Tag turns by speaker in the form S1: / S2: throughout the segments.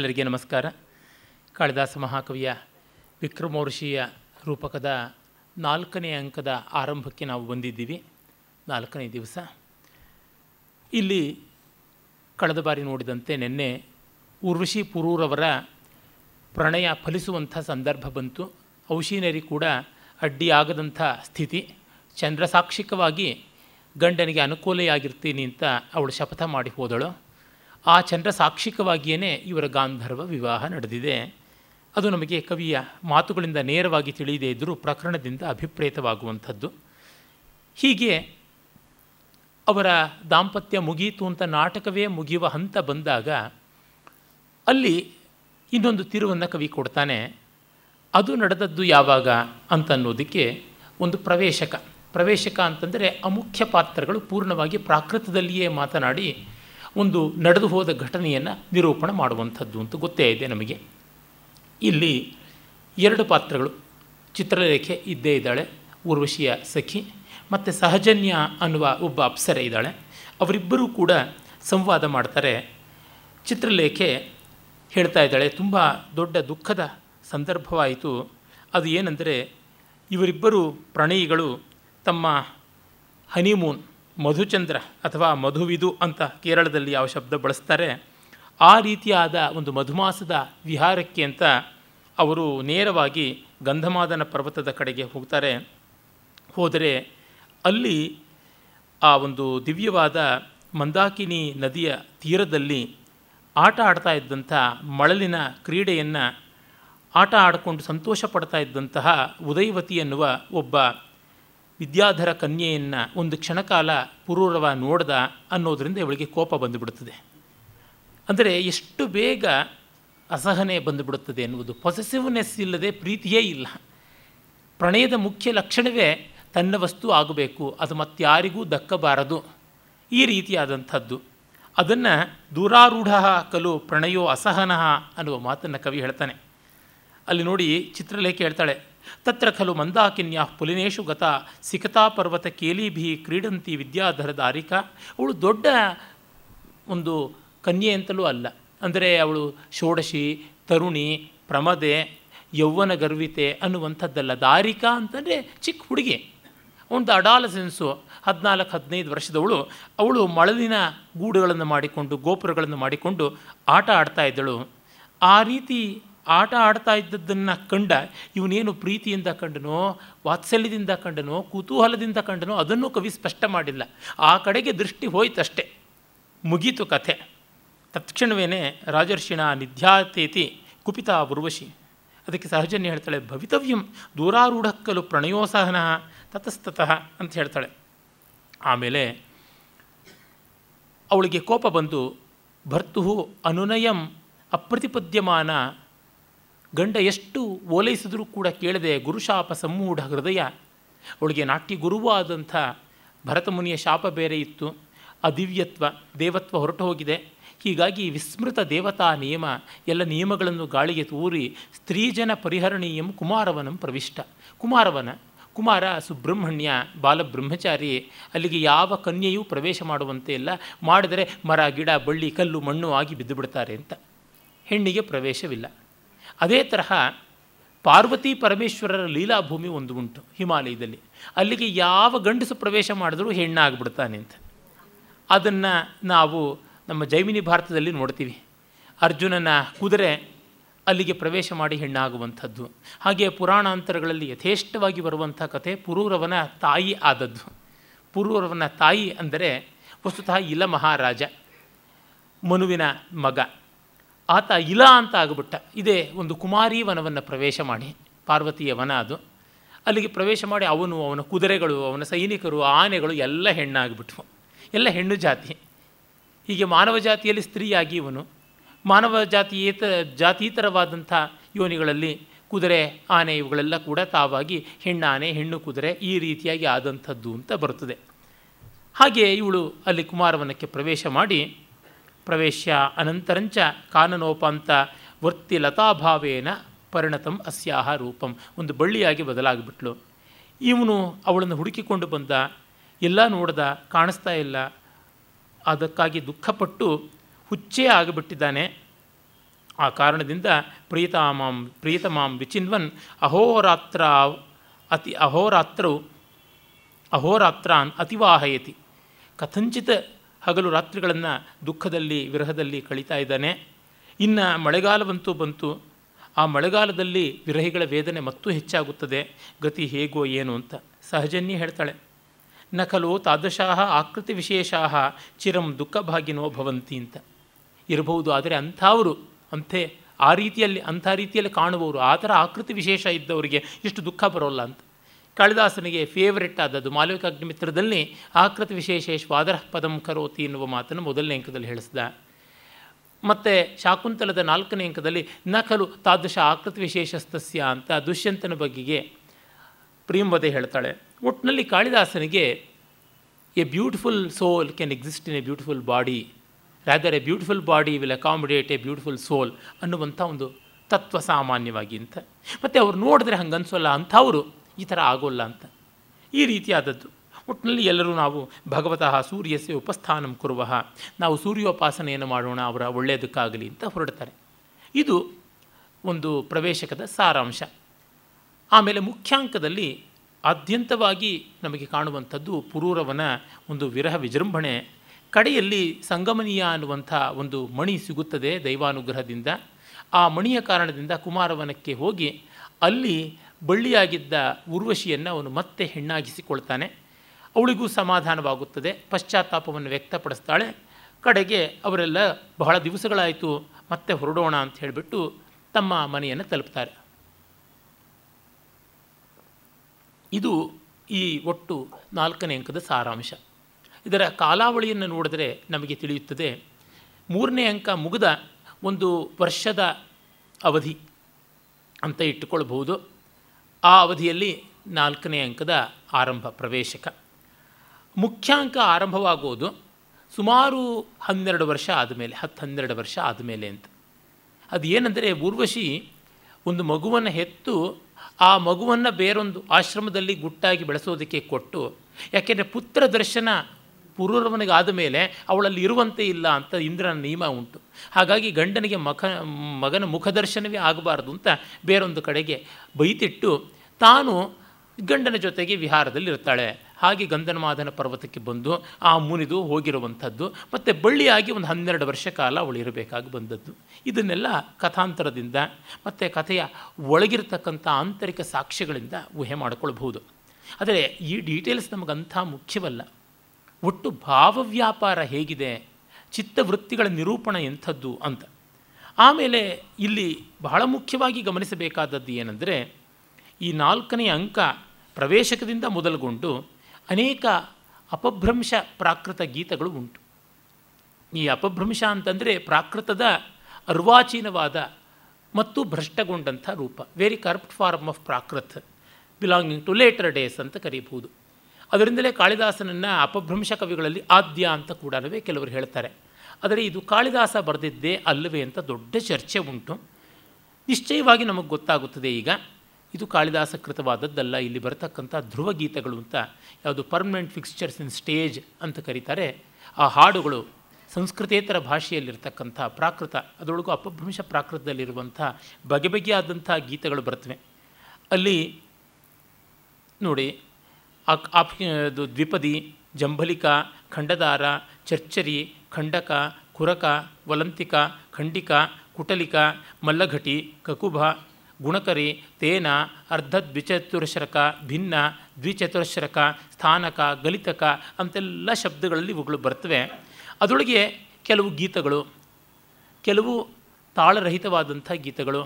S1: ಎಲ್ಲರಿಗೆ ನಮಸ್ಕಾರ. ಕಾಳಿದಾಸ ಮಹಾಕವಿಯ ವಿಕ್ರಮೋರ್ಷಿಯ ರೂಪಕದ ನಾಲ್ಕನೇ ಅಂಕದ ಆರಂಭಕ್ಕೆ ನಾವು ಬಂದಿದ್ದೀವಿ. ನಾಲ್ಕನೇ ದಿವಸ. ಇಲ್ಲಿ ಕಳೆದ ಬಾರಿ ನೋಡಿದಂತೆ ನಿನ್ನೆ ಉರ್ವಶಿ ಪುರೂರವರ ಪ್ರಣಯ ಫಲಿಸುವಂಥ ಸಂದರ್ಭ ಬಂತು. ಔಷಿನರಿ ಕೂಡ ಅಡ್ಡಿಯಾಗದಂಥ ಸ್ಥಿತಿ. ಚಂದ್ರಸಾಕ್ಷಿಕವಾಗಿ ಗಂಡನಿಗೆ ಅನುಕೂಲೆಯಾಗಿರ್ತೀನಿ ಅಂತ ಅವಳು ಶಪಥ ಮಾಡಿ ಹೋದಳು. ಆ ಚಂದ್ರ ಸಾಕ್ಷಿಕವಾಗಿಯೇ ಇವರ ಗಾಂಧರ್ವ ವಿವಾಹ ನಡೆದಿದೆ. ಅದು ನಮಗೆ ಕವಿಯ ಮಾತುಗಳಿಂದ ನೇರವಾಗಿ ತಿಳಿಯದೇ ಇದ್ದರೂ ಪ್ರಕರಣದಿಂದ ಅಭಿಪ್ರೇತವಾಗುವಂಥದ್ದು. ಹೀಗೆ ಅವರ ದಾಂಪತ್ಯ ಮುಗೀತು ಅಂತ ನಾಟಕವೇ ಮುಗಿಯುವ ಹಂತ ಬಂದಾಗ ಅಲ್ಲಿ ಇನ್ನೊಂದು ತಿರುವನ್ನು ಕವಿ ಕೊಡ್ತಾನೆ. ಅದು ನಡೆದದ್ದು ಯಾವಾಗ ಅಂತನ್ನೋದಕ್ಕೆ ಒಂದು ಪ್ರವೇಶಕ. ಪ್ರವೇಶಕ ಅಂತಂದರೆ ಅಮುಖ್ಯ ಪಾತ್ರಗಳು ಪೂರ್ಣವಾಗಿ ಪ್ರಾಕೃತದಲ್ಲಿಯೇ ಮಾತನಾಡಿ ಒಂದು ನಡೆದು ಹೋದ ಘಟನೆಯನ್ನು ನಿರೂಪಣೆ ಮಾಡುವಂಥದ್ದು ಅಂತ ಗೊತ್ತೇ ಇದೆ ನಮಗೆ. ಇಲ್ಲಿ ಎರಡು ಪಾತ್ರಗಳು. ಚಿತ್ರರೇಖೆ ಇದ್ದೇ ಇದ್ದಾಳೆ ಊರ್ವಶಿಯ ಸಖಿ ಮತ್ತು ಸಹಜನ್ಯ ಅನ್ನುವ ಒಬ್ಬ ಅಪ್ಸರೆ ಇದ್ದಾಳೆ. ಅವರಿಬ್ಬರೂ ಕೂಡ ಸಂವಾದ ಮಾಡ್ತಾರೆ. ಚಿತ್ರಲೇಖೆ ಹೇಳ್ತಾ ಇದ್ದಾಳೆ, ತುಂಬ ದೊಡ್ಡ ದುಃಖದ ಸಂದರ್ಭವಾಯಿತು. ಅದು ಏನೆಂದರೆ, ಇವರಿಬ್ಬರು ಪ್ರಣಯಿಗಳು ತಮ್ಮ ಹನಿಮೂನ್ ಮಧುಚಂದ್ರ ಅಥವಾ ಮಧುವಿದು ಅಂತ ಕೇರಳದಲ್ಲಿ ಯಾವ ಶಬ್ದ ಬಳಸ್ತಾರೆ, ಆ ರೀತಿಯಾದ ಒಂದು ಮಧುಮಾಸದ ವಿಹಾರಕ್ಕೆ ಅಂತ ಅವರು ನೇರವಾಗಿ ಗಂಧಮಾದನ ಪರ್ವತದ ಕಡೆಗೆ ಹೋಗ್ತಾರೆ. ಹೋದರೆ ಅಲ್ಲಿ ಆ ಒಂದು ದಿವ್ಯವಾದ ಮಂದಾಕಿನಿ ನದಿಯ ತೀರದಲ್ಲಿ ಆಟ ಆಡ್ತಾ ಇದ್ದಂಥ ಮಳಲಿನ ಕ್ರೀಡೆಯನ್ನು ಆಟ ಆಡಿಕೊಂಡು ಸಂತೋಷ ಪಡ್ತಾ ಇದ್ದಂತಹ ಉದಯವತಿ ಎನ್ನುವ ಒಬ್ಬ ವಿದ್ಯಾಧರ ಕನ್ಯೆಯನ್ನು ಒಂದು ಕ್ಷಣಕಾಲ ಪುರೂರವ ನೋಡ್ದ ಅನ್ನೋದರಿಂದ ಇವಳಿಗೆ ಕೋಪ ಬಂದುಬಿಡುತ್ತದೆ ಅಂದರೆ ಎಷ್ಟು ಬೇಗ ಅಸಹನೆ ಬಂದುಬಿಡುತ್ತದೆ ಎನ್ನುವುದು. ಪೊಸೆಸಿವ್ನೆಸ್ ಇಲ್ಲದೆ ಪ್ರೀತಿಯೇ ಇಲ್ಲ. ಪ್ರಣಯದ ಮುಖ್ಯ ಲಕ್ಷಣವೇ ತನ್ನ ವಸ್ತು ಆಗಬೇಕು, ಅದು ಮತ್ತಾರಿಗೂ ದಕ್ಕಬಾರದು. ಈ ರೀತಿಯಾದಂಥದ್ದು. ಅದನ್ನು ದೂರಾರೂಢ ಕಲು ಪ್ರಣಯೋ ಅಸಹನಃ ಅನ್ನುವ ಮಾತನ್ನು ಕವಿ ಹೇಳ್ತಾನೆ. ಅಲ್ಲಿ ನೋಡಿ ಚಿತ್ರಲೇಖೆ ಹೇಳ್ತಾಳೆ ತತ್ರ ಖಲು ಮಂದಾಕಿನ್ಯಾ ಪುಲಿನೇಶು ಗತ ಸಿಕತಾ ಪರ್ವತ ಕೇಲಿಭಿ ಕ್ರೀಡಂತಿ ವಿದ್ಯಾಧರ ದಾರಿಕ. ಅವಳು ದೊಡ್ಡ ಒಂದು ಕನ್ಯೆ ಅಂತಲೂ ಅಲ್ಲ. ಅಂದರೆ ಅವಳು ಷೋಡಶಿ, ತರುಣಿ, ಪ್ರಮದೆ, ಯೌವನ ಗರ್ವಿತೆ ಅನ್ನುವಂಥದ್ದಲ್ಲ. ದಾರಿಕಾ ಅಂತಂದರೆ ಚಿಕ್ಕ ಹುಡುಗಿ. ಒಂದು ಅಡಾಲಸೆನ್ಸು ಹದಿನಾಲ್ಕು, ಹದಿನೈದು ವರ್ಷದವಳು. ಅವಳು ಮಳಲಿನ ಗೂಡುಗಳನ್ನು ಮಾಡಿಕೊಂಡು, ಗೋಪುರಗಳನ್ನು ಮಾಡಿಕೊಂಡು ಆಟ ಆಡ್ತಾ ಇದ್ದಳು. ಆ ರೀತಿ ಆಟ ಆಡ್ತಾ ಇದ್ದದ್ದನ್ನು ಕಂಡ ಇವನೇನು ಪ್ರೀತಿಯಿಂದ ಕಂಡನೋ, ವಾತ್ಸಲ್ಯದಿಂದ ಕಂಡನೋ, ಕುತೂಹಲದಿಂದ ಕಂಡನೋ, ಅದನ್ನು ಕವಿ ಸ್ಪಷ್ಟ ಮಾಡಿಲ್ಲ. ಆ ಕಡೆಗೆ ದೃಷ್ಟಿ ಹೋಯ್ತಷ್ಟೇ. ಮುಗೀತು ಕಥೆ. ತತ್ಕ್ಷಣವೇ ರಾಜರ್ಷಿಣ ನಿಧ್ಯಾತೇತಿ ಕುಪಿತ ಉರ್ವಶಿ. ಅದಕ್ಕೆ ಸಹಜನ್ಯ ಹೇಳ್ತಾಳೆ, ಭವಿತವ್ಯಂ ದೂರಾರೂಢಕ್ಕಲು ಪ್ರಣಯೋಸಹನ ತತಸ್ತತಃ ಅಂತ ಹೇಳ್ತಾಳೆ. ಆಮೇಲೆ ಅವಳಿಗೆ ಕೋಪ ಬಂದು ಭರ್ತು ಅನುನಯಂ ಅಪ್ರತಿಪದ್ಯಮಾನ ಗಂಡ ಎಷ್ಟು ಓಲೈಸಿದರೂ ಕೂಡ ಕೇಳದೆ ಗುರುಶಾಪ ಸಮ್ಮೂಢ ಹೃದಯ. ಅವಳಿಗೆ ನಾಟ್ಯ ಗುರುವಾದಂಥ ಭರತಮುನಿಯ ಶಾಪ ಬೇರೆ ಇತ್ತು. ಅದಿವ್ಯತ್ವ, ದೇವತ್ವ ಹೊರಟು ಹೋಗಿದೆ ಹೀಗಾಗಿ ವಿಸ್ಮೃತ ದೇವತಾ ನಿಯಮ, ಎಲ್ಲ ನಿಯಮಗಳನ್ನು ಗಾಳಿಗೆ ತೂರಿ ಸ್ತ್ರೀಜನ ಪರಿಹರಣೀಯಂ ಕುಮಾರವನಂ ಪ್ರವಿಷ್ಟ. ಕುಮಾರವನ, ಕುಮಾರ ಸುಬ್ರಹ್ಮಣ್ಯ ಬಾಲಬ್ರಹ್ಮಚಾರಿ ಅಲ್ಲಿಗೆ ಯಾವ ಕನ್ಯೆಯೂ ಪ್ರವೇಶ ಮಾಡುವಂತೆ ಇಲ್ಲ. ಮಾಡಿದರೆ ಮರ, ಗಿಡ, ಬಳ್ಳಿ, ಕಲ್ಲು, ಮಣ್ಣು ಆಗಿ ಬಿದ್ದು ಬಿಡ್ತಾರೆ ಅಂತ. ಹೆಣ್ಣಿಗೆ ಪ್ರವೇಶವಿಲ್ಲ. ಅದೇ ತರಹ ಪಾರ್ವತಿ ಪರಮೇಶ್ವರರ ಲೀಲಾಭೂಮಿ ಒಂದು ಉಂಟು ಹಿಮಾಲಯದಲ್ಲಿ. ಅಲ್ಲಿಗೆ ಯಾವ ಗಂಡಸು ಪ್ರವೇಶ ಮಾಡಿದ್ರೂ ಹೆಣ್ಣಾಗ್ಬಿಡ್ತಾನೆ ಅಂತ. ಅದನ್ನು ನಾವು ನಮ್ಮ ಜೈಮಿನಿ ಭಾರತದಲ್ಲಿ ನೋಡ್ತೀವಿ. ಅರ್ಜುನನ ಕುದುರೆ ಅಲ್ಲಿಗೆ ಪ್ರವೇಶ ಮಾಡಿ ಹೆಣ್ಣಾಗುವಂಥದ್ದು. ಹಾಗೆ ಪುರಾಣಾಂತರಗಳಲ್ಲಿ ಯಥೇಷ್ಟವಾಗಿ ಬರುವಂಥ ಕಥೆ ಪುರೂರವನ ತಾಯಿ ಆದದ್ದು. ಪುರೂರವನ ತಾಯಿ ಅಂದರೆ ವಸ್ತುತಃ ಇಲ ಮಹಾರಾಜ, ಮನುವಿನ ಮಗ. ಆತ ಇಲ ಅಂತ ಆಗಿಬಿಟ್ಟ. ಇದೇ ಒಂದು ಕುಮಾರಿ ವನವನ್ನು ಪ್ರವೇಶ ಮಾಡಿ. ಪಾರ್ವತಿಯ ವನ ಅದು. ಅಲ್ಲಿಗೆ ಪ್ರವೇಶ ಮಾಡಿ ಅವನು ಅವನ ಕುದುರೆಗಳು, ಅವನ ಸೈನಿಕರು, ಆನೆಗಳು ಎಲ್ಲ ಹೆಣ್ಣಾಗಿಬಿಟ್ವು. ಎಲ್ಲ ಹೆಣ್ಣು ಜಾತಿ. ಹೀಗೆ ಮಾನವ ಜಾತಿಯಲ್ಲಿ ಸ್ತ್ರೀಯಾಗಿ ಇವನು. ಮಾನವ ಜಾತಿಯೇತ, ಜಾತೀತರವಾದಂಥ ಯೋನಿಗಳಲ್ಲಿ ಕುದುರೆ, ಆನೆ ಇವುಗಳೆಲ್ಲ ಕೂಡ ತಾವಾಗಿ ಹೆಣ್ಣಾನೆ, ಹೆಣ್ಣು ಕುದುರೆ ಈ ರೀತಿಯಾಗಿ ಆದಂಥದ್ದು ಅಂತ ಬರುತ್ತದೆ. ಹಾಗೆ ಇವಳು ಅಲ್ಲಿ ಕುಮಾರವನಕ್ಕೆ ಪ್ರವೇಶ ಮಾಡಿ ಪ್ರವೇಶ ಅನಂತರಂಚ ಕಾನನೋಪಾಂತ ವೃತ್ತಿ ಲತಾಭಾವೇನ ಪರಿಣತಂ ಅಸ್ಯಾಹ ರೂಪಂ. ಒಂದು ಬಳ್ಳಿಯಾಗಿ ಬದಲಾಗಿಬಿಟ್ಲು. ಇವನು ಅವಳನ್ನು ಹುಡುಕಿಕೊಂಡು ಬಂದ. ಎಲ್ಲ ನೋಡ್ದ, ಕಾಣಿಸ್ತಾ ಇಲ್ಲ. ಅದಕ್ಕಾಗಿ ದುಃಖಪಟ್ಟು ಹುಚ್ಚೇ ಆಗಿಬಿಟ್ಟಿದ್ದಾನೆ. ಆ ಕಾರಣದಿಂದ ಪ್ರೀತಾಮಾಂ, ಪ್ರೀತಮಾಂ ವಿಚಿನ್ವನ್ ಅಹೋರಾತ್ರ ಅತಿ ಅಹೋರಾತ್ರವು ಅಹೋರಾತ್ರಾನ್ ಅತಿವಾಹಯತಿ. ಕಥಂಚಿತ ಹಗಲು ರಾತ್ರಿಗಳನ್ನು ದುಃಖದಲ್ಲಿ, ವಿರಹದಲ್ಲಿ ಕಳೀತಾ ಇದ್ದಾನೆ. ಇನ್ನು ಮಳೆಗಾಲವಂತೂ ಬಂತು. ಆ ಮಳೆಗಾಲದಲ್ಲಿ ವಿರಹಿಗಳ ವೇದನೆ ಮತ್ತೂ ಹೆಚ್ಚಾಗುತ್ತದೆ. ಗತಿ ಹೇಗೋ ಏನು ಅಂತ ಸಹಜನ್ಯ ಹೇಳ್ತಾಳೆ. ನಕಲೋ ತಾದೃಶಾಹ ಆಕೃತಿ ವಿಶೇಷಾಹ ಚಿರಂ ದುಃಖಭಾಗಿನೋ ಭವಂತಿ ಅಂತ. ಇರಬಹುದು, ಆದರೆ ಅಂಥವರು, ಅಂಥೇ ಆ ರೀತಿಯಲ್ಲಿ, ಅಂಥ ರೀತಿಯಲ್ಲಿ ಕಾಣುವವರು, ಆ ಥರ ಆಕೃತಿ ವಿಶೇಷ ಇದ್ದವರಿಗೆ ಇಷ್ಟು ದುಃಖ ಬರೋಲ್ಲ ಅಂತ. ಕಾಳಿದಾಸನಿಗೆ ಫೇವರೆಟ್ ಆದದ್ದು. ಮಾಲವಿಕಾಗ್ನಿಮಿತ್ರದಲ್ಲಿ ಆಕೃತಿ ವಿಶೇಷೇಶ್ವಾದರ ಪದಂ ಕರೋತಿ ಎನ್ನುವ ಮಾತನ್ನು ಮೊದಲನೇ ಅಂಕದಲ್ಲಿ ಹೇಳಿಸಿದ. ಮತ್ತು ಶಾಕುಂತಲದ ನಾಲ್ಕನೇ ಅಂಕದಲ್ಲಿ ನಕಲು ತಾದೃಶ ಆಕೃತಿ ವಿಶೇಷಸ್ತಸ್ಯ ಅಂತ ದುಷ್ಯಂತನ ಬಗೆಗೆ ಪ್ರಿಯಂವದೆ ಹೇಳ್ತಾಳೆ. ಒಟ್ಟಿನಲ್ಲಿ ಕಾಳಿದಾಸನಿಗೆ a beautiful soul can exist in a beautiful body rather a beautiful body will accommodate a beautiful soul ಅನ್ನುವಂಥ ಒಂದು ತತ್ವ ಸಾಮಾನ್ಯವಾಗಿ ಅಂತ. ಮತ್ತು ಅವ್ರು ನೋಡಿದ್ರೆ ಹಂಗೆ ಅನಿಸೋಲ್ಲ ಅಂಥವರು ಈ ಥರ ಆಗೋಲ್ಲ ಅಂತ. ಈ ರೀತಿಯಾದದ್ದು. ಒಟ್ಟಿನಲ್ಲಿ ಎಲ್ಲರೂ ನಾವು ಭಗವತಃ ಸೂರ್ಯಸ್ಯ ಉಪಸ್ಥಾನಂ ಕುರುವ, ನಾವು ಸೂರ್ಯೋಪಾಸನೆಯನ್ನು ಮಾಡೋಣ, ಅವರ ಒಳ್ಳೆಯದಕ್ಕಾಗಲಿ ಅಂತ ಹೊರಡ್ತಾರೆ. ಇದು ಒಂದು ಪ್ರವೇಶಕದ ಸಾರಾಂಶ. ಆಮೇಲೆ ಮುಖ್ಯಾಂಕದಲ್ಲಿ ಆದ್ಯಂತವಾಗಿ ನಮಗೆ ಕಾಣುವಂಥದ್ದು ಪುರೂರವನ ಒಂದು ವಿರಹ ವಿಜೃಂಭಣೆ. ಕಡೆಯಲ್ಲಿ ಸಂಗಮನೀಯ ಅನ್ನುವಂಥ ಒಂದು ಮಣಿ ಸಿಗುತ್ತದೆ ದೈವಾನುಗ್ರಹದಿಂದ. ಆ ಮಣಿಯ ಕಾರಣದಿಂದ ಕುಮಾರವನಕ್ಕೆ ಹೋಗಿ ಅಲ್ಲಿ ಬಳ್ಳಿಯಾಗಿದ್ದ ಉರ್ವಶಿಯನ್ನು ಅವನು ಮತ್ತೆ ಹೆಣ್ಣಾಗಿಸಿಕೊಳ್ತಾನೆ. ಅವಳಿಗೂ ಸಮಾಧಾನವಾಗುತ್ತದೆ. ಪಶ್ಚಾತ್ತಾಪವನ್ನು ವ್ಯಕ್ತಪಡಿಸ್ತಾಳೆ. ಕಡೆಗೆ ಅವರೆಲ್ಲ, ಬಹಳ ದಿವಸಗಳಾಯಿತು, ಮತ್ತೆ ಹೊರಡೋಣ ಅಂತ ಹೇಳಿಬಿಟ್ಟು ತಮ್ಮ ಮನೆಯನ್ನು ತಲುಪ್ತಾರೆ. ಇದು ಈ ಒಟ್ಟು ನಾಲ್ಕನೇ ಅಂಕದ ಸಾರಾಂಶ. ಇದರ ಕಾಲಾವಳಿಯನ್ನು ನೋಡಿದರೆ ನಮಗೆ ತಿಳಿಯುತ್ತದೆ. ಮೂರನೇ ಅಂಕ ಮುಗಿದ ಒಂದು ವರ್ಷದ ಅವಧಿ ಅಂತ ಇಟ್ಟುಕೊಳ್ಬಹುದು. ಆ ಅವಧಿಯಲ್ಲಿ ನಾಲ್ಕನೇ ಅಂಕದ ಆರಂಭ ಪ್ರವೇಶಕ. ಮುಖ್ಯಾಂಕ ಆರಂಭವಾಗುವುದು ಸುಮಾರು ಹನ್ನೆರಡು ವರ್ಷ ಆದಮೇಲೆ, ಹತ್ತು ಹನ್ನೆರಡು ವರ್ಷ ಆದಮೇಲೆ ಅಂತ. ಅದು ಏನಂದರೆ, ಊರ್ವಶಿ ಒಂದು ಮಗುವನ್ನು ಹೆತ್ತು ಆ ಮಗುವನ್ನು ಬೇರೊಂದು ಆಶ್ರಮದಲ್ಲಿ ಗುಟ್ಟಾಗಿ ಬೆಳೆಸೋದಕ್ಕೆ ಕೊಟ್ಟು, ಯಾಕೆಂದರೆ ಪುತ್ರ ದರ್ಶನ ಪುರೂರವನಿಗಾದ ಮೇಲೆ ಅವಳಲ್ಲಿ ಇರುವಂತೆ ಇಲ್ಲ ಅಂತ ಇಂದ್ರನ ನಿಯಮ ಉಂಟು. ಹಾಗಾಗಿ ಗಂಡನಿಗೆ ಮಖ, ಮಗನ ಮುಖದರ್ಶನವೇ ಆಗಬಾರ್ದು ಅಂತ ಬೇರೊಂದು ಕಡೆಗೆ ಬೈತಿಟ್ಟು ತಾನು ಗಂಡನ ಜೊತೆಗೆ ವಿಹಾರದಲ್ಲಿ ಇರ್ತಾಳೆ ಹಾಗೆ ಗಂಧನಮಾದನ ಪರ್ವತಕ್ಕೆ ಬಂದು ಆ ಮುನಿದು ಹೋಗಿರುವಂಥದ್ದು. ಮತ್ತು ಬಳ್ಳಿಯಾಗಿ ಒಂದು ಹನ್ನೆರಡು ವರ್ಷ ಕಾಲ ಅವಳು ಇರಬೇಕಾಗಿ ಬಂದದ್ದು. ಇದನ್ನೆಲ್ಲ ಕಥಾಂತರದಿಂದ ಮತ್ತು ಕಥೆಯ ಒಳಗಿರ್ತಕ್ಕಂಥ ಆಂತರಿಕ ಸಾಕ್ಷ್ಯಗಳಿಂದ ಊಹೆ ಮಾಡಿಕೊಳ್ಬಹುದು. ಆದರೆ ಈ ಡೀಟೇಲ್ಸ್ ನಮಗಂಥ ಮುಖ್ಯವಲ್ಲ. ಒಟ್ಟು ಭಾವವ್ಯಾಪಾರ ಹೇಗಿದೆ? ಚಿತ್ತವೃತ್ತಿಗಳ ನಿರೂಪಣ ಎಂಥದ್ದು ಅಂತ. ಆಮೇಲೆ ಇಲ್ಲಿ ಬಹಳ ಮುಖ್ಯವಾಗಿ ಗಮನಿಸಬೇಕಾದದ್ದು ಏನೆಂದರೆ, ಈ ನಾಲ್ಕನೇ ಅಂಕ ಪ್ರವೇಶಕದಿಂದ ಮೊದಲುಗೊಂಡು ಅನೇಕ ಅಪಭ್ರಂಶ ಪ್ರಾಕೃತ ಗೀತಗಳು ಉಂಟು. ಈ ಅಪಭ್ರಂಶ ಅಂತಂದರೆ ಪ್ರಾಕೃತದ ಅರ್ವಾಚೀನವಾದ ಮತ್ತು ಭ್ರಷ್ಟಗೊಂಡಂಥ ರೂಪ. Very corrupt form of Prakrit belonging to later days ಅಂತ ಕರೀಬಹುದು. ಅದರಿಂದಲೇ ಕಾಳಿದಾಸನನ್ನು ಅಪಭ್ರಂಶ ಕವಿಗಳಲ್ಲಿ ಆದ್ಯ ಅಂತ ಕೂಡ ಕೆಲವರು ಹೇಳ್ತಾರೆ. ಆದರೆ ಇದು ಕಾಳಿದಾಸ ಬರೆದಿದ್ದೇ ಅಲ್ಲವೇ ಅಂತ ದೊಡ್ಡ ಚರ್ಚೆ ಉಂಟು. ನಿಶ್ಚಯವಾಗಿ ನಮಗೆ ಗೊತ್ತಾಗುತ್ತದೆ ಈಗ. ಇದು ಕಾಳಿದಾಸ ಕೃತವಾದದ್ದಲ್ಲ, ಇಲ್ಲಿ ಬರತಕ್ಕಂಥ ಧ್ರುವ ಗೀತೆಗಳು ಅಂತ ಯಾವುದು ಪರ್ಮನೆಂಟ್ ಫಿಕ್ಸ್ಚರ್ಸ್ ಇನ್ ಸ್ಟೇಜ್ ಅಂತ ಕರೀತಾರೆ. ಆ ಹಾಡುಗಳು ಸಂಸ್ಕೃತೇತರ ಭಾಷೆಯಲ್ಲಿರ್ತಕ್ಕಂಥ ಪ್ರಾಕೃತ, ಅದರೊಳಗೂ ಅಪಭ್ರಂಶ ಪ್ರಾಕೃತದಲ್ಲಿರುವಂಥ ಬಗೆ ಬಗೆಯಾದಂಥ ಗೀತೆಗಳು ಬರ್ತವೆ ಅಲ್ಲಿ ನೋಡಿ ದ್ವಿಪದಿ, ಜಂಬಲಿಕ, ಖಂಡದಾರ, ಚರ್ಚರಿ, ಖಂಡಕ, ಕುರಕ, ವಲಂತಿಕ, ಖಂಡಿಕ, ಕುಟಲಿಕ, ಮಲ್ಲಘಟಿ, ಕಕುಭ, ಗುಣಕರಿ, ತೇನ ಅರ್ಧ ದ್ವಿಚತುರಶರಕ ಭಿನ್ನ, ದ್ವಿಚತುರಶರಕ, ಸ್ಥಾನಕ, ಗಲಿತಕ ಅಂತೆಲ್ಲ ಶಬ್ದಗಳಲ್ಲಿ ಇವುಗಳು ಬರ್ತವೆ. ಅದರೊಳಗೆ ಕೆಲವು ಗೀತಗಳು, ಕೆಲವು ತಾಳರಹಿತವಾದಂಥ ಗೀತಗಳು,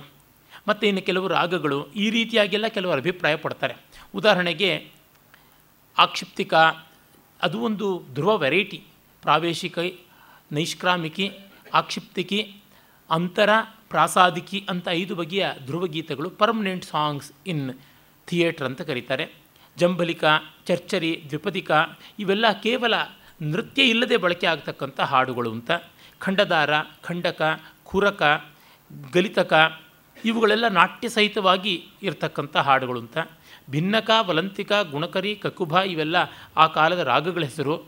S1: ಮತ್ತು ಇನ್ನು ಕೆಲವು ರಾಗಗಳು ಈ ರೀತಿಯಾಗೆಲ್ಲ ಕೆಲವರು ಅಭಿಪ್ರಾಯ ಪಡ್ತಾರೆ. ಉದಾಹರಣೆಗೆ ಆಕ್ಷಿಪ್ತಿಕ, ಅದು ಒಂದು ಧ್ರುವ ವೆರೈಟಿ ಪ್ರಾವೇಶಿಕ, ನೈಷ್ಕ್ರಾಮಿಕಿ, ಆಕ್ಷಿಪ್ತಿಕಿ, ಅಂತರ, ಪ್ರಾಸಾದಿಕಿ ಅಂತ ಐದು ಬಗೆಯ ಧ್ರುವಗೀತೆಗಳು ಪರ್ಮನೆಂಟ್ ಸಾಂಗ್ಸ್ ಇನ್ ಥಿಯೇಟ್ರ್ ಅಂತ ಕರೀತಾರೆ. ಜಂಬಲಿಕ, ಚರ್ಚರಿ, ದ್ವಿಪದಿಕ, ಇವೆಲ್ಲ ಕೇವಲ ನೃತ್ಯ ಇಲ್ಲದೆ ಬಳಕೆ ಆಗ್ತಕ್ಕಂಥ ಹಾಡುಗಳು ಅಂತ. ಖಂಡದಾರ, ಖಂಡಕ, ಖುರಕ, ಗಲಿತಕ, ಇವುಗಳೆಲ್ಲ ನಾಟ್ಯ ಸಹಿತವಾಗಿ ಇರತಕ್ಕಂಥ ಹಾಡುಗಳು ಅಂತ. ಭಿನ್ನಕ, ವಲಂತಿಕ, ಗುಣಕರಿ, ಕಕುಭ ಇವೆಲ್ಲ ಆ ಕಾಲದ ರಾಗಗಳ ಹೆಸರು.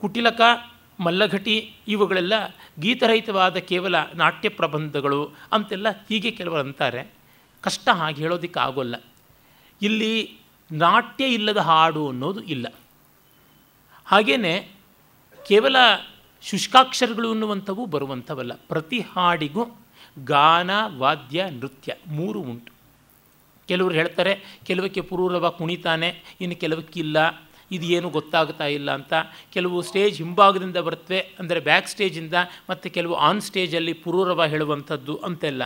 S1: ಕುಟಿಲಕ, ಮಲ್ಲಘಟಿ ಇವುಗಳೆಲ್ಲ ಗೀತರಹಿತವಾದ ಕೇವಲ ನಾಟ್ಯ ಪ್ರಬಂಧಗಳು ಅಂತೆಲ್ಲ ಹೀಗೆ ಕೆಲವರು ಅಂತಾರೆ. ಕಷ್ಟ ಹಾಗೆ ಹೇಳೋದಕ್ಕೆ ಆಗೋಲ್ಲ ಇಲ್ಲಿ ನಾಟ್ಯ ಇಲ್ಲದ ಹಾಡು ಅನ್ನೋದು ಇಲ್ಲ. ಹಾಗೆಯೇ ಕೇವಲ ಶುಷ್ಕಾಕ್ಷರಗಳು ಅನ್ನುವಂಥವು ಬರುವಂಥವಲ್ಲ. ಪ್ರತಿ ಹಾಡಿಗೂ ಗಾನ, ವಾದ್ಯ, ನೃತ್ಯ ಮೂರು ಉಂಟು. ಕೆಲವರು ಹೇಳ್ತಾರೆ, ಕೆಲವಕ್ಕೆ ಪುರೂರವ ಕುಣಿತಾನೆ, ಇನ್ನು ಕೆಲವಕ್ಕಿಲ್ಲ ಇದು ಏನು ಗೊತ್ತಾಗ್ತಾ ಇಲ್ಲ ಅಂತ. ಕೆಲವು ಸ್ಟೇಜ್ ಹಿಂಭಾಗದಿಂದ ಬರುತ್ತವೆ ಅಂದರೆ ಬ್ಯಾಕ್ ಸ್ಟೇಜಿಂದ, ಮತ್ತು ಕೆಲವು ಆನ್ ಸ್ಟೇಜಲ್ಲಿ ಪುರೂರವ ಹೇಳುವಂಥದ್ದು ಅಂತೆಲ್ಲ.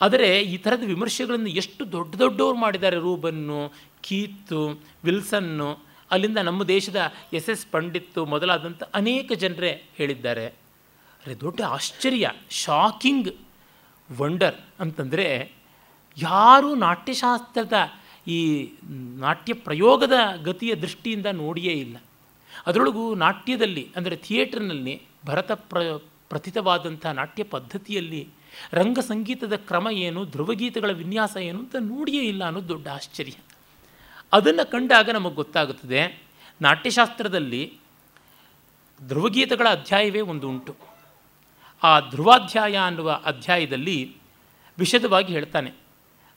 S1: ಆದರೆ ಈ ಥರದ ವಿಮರ್ಶೆಗಳನ್ನು ಎಷ್ಟು ದೊಡ್ಡ ದೊಡ್ಡವರು ಮಾಡಿದ್ದಾರೆ ರೂಬನ್ನು ಕೀತ್ತು ವಿಲ್ಸನ್ನು. ಅಲ್ಲಿಂದ ನಮ್ಮ ದೇಶದ ಎಸ್ ಎಸ್ ಪಂಡಿತ್ತು ಮೊದಲಾದಂಥ ಅನೇಕ ಜನರೇ ಹೇಳಿದ್ದಾರೆ. ಅರೆ, ದೊಡ್ಡ ಆಶ್ಚರ್ಯ, ಶಾಕಿಂಗ್, ವಂಡರ್ ಅಂತಂದರೆ ಯಾರೂ ನಾಟ್ಯಶಾಸ್ತ್ರದ ಈ ನಾಟ್ಯ ಪ್ರಯೋಗದ ಗತಿಯ ದೃಷ್ಟಿಯಿಂದ ನೋಡಿಯೇ ಇಲ್ಲ. ಅದರೊಳಗೂ ನಾಟ್ಯದಲ್ಲಿ, ಅಂದರೆ ಥಿಯೇಟರ್ನಲ್ಲಿ ಭರತ ಪ್ರ, ಪ್ರಥಿತವಾದಂಥ ನಾಟ್ಯ ಪದ್ಧತಿಯಲ್ಲಿ ರಂಗ ಸಂಗೀತದ ಕ್ರಮ ಏನು, ಧ್ರುವಗೀತೆಗಳ ವಿನ್ಯಾಸ ಏನು ಅಂತ ನೋಡಿಯೇ ಇಲ್ಲ ಅನ್ನೋದು ದೊಡ್ಡ ಆಶ್ಚರ್ಯ. ಅದನ್ನು ಕಂಡಾಗ ನಮಗೆ ಗೊತ್ತಾಗುತ್ತದೆ, ನಾಟ್ಯಶಾಸ್ತ್ರದಲ್ಲಿ ಧ್ರುವಗೀತೆಗಳ ಅಧ್ಯಾಯವೇ ಒಂದು ಉಂಟು. ಆ ಧ್ರುವಾಧ್ಯಾಯ ಅನ್ನುವ ಅಧ್ಯಾಯದಲ್ಲಿ ವಿಶದವಾಗಿ ಹೇಳ್ತಾನೆ.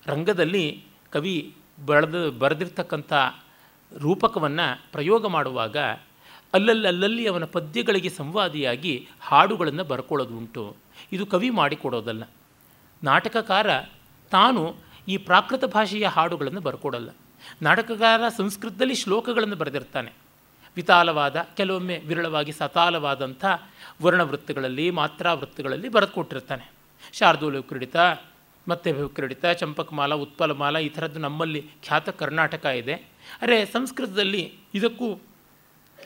S1: ರಂಗದಲ್ಲಿ ಕವಿ ಬರೆದ ಬರೆದಿರ್ತಕ್ಕಂಥ ರೂಪಕವನ್ನು ಪ್ರಯೋಗ ಮಾಡುವಾಗ ಅಲ್ಲಲ್ಲಿ ಅಲ್ಲಲ್ಲಿ ಅವನ ಪದ್ಯಗಳಿಗೆ ಸಂವಾದಿಯಾಗಿ ಹಾಡುಗಳನ್ನು ಬರ್ಕೊಳ್ಳೋದು ಉಂಟು. ಇದು ಕವಿ ಮಾಡಿಕೊಡೋದಲ್ಲ. ನಾಟಕಕಾರ ತಾನು ಈ ಪ್ರಾಕೃತ ಭಾಷೆಯ ಹಾಡುಗಳನ್ನು ಬರ್ಕೊಡಲ್ಲ. ನಾಟಕಕಾರ ಸಂಸ್ಕೃತದಲ್ಲಿ ಶ್ಲೋಕಗಳನ್ನು ಬರೆದಿರ್ತಾನೆ. ವಿತಾಲವಾದ, ಕೆಲವೊಮ್ಮೆ ವಿರಳವಾಗಿ ಸತಾಲವಾದಂಥ ವರ್ಣವೃತ್ತಗಳಲ್ಲಿ, ಮಾತ್ರಾವೃತ್ತಗಳಲ್ಲಿ ವೃತ್ತಗಳಲ್ಲಿ ಬರೆದುಕೊಟ್ಟಿರ್ತಾನೆ. ಶಾರ್ದೂಲ ಕ್ರೀಡಿತ ಮತ್ತೆ ಕ್ರೀಡಿತ ಚಂಪಕಮಾಲ ಉತ್ಪಲಮಾಲ ಈ ಥರದ್ದು ನಮ್ಮಲ್ಲಿ ಖ್ಯಾತ ಕರ್ನಾಟಕ ಇದೆ. ಅರೆ ಸಂಸ್ಕೃತದಲ್ಲಿ ಇದಕ್ಕೂ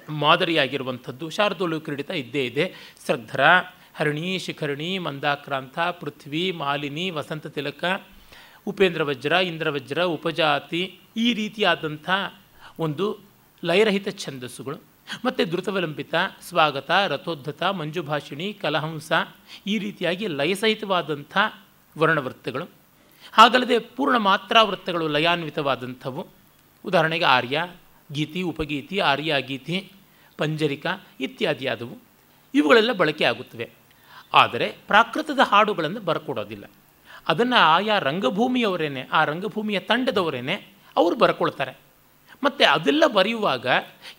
S1: ಮಾದರಿಯಾಗಿರುವಂಥದ್ದು ಶಾರದೋಳು ಕ್ರೀಡಿತ ಇದ್ದೇ ಇದೆ. ಶ್ರದ್ಧರ, ಹರಿಣಿ, ಶಿಖರಣಿ, ಮಂದಾಕ್ರಾಂತ, ಪೃಥ್ವಿ, ಮಾಲಿನಿ, ವಸಂತ ತಿಲಕ, ಉಪೇಂದ್ರ ವಜ್ರ ಇಂದ್ರವಜ್ರ ಉಪಜಾತಿ, ಈ ರೀತಿಯಾದಂಥ ಒಂದು ಲಯರಹಿತ ಛಂದಸ್ಸುಗಳು. ಮತ್ತು ಧೃತವಲಂಬಿತ ಸ್ವಾಗತ, ರಥೋದ್ಧತ, ಮಂಜುಭಾಷಿಣಿ, ಕಲಹಂಸ, ಈ ರೀತಿಯಾಗಿ ಲಯಸಹಿತವಾದಂಥ ವರ್ಣವೃತ್ತಗಳು. ಹಾಗಲ್ಲದೆ ಪೂರ್ಣ ಮಾತ್ರಾವೃತ್ತಗಳು ಲಯಾನ್ವಿತವಾದಂಥವು. ಉದಾಹರಣೆಗೆ ಆರ್ಯ, ಗೀತಿ, ಉಪಗೀತಿ, ಆರ್ಯ, ಗೀತಿ, ಪಂಜರಿಕ ಇತ್ಯಾದಿಯಾದವು ಇವುಗಳೆಲ್ಲ ಬಳಕೆ ಆಗುತ್ತವೆ. ಆದರೆ ಪ್ರಾಕೃತದ ಹಾಡುಗಳನ್ನು ಬರ್ಕೊಡೋದಿಲ್ಲ. ಅದನ್ನು ಆಯಾ ರಂಗಭೂಮಿಯವರೇನೆ, ಆ ರಂಗಭೂಮಿಯ ತಂಡದವರೇನೆ ಅವರು ಬರ್ಕೊಳ್ತಾರೆ. ಮತ್ತು ಅದೆಲ್ಲ ಬರೆಯುವಾಗ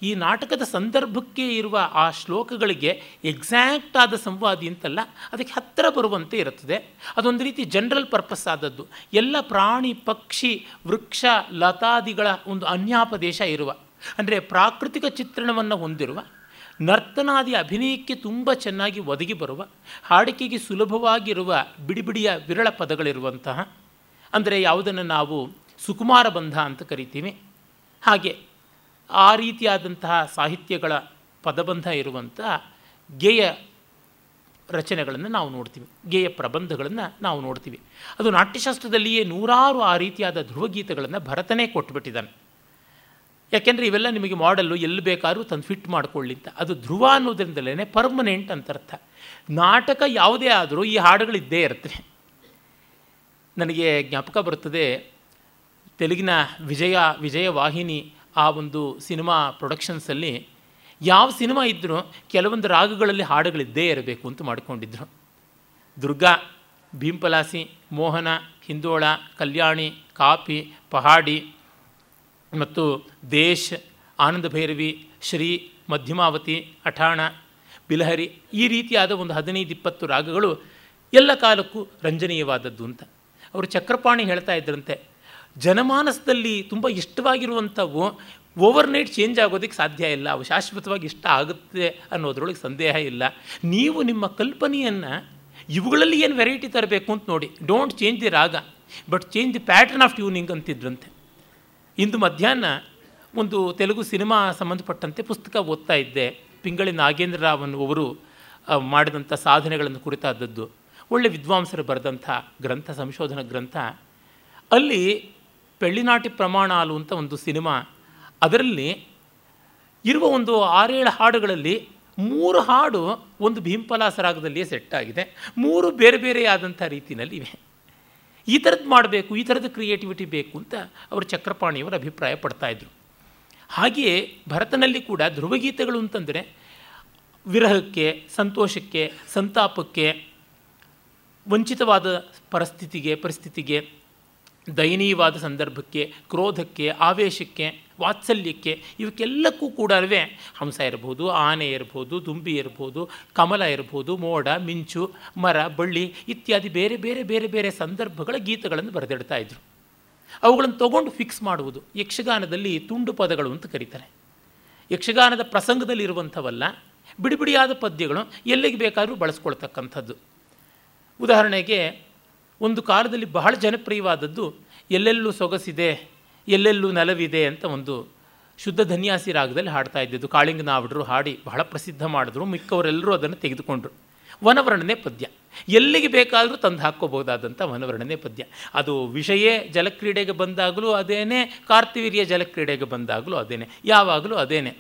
S1: ಈ ನಾಟಕದ ಸಂದರ್ಭಕ್ಕೆ ಇರುವ ಆ ಶ್ಲೋಕಗಳಿಗೆ ಎಕ್ಸಾಕ್ಟ್ ಆದ ಸಂವಾದಿ ಅಂತಲ್ಲ, ಅದಕ್ಕೆ ಹತ್ತಿರ ಬರುವಂತೆ ಇರುತ್ತದೆ. ಅದೊಂದು ರೀತಿ ಜನರಲ್ ಪರ್ಪಸ್ ಆದದ್ದು. ಎಲ್ಲ ಪ್ರಾಣಿ, ಪಕ್ಷಿ, ವೃಕ್ಷ, ಲತಾದಿಗಳ ಒಂದು ಅನ್ಯಾಪದೇಶ ಇರುವ, ಅಂದರೆ ಪ್ರಾಕೃತಿಕ ಚಿತ್ರಣವನ್ನು ಹೊಂದಿರುವ, ನರ್ತನಾದಿ ಅಭಿನಯಕ್ಕೆ ತುಂಬ ಚೆನ್ನಾಗಿ ಒದಗಿ ಬರುವ, ಹಾಡಿಕೆಗೆ ಸುಲಭವಾಗಿರುವ ಬಿಡಿಬಿಡಿಯ ವಿರಳ ಪದಗಳಿರುವಂತಹ, ಅಂದರೆ ಯಾವುದನ್ನು ನಾವು ಸುಕುಮಾರ ಬಂಧ ಅಂತ ಕರಿತೀವಿ. ಹಾಗೆ ಆ ರೀತಿಯಾದಂತಹ ಸಾಹಿತ್ಯಗಳ ಪದಬಂಧ ಇರುವಂಥ ಗೇಯ ರಚನೆಗಳನ್ನು ನಾವು ನೋಡ್ತೀವಿ. ಗೇಯ ಪ್ರಬಂಧಗಳನ್ನು ನಾವು ನೋಡ್ತೀವಿ. ಅದು ನಾಟ್ಯಶಾಸ್ತ್ರದಲ್ಲಿಯೇ ನೂರಾರು ಆ ರೀತಿಯಾದ ಧ್ರುವಗೀತೆಗಳನ್ನು ಭರತನೇ ಕೊಟ್ಟುಬಿಟ್ಟಿದ್ದಾನೆ ಯಾಕೆಂದರೆ ಇವೆಲ್ಲ ನಿಮಗೆ ಮಾಡಲ್ಲು ಎಲ್ಲಿ ಬೇಕಾದ್ರೂ ತಂದು ಫಿಟ್ ಮಾಡ್ಕೊಳ್ಳಿ ಅಂತ. ಅದು ಧ್ರುವ ಅನ್ನೋದ್ರಿಂದಲೇ ಪರ್ಮನೆಂಟ್ ಅಂತ ಅರ್ಥ ನಾಟಕ ಯಾವುದೇ ಆದರೂ ಈ ಹಾಡುಗಳಿದ್ದೇ ಇರುತ್ತೆ. ನನಗೆ ಜ್ಞಾಪಕ ಬರುತ್ತದೆ ತೆಲುಗಿನ ವಿಜಯ, ವಿಜಯವಾಹಿನಿ ಆ ಒಂದು ಸಿನಿಮಾ ಪ್ರೊಡಕ್ಷನ್ಸಲ್ಲಿ ಯಾವ ಸಿನಿಮಾ ಇದ್ದರೂ ಕೆಲವೊಂದು ರಾಗಗಳಲ್ಲಿ ಹಾಡುಗಳಿದ್ದೇ ಇರಬೇಕು ಅಂತ ಮಾಡಿಕೊಂಡಿದ್ರು. ದುರ್ಗಾ ಭೀಂಪಲಾಸಿ ಮೋಹನ, ಹಿಂದೋಳ, ಕಲ್ಯಾಣಿ, ಕಾಪಿ, ಪಹಾಡಿ ಮತ್ತು ದೇಶ್, ಆನಂದ ಭೈರವಿ, ಶ್ರೀ, ಮಧ್ಯಮಾವತಿ, ಅಠಾಣ, ಬಿಲಹರಿ ಈ ರೀತಿಯಾದ ಒಂದು ಹದಿನೈದು, ಇಪ್ಪತ್ತು ರಾಗಗಳು ಎಲ್ಲ ಕಾಲಕ್ಕೂ ರಂಜನೀಯವಾದದ್ದು ಅಂತ. ಅವರು ಚಕ್ರಪಾಣಿ ಹೇಳ್ತಾ ಇದ್ರಂತೆ ಜನಮಾನಸದಲ್ಲಿ ತುಂಬ ಇಷ್ಟವಾಗಿರುವಂಥವು ಓವರ್ ನೈಟ್ ಚೇಂಜ್ ಆಗೋದಕ್ಕೆ ಸಾಧ್ಯ ಇಲ್ಲ. ಅವು ಶಾಶ್ವತವಾಗಿ ಇಷ್ಟ ಆಗುತ್ತೆ ಅನ್ನೋದ್ರೊಳಗೆ ಸಂದೇಹ ಇಲ್ಲ. ನೀವು ನಿಮ್ಮ ಕಲ್ಪನೆಯನ್ನು ಇವುಗಳಲ್ಲಿ ಏನು ವೆರೈಟಿ ತರಬೇಕು ಅಂತ ನೋಡಿ. Don't change the raga but change the pattern of tuning ಅಂತಿದ್ರಂತೆ. ಇಂದು ಮಧ್ಯಾಹ್ನ ಒಂದು ತೆಲುಗು ಸಿನಿಮಾ ಸಂಬಂಧಪಟ್ಟಂತೆ ಪುಸ್ತಕ ಓದ್ತಾ ಇದ್ದೆ. ಪಿಂಗಳಿ ನಾಗೇಂದ್ರ ರಾವ್ ಅವರು ಮಾಡಿದಂಥ ಸಾಧನೆಗಳನ್ನು ಕುರಿತಾದದ್ದು. ಒಳ್ಳೆ ವಿದ್ವಾಂಸರು ಬರೆದಂಥ ಗ್ರಂಥ, ಸಂಶೋಧನಾ ಗ್ರಂಥ. ಅಲ್ಲಿ ಪೆಳ್ಳಿನಾಟಿ ಪ್ರಮಾಣಾಲು ಅಂತ ಒಂದು ಸಿನಿಮಾ. ಅದರಲ್ಲಿ ಇರುವ ಒಂದು ಆರೇಳು ಹಾಡುಗಳಲ್ಲಿ ಮೂರು ಹಾಡು ಒಂದು ಭೀಂಪಲಾಸ ರಾಗದಲ್ಲಿಯೇ ಸೆಟ್ ಆಗಿದೆ ಮೂರು ಬೇರೆ ಬೇರೆಯಾದಂಥ ರೀತಿಯಲ್ಲಿ ಇವೆ. ಈ ಥರದ್ದು ಮಾಡಬೇಕು, ಈ ಥರದ ಕ್ರಿಯೇಟಿವಿಟಿ ಬೇಕು ಅಂತ ಅವರು ಚಕ್ರಪಾಣಿಯವರು ಅಭಿಪ್ರಾಯ ಪಡ್ತಾಯಿದ್ರು ಹಾಗೆಯೇ ಭರತನಲ್ಲಿ ಕೂಡ ಧ್ರುವಗೀತೆಗಳು ಅಂತಂದರೆ ವಿರಹಕ್ಕೆ, ಸಂತೋಷಕ್ಕೆ, ಸಂತಾಪಕ್ಕೆ, ವಂಚಿತವಾದ ಪರಿಸ್ಥಿತಿಗೆ ಪರಿಸ್ಥಿತಿಗೆ ದಯನೀಯವಾದ ಸಂದರ್ಭಕ್ಕೆ, ಕ್ರೋಧಕ್ಕೆ, ಆವೇಶಕ್ಕೆ, ವಾತ್ಸಲ್ಯಕ್ಕೆ ಇವಕ್ಕೆಲ್ಲಕ್ಕೂ ಕೂಡ ಹಂಸ ಇರ್ಬೋದು, ಆನೆ ಇರ್ಬೋದು, ದುಂಬಿ ಇರ್ಬೋದು, ಕಮಲ ಇರ್ಬೋದು, ಮೋಡ, ಮಿಂಚು, ಮರ, ಬಳ್ಳಿ ಇತ್ಯಾದಿ ಬೇರೆ ಬೇರೆ ಬೇರೆ ಬೇರೆ ಸಂದರ್ಭಗಳ ಗೀತಗಳನ್ನು ಬರೆದಿಡ್ತಾ ಇದ್ರು. ಅವುಗಳನ್ನು ತಗೊಂಡು ಫಿಕ್ಸ್ ಮಾಡುವುದು ಯಕ್ಷಗಾನದಲ್ಲಿ ತುಂಡು ಪದಗಳು ಅಂತ ಕರೀತಾರೆ. ಯಕ್ಷಗಾನದ ಪ್ರಸಂಗದಲ್ಲಿ ಇರುವಂಥವಲ್ಲ ಬಿಡಿಬಿಡಿಯಾದ ಪದ್ಯಗಳು ಎಲ್ಲಿಗೆ ಬೇಕಾದರೂ ಬಳಸ್ಕೊಳ್ತಕ್ಕಂಥದ್ದು. ಉದಾಹರಣೆಗೆ ಒಂದು ಕಾಲದಲ್ಲಿ ಬಹಳ ಜನಪ್ರಿಯವಾದದ್ದು, ಎಲ್ಲೆಲ್ಲೂ ಸೊಗಸಿದೆ, ಎಲ್ಲೆಲ್ಲೂ ನೆಲವಿದೆ ಅಂತ ಒಂದು ಶುದ್ಧ ಧನ್ಯಾಸಿ ರಾಗದಲ್ಲಿ ಹಾಡ್ತಾ ಇದ್ದಿದ್ದು. ಕಾಳಿಂಗ ನಾವಿಡ್ರು ಹಾಡಿ ಬಹಳ ಪ್ರಸಿದ್ಧ ಮಾಡಿದ್ರು, ಮಿಕ್ಕವರೆಲ್ಲರೂ ಅದನ್ನು ತೆಗೆದುಕೊಂಡ್ರು. ವನವರ್ಣನೆ ಪದ್ಯ. ಎಲ್ಲಿಗೆ ಬೇಕಾದರೂ ತಂದು ಹಾಕ್ಕೋಬಹುದಾದಂಥ ವನವರ್ಣನೆ ಪದ್ಯ. ಅದು ವಿಷಯೇ ಜಲಕ್ರೀಡೆಗೆ ಬಂದಾಗಲೂ ಅದೇನೇ, ಕಾರ್ತಿವೀರ್ಯ ಜಲಕ್ರೀಡೆಗೆ ಬಂದಾಗಲೂ ಅದೇನೆ, ಯಾವಾಗಲೂ ಅದೇನೆ.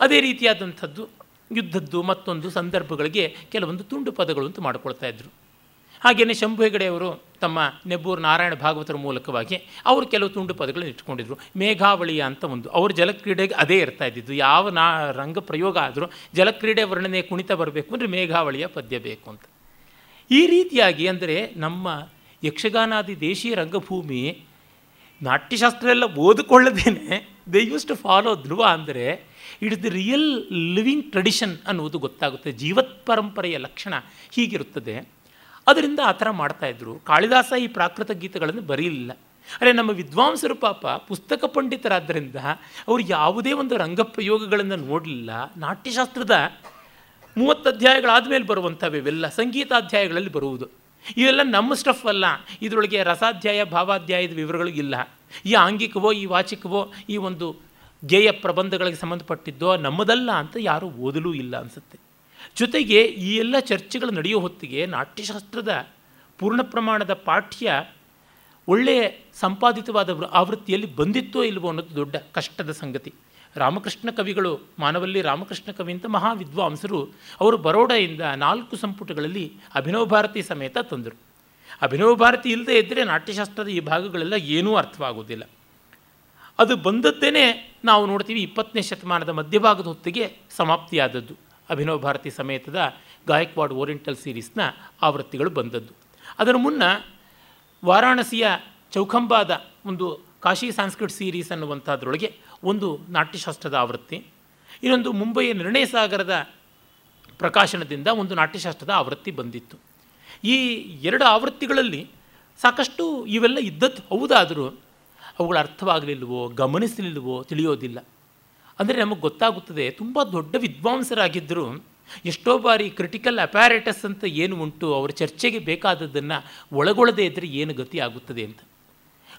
S1: ಅದೇ ರೀತಿಯಾದಂಥದ್ದು, ಯುದ್ಧದ್ದು ಮತ್ತೊಂದು ಸಂದರ್ಭಗಳಿಗೆ ಕೆಲವೊಂದು ತುಂಡು ಪದಗಳು ಅಂತ ಮಾಡ್ಕೊಳ್ತಾ ಇದ್ರು. ಹಾಗೆಯೇ ಶಂಭು ಹೆಗಡೆಯವರು ತಮ್ಮ ನೆಬ್ಬೂರು ನಾರಾಯಣ ಭಾಗವತರ ಮೂಲಕವಾಗಿ ಅವರು ಕೆಲವು ತುಂಡು ಪದಗಳನ್ನು ಇಟ್ಕೊಂಡಿದ್ರು ಮೇಘಾವಳಿಯ ಅಂತ ಒಂದು. ಅವ್ರ ಜಲಕ್ರೀಡೆಗೆ ಅದೇ ಇರ್ತಾ ಇದ್ದಿದ್ದು. ಯಾವ ನಾ ರಂಗ ಪ್ರಯೋಗ ಆದರೂ ಜಲಕ್ರೀಡೆ ವರ್ಣನೆ ಕುಣಿತ ಬರಬೇಕು ಅಂದರೆ ಮೇಘಾವಳಿಯ ಪದ್ಯ ಬೇಕು ಅಂತ. ಈ ರೀತಿಯಾಗಿ ಅಂದರೆ ನಮ್ಮ ಯಕ್ಷಗಾನಾದಿ ದೇಶೀಯ ರಂಗಭೂಮಿ ನಾಟ್ಯಶಾಸ್ತ್ರ ಎಲ್ಲ ಓದಿಕೊಳ್ಳದೇನೆ. They use to follow dhruva ಅಂದರೆ it is the real living tradition ಅನ್ನುವುದು ಗೊತ್ತಾಗುತ್ತೆ. ಜೀವತ್ ಪರಂಪರೆಯ ಲಕ್ಷಣ ಹೀಗಿರುತ್ತದೆ. ಅದರಿಂದ ಆ ಥರ ಮಾಡ್ತಾಯಿದ್ರು ಕಾಳಿದಾಸ ಈ ಪ್ರಾಕೃತ ಗೀತೆಗಳನ್ನು ಬರೀಲಿಲ್ಲ. ಅರೆ, ನಮ್ಮ ವಿದ್ವಾಂಸರು ಪಾಪ ಪುಸ್ತಕ ಪಂಡಿತರಾದ್ದರಿಂದ ಅವರು ಯಾವುದೇ ಒಂದು ರಂಗಪ್ರಯೋಗಗಳನ್ನು ನೋಡಲಿಲ್ಲ. ನಾಟ್ಯಶಾಸ್ತ್ರದ ಮೂವತ್ತು ಅಧ್ಯಾಯಗಳಾದ ಮೇಲೆ ಬರುವಂಥವು ಇವೆಲ್ಲ. ಸಂಗೀತಾಧ್ಯಾಯಗಳಲ್ಲಿ ಬರುವುದು. ಇವೆಲ್ಲ ನಮ್ಮ ಸ್ಟಫ್ ಅಲ್ಲ. ಇದರೊಳಗೆ ರಸಾಧ್ಯಾಯ, ಭಾವಾಧ್ಯಾಯದ ವಿವರಗಳು ಇಲ್ಲ. ಈ ಆಂಗಿಕವೋ, ಈ ವಾಚಿಕವೋ, ಈ ಒಂದು ಗೇಯ ಪ್ರಬಂಧಗಳಿಗೆ ಸಂಬಂಧಪಟ್ಟಿದ್ದೋ ನಮ್ಮದಲ್ಲ ಅಂತ ಯಾರೂ ಓದಲೂ ಇಲ್ಲ ಅನಿಸುತ್ತೆ. ಜೊತೆಗೆ ಈ ಎಲ್ಲ ಚರ್ಚೆಗಳು ನಡೆಯೋ ಹೊತ್ತಿಗೆ ನಾಟ್ಯಶಾಸ್ತ್ರದ ಪೂರ್ಣ ಪ್ರಮಾಣದ ಪಾಠ್ಯ ಒಳ್ಳೆಯ ಸಂಪಾದಿತವಾದ ಆವೃತ್ತಿಯಲ್ಲಿ ಬಂದಿತ್ತೋ ಇಲ್ವೋ ಅನ್ನೋದು ದೊಡ್ಡ ಕಷ್ಟದ ಸಂಗತಿ. ರಾಮಕೃಷ್ಣ ಕವಿಗಳು, ಮಾನವಲ್ಲಿ ರಾಮಕೃಷ್ಣ ಕವಿ ಅಂತ ಮಹಾ ವಿದ್ವಾಂಸರು ಅವರು ಬರೋಡೆಯಿಂದ ನಾಲ್ಕು ಸಂಪುಟಗಳಲ್ಲಿ ಅಭಿನವ ಭಾರತಿ ಸಮೇತ ತಂದರು. ಅಭಿನವ ಭಾರತಿ ಇಲ್ಲದೇ ಇದ್ದರೆ ನಾಟ್ಯಶಾಸ್ತ್ರದ ಈ ಭಾಗಗಳೆಲ್ಲ ಏನೂ ಅರ್ಥವಾಗುವುದಿಲ್ಲ. ಅದು ಬಂದದ್ದೇನೆ ನಾವು ನೋಡ್ತೀವಿ ಇಪ್ಪತ್ತನೇ ಶತಮಾನದ ಮಧ್ಯಭಾಗದ ಹೊತ್ತಿಗೆ ಸಮಾಪ್ತಿಯಾದದ್ದು. ಅಭಿನವ ಭಾರತಿ ಸಮೇತದ ಗಾಯಕ್ವಾಡ್ ಓರಿಯೆಂಟಲ್ ಸೀರೀಸ್ನ ಆವೃತ್ತಿಗಳು ಬಂದದ್ದು. ಅದರ ಮುನ್ನ ವಾರಾಣಸಿಯ ಚೌಖಂಬಾದ ಒಂದು ಕಾಶಿ ಸಾಂಸ್ಕೃತ್ ಸೀರೀಸ್ ಅನ್ನುವಂಥದ್ರೊಳಗೆ ಒಂದು ನಾಟ್ಯಶಾಸ್ತ್ರದ ಆವೃತ್ತಿ, ಇನ್ನೊಂದು ಮುಂಬಯಿಯ ನಿರ್ಣಯ ಸಾಗರದ ಪ್ರಕಾಶನದಿಂದ ಒಂದು ನಾಟ್ಯಶಾಸ್ತ್ರದ ಆವೃತ್ತಿ ಬಂದಿತ್ತು. ಈ ಎರಡು ಆವೃತ್ತಿಗಳಲ್ಲಿ ಸಾಕಷ್ಟು ಇವೆಲ್ಲ ಇದ್ದದ್ದು ಹೌದಾದರೂ ಅವುಗಳ ಅರ್ಥವಾಗಲಿಲ್ಲವೋ ಗಮನಿಸಲಿಲ್ವೋ ತಿಳಿಯೋದಿಲ್ಲ. ಅಂದರೆ ನಮಗೆ ಗೊತ್ತಾಗುತ್ತದೆ, ತುಂಬ ದೊಡ್ಡ ವಿದ್ವಾಂಸರಾಗಿದ್ದರೂ ಎಷ್ಟೋ ಬಾರಿ ಕ್ರಿಟಿಕಲ್ ಅಪ್ಯಾರೇಟಸ್ ಅಂತ ಏನು ಉಂಟು, ಅವರ ಚರ್ಚೆಗೆ ಬೇಕಾದದ್ದನ್ನು ಒಳಗೊಳ್ಳದೇ ಇದ್ದರೆ ಏನು ಗತಿ ಆಗುತ್ತದೆ ಅಂತ.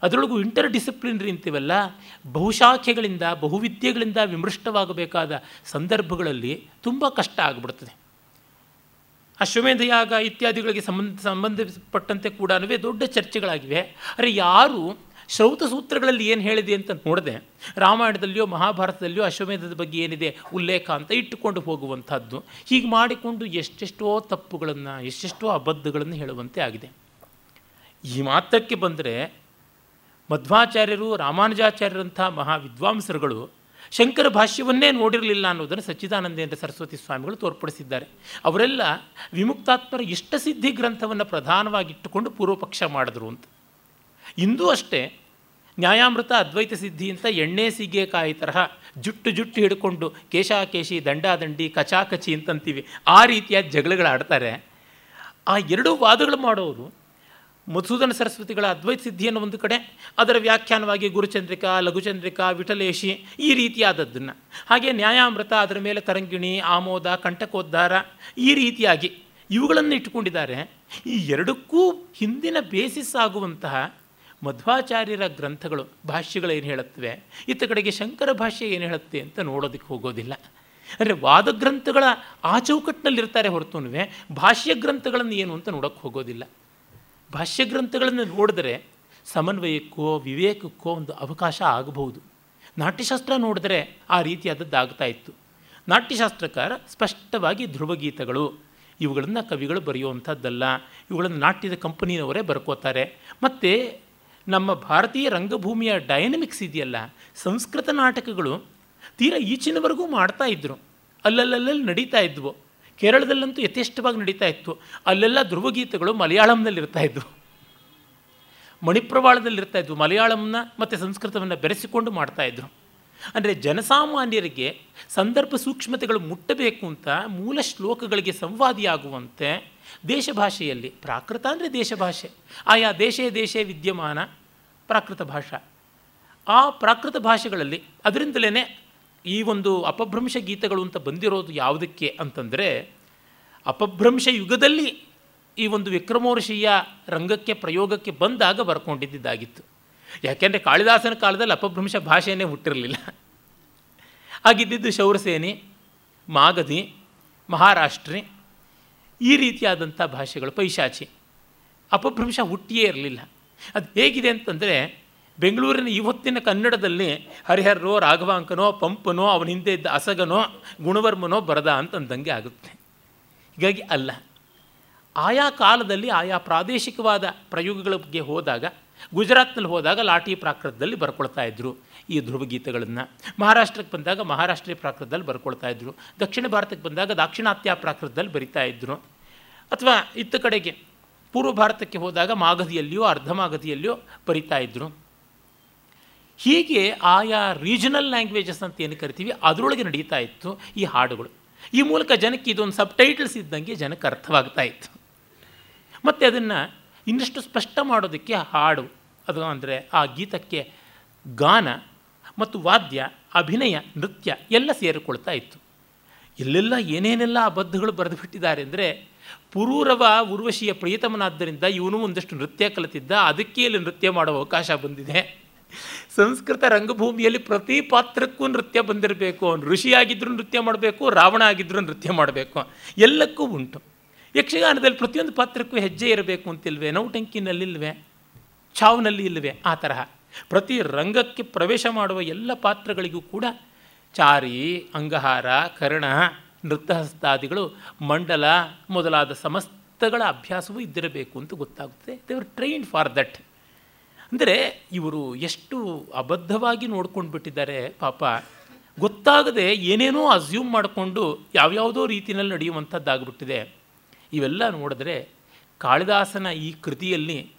S1: ಅದರೊಳಗೂ ಇಂಟರ್ ಡಿಸಿಪ್ಲಿನರಿ ಅಂತೀವಲ್ಲ, ಬಹುಶಾಖೆಗಳಿಂದ, ಬಹುವಿದ್ಯೆಗಳಿಂದ ವಿಮೃಷ್ಟವಾಗಬೇಕಾದ ಸಂದರ್ಭಗಳಲ್ಲಿ ತುಂಬ ಕಷ್ಟ ಆಗಿಬಿಡ್ತದೆ. ಅಶ್ವಮೇಧ ಯಾಗ ಇತ್ಯಾದಿಗಳಿಗೆ ಸಂಬಂಧ, ಸಂಬಂಧಪಟ್ಟಂತೆ ಕೂಡ ದೊಡ್ಡ ಚರ್ಚೆಗಳಾಗಿವೆ. ಅರೆ ಯಾರು ಶ್ರೌತ ಸೂತ್ರಗಳಲ್ಲಿ ಏನು ಹೇಳಿದೆ ಅಂತ ನೋಡಿದೆ, ರಾಮಾಯಣದಲ್ಲಿಯೋ ಮಹಾಭಾರತದಲ್ಲಿಯೋ ಅಶ್ವಮೇಧದ ಬಗ್ಗೆ ಏನಿದೆ ಉಲ್ಲೇಖ ಅಂತ ಇಟ್ಟುಕೊಂಡು ಹೋಗುವಂಥದ್ದು. ಹೀಗೆ ಮಾಡಿಕೊಂಡು ಎಷ್ಟೆಷ್ಟೋ ತಪ್ಪುಗಳನ್ನು, ಎಷ್ಟೆಷ್ಟೋ ಅಬದ್ಧಗಳನ್ನು ಹೇಳುವಂತೆ ಆಗಿದೆ. ಈ ಮಾತ್ರಕ್ಕೆ ಬಂದರೆ, ಮಧ್ವಾಚಾರ್ಯರು, ರಾಮಾನುಜಾಚಾರ್ಯರಂಥ ಮಹಾ ವಿದ್ವಾಂಸರುಗಳು ಶಂಕರ ಭಾಷ್ಯವನ್ನೇ ನೋಡಿರಲಿಲ್ಲ ಅನ್ನೋದನ್ನು ಸಚ್ಚಿದಾನಂದೇಂದ್ರ ಸರಸ್ವತಿ ಸ್ವಾಮಿಗಳು ತೋರ್ಪಡಿಸಿದ್ದಾರೆ. ಅವರೆಲ್ಲ ವಿಮುಕ್ತಾತ್ಮರ ಇಷ್ಟಸಿದ್ಧಿ ಗ್ರಂಥವನ್ನು ಪ್ರಧಾನವಾಗಿಟ್ಟುಕೊಂಡು ಪೂರ್ವಪಕ್ಷ ಮಾಡಿದ್ರು ಅಂತ. ಇಂದೂ ಅಷ್ಟೇ ನ್ಯಾಯಾಮೃತ ಅದ್ವೈತ ಸಿದ್ಧಿ ಅಂತ ಎಣ್ಣೆ ಸೀಗೆಕಾಯಿ ತರಹ ಜುಟ್ಟು ಜುಟ್ಟು ಹಿಡ್ಕೊಂಡು ಕೇಶಾಕೇಶಿ ದಂಡಾದಂಡಿ ಕಚಾಕಚಿ ಅಂತಂತೀವಿ ಆ ರೀತಿಯಾದ ಜಗಳಗಳು ಆಡ್ತಾರೆ. ಆ ಎರಡೂ ವಾದಗಳು ಮಾಡೋರು ಮಧುಸೂದನ ಸರಸ್ವತಿಗಳ ಅದ್ವೈತ ಸಿದ್ಧಿಯನ್ನು ಒಂದು ಕಡೆ, ಅದರ ವ್ಯಾಖ್ಯಾನವಾಗಿ ಗುರುಚಂದ್ರಿಕಾ, ಲಘುಚಂದ್ರಿಕಾ, ವಿಠಲೇಶಿ ಈ ರೀತಿಯಾದದ್ದನ್ನು. ಹಾಗೆ ನ್ಯಾಯಾಮೃತ ಅದರ ಮೇಲೆ ತರಂಗಿಣಿ, ಆಮೋದ, ಕಂಟಕೋದ್ಧಾರ ಈ ರೀತಿಯಾಗಿ ಇವುಗಳನ್ನು ಇಟ್ಟುಕೊಂಡಿದ್ದಾರೆ. ಈ ಎರಡಕ್ಕೂ ಹಿಂದಿನ ಬೇಸಿಸ್ ಆಗುವಂತಹ ಮಧ್ವಾಚಾರ್ಯರ ಗ್ರಂಥಗಳು, ಭಾಷ್ಯಗಳು ಏನು ಹೇಳುತ್ತವೆ? ಇತ್ತ ಕಡೆಗೆ ಶಂಕರ ಭಾಷ್ಯ ಏನು ಹೇಳುತ್ತೆ ಅಂತ ನೋಡೋದಕ್ಕೆ ಹೋಗೋದಿಲ್ಲ. ಅಂದರೆ ವಾದ ಗ್ರಂಥಗಳ ಆ ಚೌಕಟ್ಟಿನಲ್ಲಿರ್ತಾರೆ ಹೊರತುನುವೆ, ಭಾಷ್ಯ ಗ್ರಂಥಗಳನ್ನು ಏನು ಅಂತ ನೋಡೋಕ್ಕೆ ಹೋಗೋದಿಲ್ಲ. ಭಾಷ್ಯ ಗ್ರಂಥಗಳನ್ನು ನೋಡಿದ್ರೆ ಸಮನ್ವಯಕ್ಕೋ, ವಿವೇಕಕ್ಕೋ ಒಂದು ಅವಕಾಶ ಆಗಬಹುದು. ನಾಟ್ಯಶಾಸ್ತ್ರ ನೋಡಿದ್ರೆ ಆ ರೀತಿಯಾದದ್ದು ಆಗ್ತಾ ಇತ್ತು. ನಾಟ್ಯಶಾಸ್ತ್ರಕಾರ ಸ್ಪಷ್ಟವಾಗಿ ಧ್ರುವಗೀತಗಳು, ಇವುಗಳನ್ನು ಕವಿಗಳು ಬರೆಯುವಂಥದ್ದಲ್ಲ. ಇವುಗಳನ್ನು ನಾಟ್ಯದ ಕಂಪನಿಯವರೇ ಬರ್ಕೋತಾರೆ. ಮತ್ತು ನಮ್ಮ ಭಾರತೀಯ ರಂಗಭೂಮಿಯ ಡೈನಮಿಕ್ಸ್ ಇದೆಯಲ್ಲ, ಸಂಸ್ಕೃತ ನಾಟಕಗಳು ತೀರಾ ಈಚಿನವರೆಗೂ ಮಾಡ್ತಾ ಇದ್ದರು ಅಲ್ಲಲ್ಲಲ್ಲಿ ನಡೀತಾ ಇದ್ವು. ಕೇರಳದಲ್ಲಂತೂ ಯಥೇಷ್ಟವಾಗಿ ನಡೀತಾ ಇತ್ತು. ಅಲ್ಲೆಲ್ಲ ಧ್ರುವಗೀತೆಗಳು ಮಲಯಾಳಂನಲ್ಲಿ ಇರ್ತಾ ಇದ್ವು. ಮಣಿಪ್ರವಾಳದಲ್ಲಿರ್ತಾ ಇದ್ವು. ಮಲಯಾಳಂನ ಮತ್ತು ಸಂಸ್ಕೃತವನ್ನು ಬೆರೆಸಿಕೊಂಡು ಮಾಡ್ತಾಯಿದ್ರು ಅಂದರೆ ಜನಸಾಮಾನ್ಯರಿಗೆ ಸಂದರ್ಭ ಸೂಕ್ಷ್ಮತೆಗಳು ಮುಟ್ಟಬೇಕು ಅಂತ ಮೂಲ ಶ್ಲೋಕಗಳಿಗೆ ಸಂವಾದಿಯಾಗುವಂತೆ ದೇಶ ಭಾಷೆಯಲ್ಲಿ ಪ್ರಾಕೃತ ಅಂದರೆ ದೇಶ ಭಾಷೆ ಆಯಾ ದೇಶೇ ದೇಶೇ ವಿದ್ಯಮಾನ ಪ್ರಾಕೃತ ಭಾಷಾ. ಆ ಪ್ರಾಕೃತ ಭಾಷೆಗಳಲ್ಲಿ ಅದರಿಂದಲೇ ಈ ಒಂದು ಅಪಭ್ರಂಶ ಗೀತೆಗಳು ಅಂತ ಬಂದಿರೋದು ಯಾವುದಕ್ಕೆ ಅಂತಂದರೆ, ಅಪಭ್ರಂಶ ಯುಗದಲ್ಲಿ ಈ ಒಂದು ವಿಕ್ರಮೋರ್ಷಿಯ ರಂಗಕ್ಕೆ, ಪ್ರಯೋಗಕ್ಕೆ ಬಂದಾಗ ಬರ್ಕೊಂಡಿದ್ದಾಗಿತ್ತು ಯಾಕೆಂದರೆ ಕಾಳಿದಾಸನ ಕಾಲದಲ್ಲಿ ಅಪಭ್ರಂಶ ಭಾಷೆಯೇ ಹುಟ್ಟಿರಲಿಲ್ಲ. ಆಗಿದ್ದಿದ್ದು ಶೌರಸೇನಿ, ಮಾಗಧಿ, ಮಹಾರಾಷ್ಟ್ರಿ ಈ ರೀತಿಯಾದಂಥ ಭಾಷೆಗಳು ಪೈಶಾಚಿ. ಅಪಭ್ರಂಶ ಹುಟ್ಟಿಯೇ ಇರಲಿಲ್ಲ. ಅದು ಹೇಗಿದೆ ಅಂತಂದರೆ, ಬೆಂಗಳೂರಿನ ಇವತ್ತಿನ ಕನ್ನಡದಲ್ಲಿ ಹರಿಹರರೋ ರಾಘವಾಂಕನೋ, ಪಂಪನೋ, ಅವನ ಹಿಂದೆ ಇದ್ದ ಅಸಗನೋ, ಗುಣವರ್ಮನೋ ಬರದ ಅಂತಂದಂಗೆ ಆಗುತ್ತೆ. ಹೀಗಾಗಿ ಅಲ್ಲ. ಆಯಾ ಕಾಲದಲ್ಲಿ, ಆಯಾ ಪ್ರಾದೇಶಿಕವಾದ ಪ್ರಯೋಗಗಳ ಬಗ್ಗೆ ಹೋದಾಗ, ಗುಜರಾತ್ನಲ್ಲಿ ಹೋದಾಗ ಲಾಠಿ ಪ್ರಾಕೃತದಲ್ಲಿ ಬರ್ಕೊಳ್ತಾ ಇದ್ದರು ಈ ಧ್ರುವಗೀತೆಗಳನ್ನು. ಮಹಾರಾಷ್ಟ್ರಕ್ಕೆ ಬಂದಾಗ ಮಹಾರಾಷ್ಟ್ರೀಯ ಪ್ರಾಕೃತದಲ್ಲಿ ಬರ್ಕೊಳ್ತಾ ಇದ್ದರು ದಕ್ಷಿಣ ಭಾರತಕ್ಕೆ ಬಂದಾಗ ದಾಕ್ಷಿಣಾತ್ಯ ಪ್ರಾಕೃತದಲ್ಲಿ ಬರಿತಾ ಇದ್ದರು ಅಥವಾ ಇತ್ತ ಕಡೆಗೆ ಪೂರ್ವ ಭಾರತಕ್ಕೆ ಹೋದಾಗ ಮಾಗಧಿಯಲ್ಲಿಯೋ, ಅರ್ಧ ಮಾಗಧಿಯಲ್ಲಿಯೋ ಬರಿತಾ ಇದ್ದರು ಹೀಗೆ ಆಯಾ ರೀಜನಲ್ ಲ್ಯಾಂಗ್ವೇಜಸ್ ಅಂತ ಏನು ಕರಿತೀವಿ, ಅದರೊಳಗೆ ನಡೀತಾ ಇತ್ತು ಈ ಹಾಡುಗಳು. ಈ ಮೂಲಕ ಜನಕ್ಕೆ ಇದೊಂದು ಸಬ್ ಟೈಟಲ್ಸ್ ಇದ್ದಂಗೆ ಜನಕ್ಕೆ ಅರ್ಥವಾಗ್ತಾ ಇತ್ತು. ಮತ್ತು ಅದನ್ನು ಇನ್ನಷ್ಟು ಸ್ಪಷ್ಟ ಮಾಡೋದಕ್ಕೆ ಹಾಡು, ಅದು ಅಂದರೆ ಆ ಗೀತಕ್ಕೆ ಗಾನ ಮತ್ತು ವಾದ್ಯ, ಅಭಿನಯ, ನೃತ್ಯ ಎಲ್ಲ ಸೇರಿಕೊಳ್ತಾ ಇತ್ತು. ಎಲ್ಲೆಲ್ಲ ಏನೇನೆಲ್ಲ ಅಬದ್ಧಗಳು ಬರೆದು ಬಿಟ್ಟಿದ್ದಾರೆ ಅಂದರೆ ಪುರೂರವ ಉರ್ವಶಿಯ ಪ್ರಿಯತಮನಾದ್ದರಿಂದ ಇವನು ಒಂದಷ್ಟು ನೃತ್ಯ ಕಲಿತಿದ್ದ, ಅದಕ್ಕೆ ಇಲ್ಲಿ ನೃತ್ಯ ಮಾಡುವ ಅವಕಾಶ ಬಂದಿದೆ. ಸಂಸ್ಕೃತ ರಂಗಭೂಮಿಯಲ್ಲಿ ಪ್ರತಿ ಪಾತ್ರಕ್ಕೂ ನೃತ್ಯ ಬಂದಿರಬೇಕು. ಋಷಿಯಾಗಿದ್ದರೂ ನೃತ್ಯ ಮಾಡಬೇಕು, ರಾವಣ ಆಗಿದ್ದರೂ ನೃತ್ಯ ಮಾಡಬೇಕು. ಎಲ್ಲಕ್ಕೂ ಉಂಟು. ಯಕ್ಷಗಾನದಲ್ಲಿ ಪ್ರತಿಯೊಂದು ಪಾತ್ರಕ್ಕೂ ಹೆಜ್ಜೆ ಇರಬೇಕು ಅಂತಿಲ್ವೇ? ನೌಟಂಕಿನಲ್ಲಿಲ್ವೇ ಛಾವ್ನಲ್ಲಿ ಇಲ್ವೇ? ಆ ತರಹ. ಪ್ರತಿ ರಂಗಕ್ಕೆ ಪ್ರವೇಶ ಮಾಡುವ ಎಲ್ಲ ಪಾತ್ರಗಳಿಗೂ ಕೂಡ ಚಾರಿ, ಅಂಗಹಾರ, ಕರ್ಣ, ನೃತ್ಯಹಸ್ತಾದಿಗಳು, ಮಂಡಲ ಮೊದಲಾದ ಸಮಸ್ತಗಳ ಅಭ್ಯಾಸವೂ ಇದ್ದಿರಬೇಕು ಅಂತ ಗೊತ್ತಾಗುತ್ತೆ. ದೇವರ್ ಟ್ರೈನ್ಡ್ ಫಾರ್ ದಟ್ ಅಂದರೆ ಇವರು ಎಷ್ಟು ಅಬದ್ಧವಾಗಿ ನೋಡ್ಕೊಂಡು ಬಿಟ್ಟಿದ್ದಾರೆ ಪಾಪ. ಗೊತ್ತಾಗದೆ ಏನೇನೋ ಅಸ್ಯೂಮ್ ಮಾಡಿಕೊಂಡು ಯಾವ್ಯಾವುದೋ ರೀತಿಯಲ್ಲಿ ನಡೆಯುವಂಥದ್ದಾಗ್ಬಿಟ್ಟಿದೆ. ಇವೆಲ್ಲ ನೋಡಿದ್ರೆ ಕಾಳಿದಾಸನ ಈ ಕೃತಿಯಲ್ಲಿ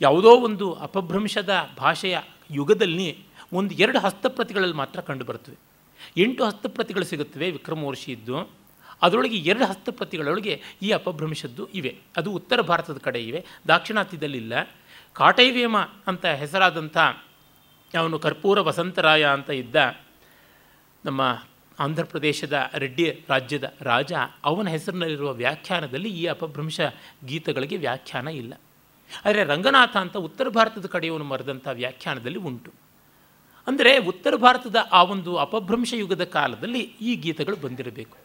S1: ಯಾವುದೋ ಒಂದು ಅಪಭ್ರಂಶದ ಭಾಷೆಯ ಯುಗದಲ್ಲಿ ಒಂದು ಎರಡು ಹಸ್ತಪ್ರತಿಗಳಲ್ಲಿ ಮಾತ್ರ ಕಂಡುಬರುತ್ತವೆ. ಎಂಟು ಹಸ್ತಪ್ರತಿಗಳು ಸಿಗುತ್ತವೆ ವಿಕ್ರಮವರ್ಷಿಯದ್ದು ಅದರೊಳಗೆ ಎರಡು ಹಸ್ತಪ್ರತಿಗಳೊಳಗೆ ಈ ಅಪಭ್ರಂಶದ್ದು ಇವೆ. ಅದು ಉತ್ತರ ಭಾರತದ ಕಡೆ ಇವೆ. ದಾಕ್ಷಿಣಾತ್ಯದಲ್ಲಿಲ್ಲ ಕಾಟೈವೇಮ ಅಂತ ಹೆಸರಾದಂಥ ಅವನು ಕರ್ಪೂರ ವಸಂತರಾಯ ಅಂತ ಇದ್ದ ನಮ್ಮ ಆಂಧ್ರ ಪ್ರದೇಶದ ರೆಡ್ಡಿ ರಾಜ್ಯದ ರಾಜ, ಅವನ ಹೆಸರಿನಲ್ಲಿರುವ ವ್ಯಾಖ್ಯಾನದಲ್ಲಿ ಈ ಅಪಭ್ರಂಶ ಗೀತಗಳಿಗೆ ವ್ಯಾಖ್ಯಾನ ಇಲ್ಲ. ಆದರೆ ರಂಗನಾಥ ಅಂತ ಉತ್ತರ ಭಾರತದ ಕಡೆಯವನು ಮರೆದಂಥ ವ್ಯಾಖ್ಯಾನದಲ್ಲಿ ಉಂಟು. ಅಂದರೆ ಉತ್ತರ ಭಾರತದ ಆ ಒಂದು ಅಪಭ್ರಂಶ ಯುಗದ ಕಾಲದಲ್ಲಿ ಈ ಗೀತೆಗಳು ಬಂದಿರಬೇಕು.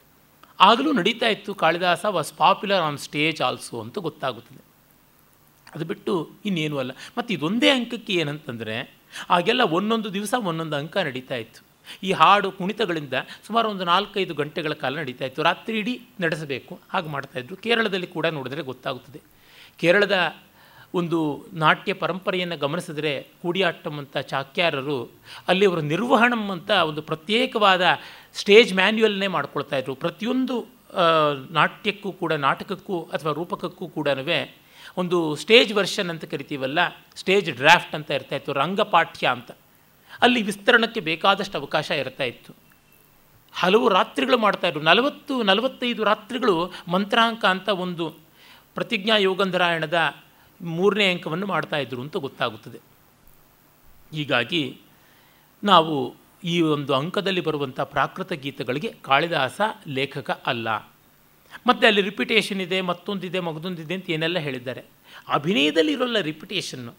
S1: ಆಗಲೂ ನಡೀತಾ ಇತ್ತು, Kalidasa was popular on stage also ಅಂತ ಗೊತ್ತಾಗುತ್ತದೆ. ಅದು ಬಿಟ್ಟು ಇನ್ನೇನು ಅಲ್ಲ. ಮತ್ತು ಇದೊಂದೇ ಅಂಕಕ್ಕೆ ಏನಂತಂದರೆ ಆಗೆಲ್ಲ ಒಂದೊಂದು ದಿವಸ ಒಂದೊಂದು ಅಂಕ ನಡೀತಾ ಇತ್ತು. ಈ ಹಾಡು ಕುಣಿತಗಳಿಂದ ಸುಮಾರು ಒಂದು ನಾಲ್ಕೈದು ಗಂಟೆಗಳ ಕಾಲ ನಡೀತಾ ಇತ್ತು. ರಾತ್ರಿ ಇಡೀ ನಡೆಸಬೇಕು. ಹಾಗೆ ಮಾಡ್ತಾಯಿದ್ರು ಕೇರಳದಲ್ಲಿ ಕೂಡ ನೋಡಿದ್ರೆ ಗೊತ್ತಾಗುತ್ತದೆ. ಕೇರಳದ ಒಂದು ನಾಟ್ಯ ಪರಂಪರೆಯನ್ನು ಗಮನಿಸಿದ್ರೆ ಕೂಡಿಯಾಟ್ಟಂ ಅಂತ ಚಾಕ್ಯಾರರು ಅಲ್ಲಿ ಅವರು ನಿರ್ವಹಣಂ ಅಂತ ಒಂದು ಪ್ರತ್ಯೇಕವಾದ ಸ್ಟೇಜ್ ಮ್ಯಾನ್ಯುಯಲ್ನೇ ಮಾಡ್ಕೊಳ್ತಾ ಇದ್ರು. ಪ್ರತಿಯೊಂದು ನಾಟ್ಯಕ್ಕೂ ಕೂಡ, ನಾಟಕಕ್ಕೂ ಅಥವಾ ರೂಪಕಕ್ಕೂ ಕೂಡ ಒಂದು ಸ್ಟೇಜ್ ವರ್ಷನ್ ಅಂತ ಕರಿತೀವಲ್ಲ, ಸ್ಟೇಜ್ ಡ್ರಾಫ್ಟ್ ಅಂತ ಇರ್ತಾ ಇತ್ತು ರಂಗಪಾಠ್ಯ ಅಂತ. ಅಲ್ಲಿ ವಿಸ್ತರಣಕ್ಕೆ ಬೇಕಾದಷ್ಟು ಅವಕಾಶ ಇರ್ತಾ ಇತ್ತು. ಹಲವು ರಾತ್ರಿಗಳು ಮಾಡ್ತಾಯಿದ್ರು ನಲವತ್ತು, ನಲವತ್ತೈದು ರಾತ್ರಿಗಳು ಮಂತ್ರಾಂಕ ಅಂತ ಒಂದು ಪ್ರತಿಜ್ಞಾ ಯೋಗಂಧರಾಯಣದ ಮೂರನೇ ಅಂಕವನ್ನು ಮಾಡ್ತಾಯಿದ್ರು ಅಂತ ಗೊತ್ತಾಗುತ್ತದೆ. ಹೀಗಾಗಿ ನಾವು ಈ ಒಂದು ಅಂಕದಲ್ಲಿ ಬರುವಂಥ ಪ್ರಾಕೃತ ಗೀತೆಗಳಿಗೆ ಕಾಳಿದಾಸ ಲೇಖಕ ಅಲ್ಲ. ಮತ್ತು ಅಲ್ಲಿ ರಿಪಿಟೇಷನ್ ಇದೆ, ಮತ್ತೊಂದಿದೆ, ಮಗದೊಂದಿದೆ ಅಂತ ಏನೆಲ್ಲ ಹೇಳಿದ್ದಾರೆ. ಅಭಿನಯದಲ್ಲಿ ಇರೋಲ್ಲ ರಿಪಿಟೇಷನ್ನು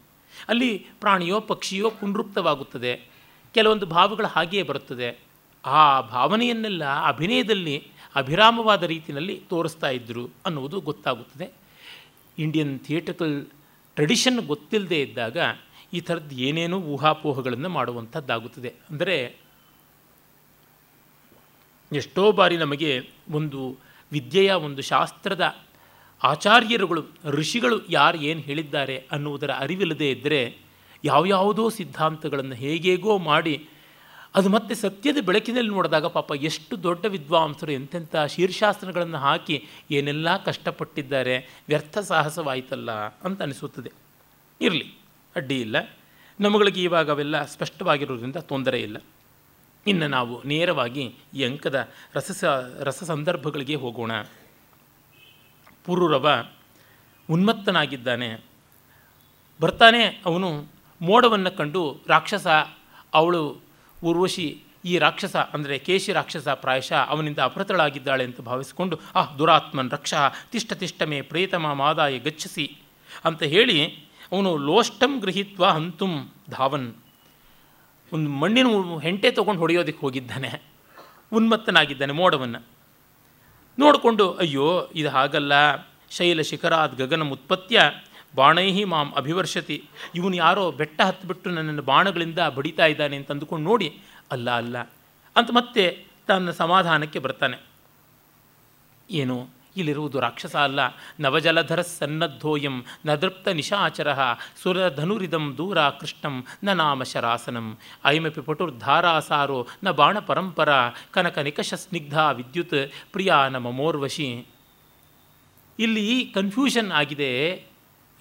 S1: ಅಲ್ಲಿ ಪ್ರಾಣಿಯೋ, ಪಕ್ಷಿಯೋ ಪುನರುಕ್ತವಾಗುತ್ತದೆ ಕೆಲವೊಂದು ಭಾವಗಳು ಹಾಗೆಯೇ ಬರುತ್ತದೆ. ಆ ಭಾವನೆಯನ್ನೆಲ್ಲ ಅಭಿನಯದಲ್ಲಿ ಅಭಿರಾಮವಾದ ರೀತಿಯಲ್ಲಿ ತೋರಿಸ್ತಾ ಇದ್ದರು ಅನ್ನುವುದು ಗೊತ್ತಾಗುತ್ತದೆ. ಇಂಡಿಯನ್ ಥಿಯೇಟ್ರಿಕಲ್ ಟ್ರೆಡಿಷನ್ ಗೊತ್ತಿಲ್ಲದೆ ಇದ್ದಾಗ ಈ ಥರದ್ದು ಏನೇನೋ ಊಹಾಪೋಹಗಳನ್ನು ಮಾಡುವಂಥದ್ದಾಗುತ್ತದೆ. ಅಂದರೆ ಎಷ್ಟೋ ಬಾರಿ ನಮಗೆ ಒಂದು ವಿದ್ಯೆಯ ಒಂದು ಶಾಸ್ತ್ರದ ಆಚಾರ್ಯರುಗಳು, ಋಷಿಗಳು ಯಾರು ಏನು ಹೇಳಿದ್ದಾರೆ ಅನ್ನುವುದರ ಅರಿವಿಲ್ಲದೆ ಇದ್ದರೆ ಯಾವ್ಯಾವುದೋ ಸಿದ್ಧಾಂತಗಳನ್ನು ಹೇಗೇಗೋ ಮಾಡಿ ಅದು ಮತ್ತೆ ಸತ್ಯದ ಬೆಳಕಿನಲ್ಲಿ ನೋಡಿದಾಗ ಪಾಪ ಎಷ್ಟು ದೊಡ್ಡ ವಿದ್ವಾಂಸರು ಎಂತೆಂಥ ಶೀರ್ಷಾಸ್ತ್ರಗಳನ್ನು ಹಾಕಿ ಏನೆಲ್ಲ ಕಷ್ಟಪಟ್ಟಿದ್ದಾರೆ, ವ್ಯರ್ಥ ಸಾಹಸವಾಯಿತಲ್ಲ ಅಂತ ಅನಿಸುತ್ತದೆ. ಇರಲಿ, ಅಡ್ಡಿ ಇಲ್ಲ. ನಮ್ಮಗಳಿಗೆ ಇವಾಗ ಅವೆಲ್ಲ ಸ್ಪಷ್ಟವಾಗಿರೋದ್ರಿಂದ ತೊಂದರೆ ಇಲ್ಲ. ಇನ್ನು ನಾವು ನೇರವಾಗಿ ಈ ಅಂಕದ ರಸ ರಸ ಸಂದರ್ಭಗಳಿಗೆ ಹೋಗೋಣ. ಪುರುರವ ಉನ್ಮತ್ತನಾಗಿದ್ದಾನೆ. ಬರ್ತಾನೆ ಅವನು ಮೋಡವನ್ನು ಕಂಡು ರಾಕ್ಷಸ, ಅವಳು ಊರ್ವಶಿ ಈ ರಾಕ್ಷಸ ಅಂದರೆ ಕೇಶಿ ರಾಕ್ಷಸ ಪ್ರಾಯಶಃ ಅವನಿಂದ ಅಪೃತಳಾಗಿದ್ದಾಳೆ ಅಂತ ಭಾವಿಸಿಕೊಂಡು ಆಹ್ ದುರಾತ್ಮನ್ ರಕ್ಷ, ತಿಷ್ಟ ತಿಷ್ಟಮೇ ಪ್ರೇತಮ ಮಾದಾಯ ಗಚ್ಚಿಸಿ ಅಂತ ಹೇಳಿ ಅವನು ಲೋಷ್ಟಂ ಗೃಹೀತ್ವ ಹಂತುಂ ಧಾವನ್. ಒಂದು ಮಣ್ಣಿನ ಹೆಂಟೆ ತೊಗೊಂಡು ಹೊಡೆಯೋದಕ್ಕೆ ಹೋಗಿದ್ದಾನೆ, ಉನ್ಮತ್ತನಾಗಿದ್ದಾನೆ ಮೋಡವನ್ನು. ನೋಡಿಕೊಂಡು, ಅಯ್ಯೋ, ಇದು ಹಾಗಲ್ಲ. ಶೈಲ ಶಿಖರಾದ್ ಗಗನ ಉತ್ಪತ್ಯ ಬಾಣೈಹಿ ಮಾಂ ಅಭಿವರ್ಷತಿ. ಇವನು ಯಾರೋ ಬೆಟ್ಟ ಹತ್ತಿಬಿಟ್ಟು ನನ್ನನ್ನು ಬಾಣಗಳಿಂದ ಬಡಿತಾ ಇದ್ದಾನೆ ಅಂತ ಅಂದುಕೊಂಡು ನೋಡಿ, ಅಲ್ಲ ಅಲ್ಲ ಅಂತ ಮತ್ತೆ ತನ್ನ ಸಮಾಧಾನಕ್ಕೆ ಬರ್ತಾನೆ. ಏನು, ಇಲ್ಲಿರುವುದು ರಾಕ್ಷಸ ಅಲ್ಲ ನವಜಲಧರ ಸನ್ನದ್ಧೋಯಂ ನದೃಪ್ತ ನಿಶಾಚರ, ಸುರಧನುರಿದಂ ದೂರ ಕೃಷ್ಣಂ, ನ ನಾಮ ಶರಾಸನಂ ಅಯಮಪಿ ಪಟುರ್ಧಾರಾಸಾರೋ ನ ಬಾಣ ಪರಂಪರ, ಕನಕ ನಿಕಷ ಸ್ನಿಗ್ಧ ವಿದ್ಯುತ್, ಪ್ರಿಯ ನ ಮಮೋರ್ವಶಿ. ಇಲ್ಲಿ ಕನ್ಫ್ಯೂಷನ್ ಆಗಿದೆ.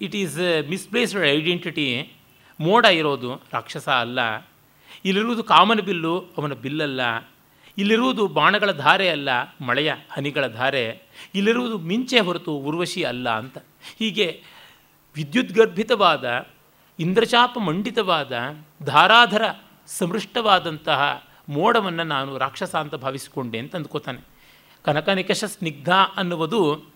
S1: ಇಟ್ ಈಸ್ ಮಿಸ್ಪ್ಲೇಸ್ಡ್ ಐಡೆಂಟಿಟಿ ಮೋಡ ಇರೋದು ರಾಕ್ಷಸ ಅಲ್ಲ. ಇಲ್ಲಿರುವುದು ಕಾಮನ ಬಿಲ್ಲು, ಅವನ ಬಿಲ್ಲಲ್ಲ. ಇಲ್ಲಿರುವುದು ಬಾಣಗಳ ಧಾರೆ ಅಲ್ಲ, ಮಳೆಯ ಹನಿಗಳ ಧಾರೆ. ಇಲ್ಲಿರುವುದು ಮಿಂಚೆ ಹೊರತು ಉರ್ವಶಿ ಅಲ್ಲ ಅಂತ. ಹೀಗೆ ವಿದ್ಯುದ್ಗರ್ಭಿತವಾದ ಇಂದ್ರಚಾಪ ಮಂಡಿತವಾದ, ಧಾರಾಧರ ಸಮೃಷ್ಟವಾದಂತಹ ಮೋಡವನ್ನು ನಾನು ರಾಕ್ಷಸ ಅಂತ ಭಾವಿಸಿಕೊಂಡೆ ಅಂತ ಅಂದ್ಕೋತಾನೆ. ಕನಕನಿಕಷ ಸ್ನಿಗ್ಧ ಅನ್ನುವುದು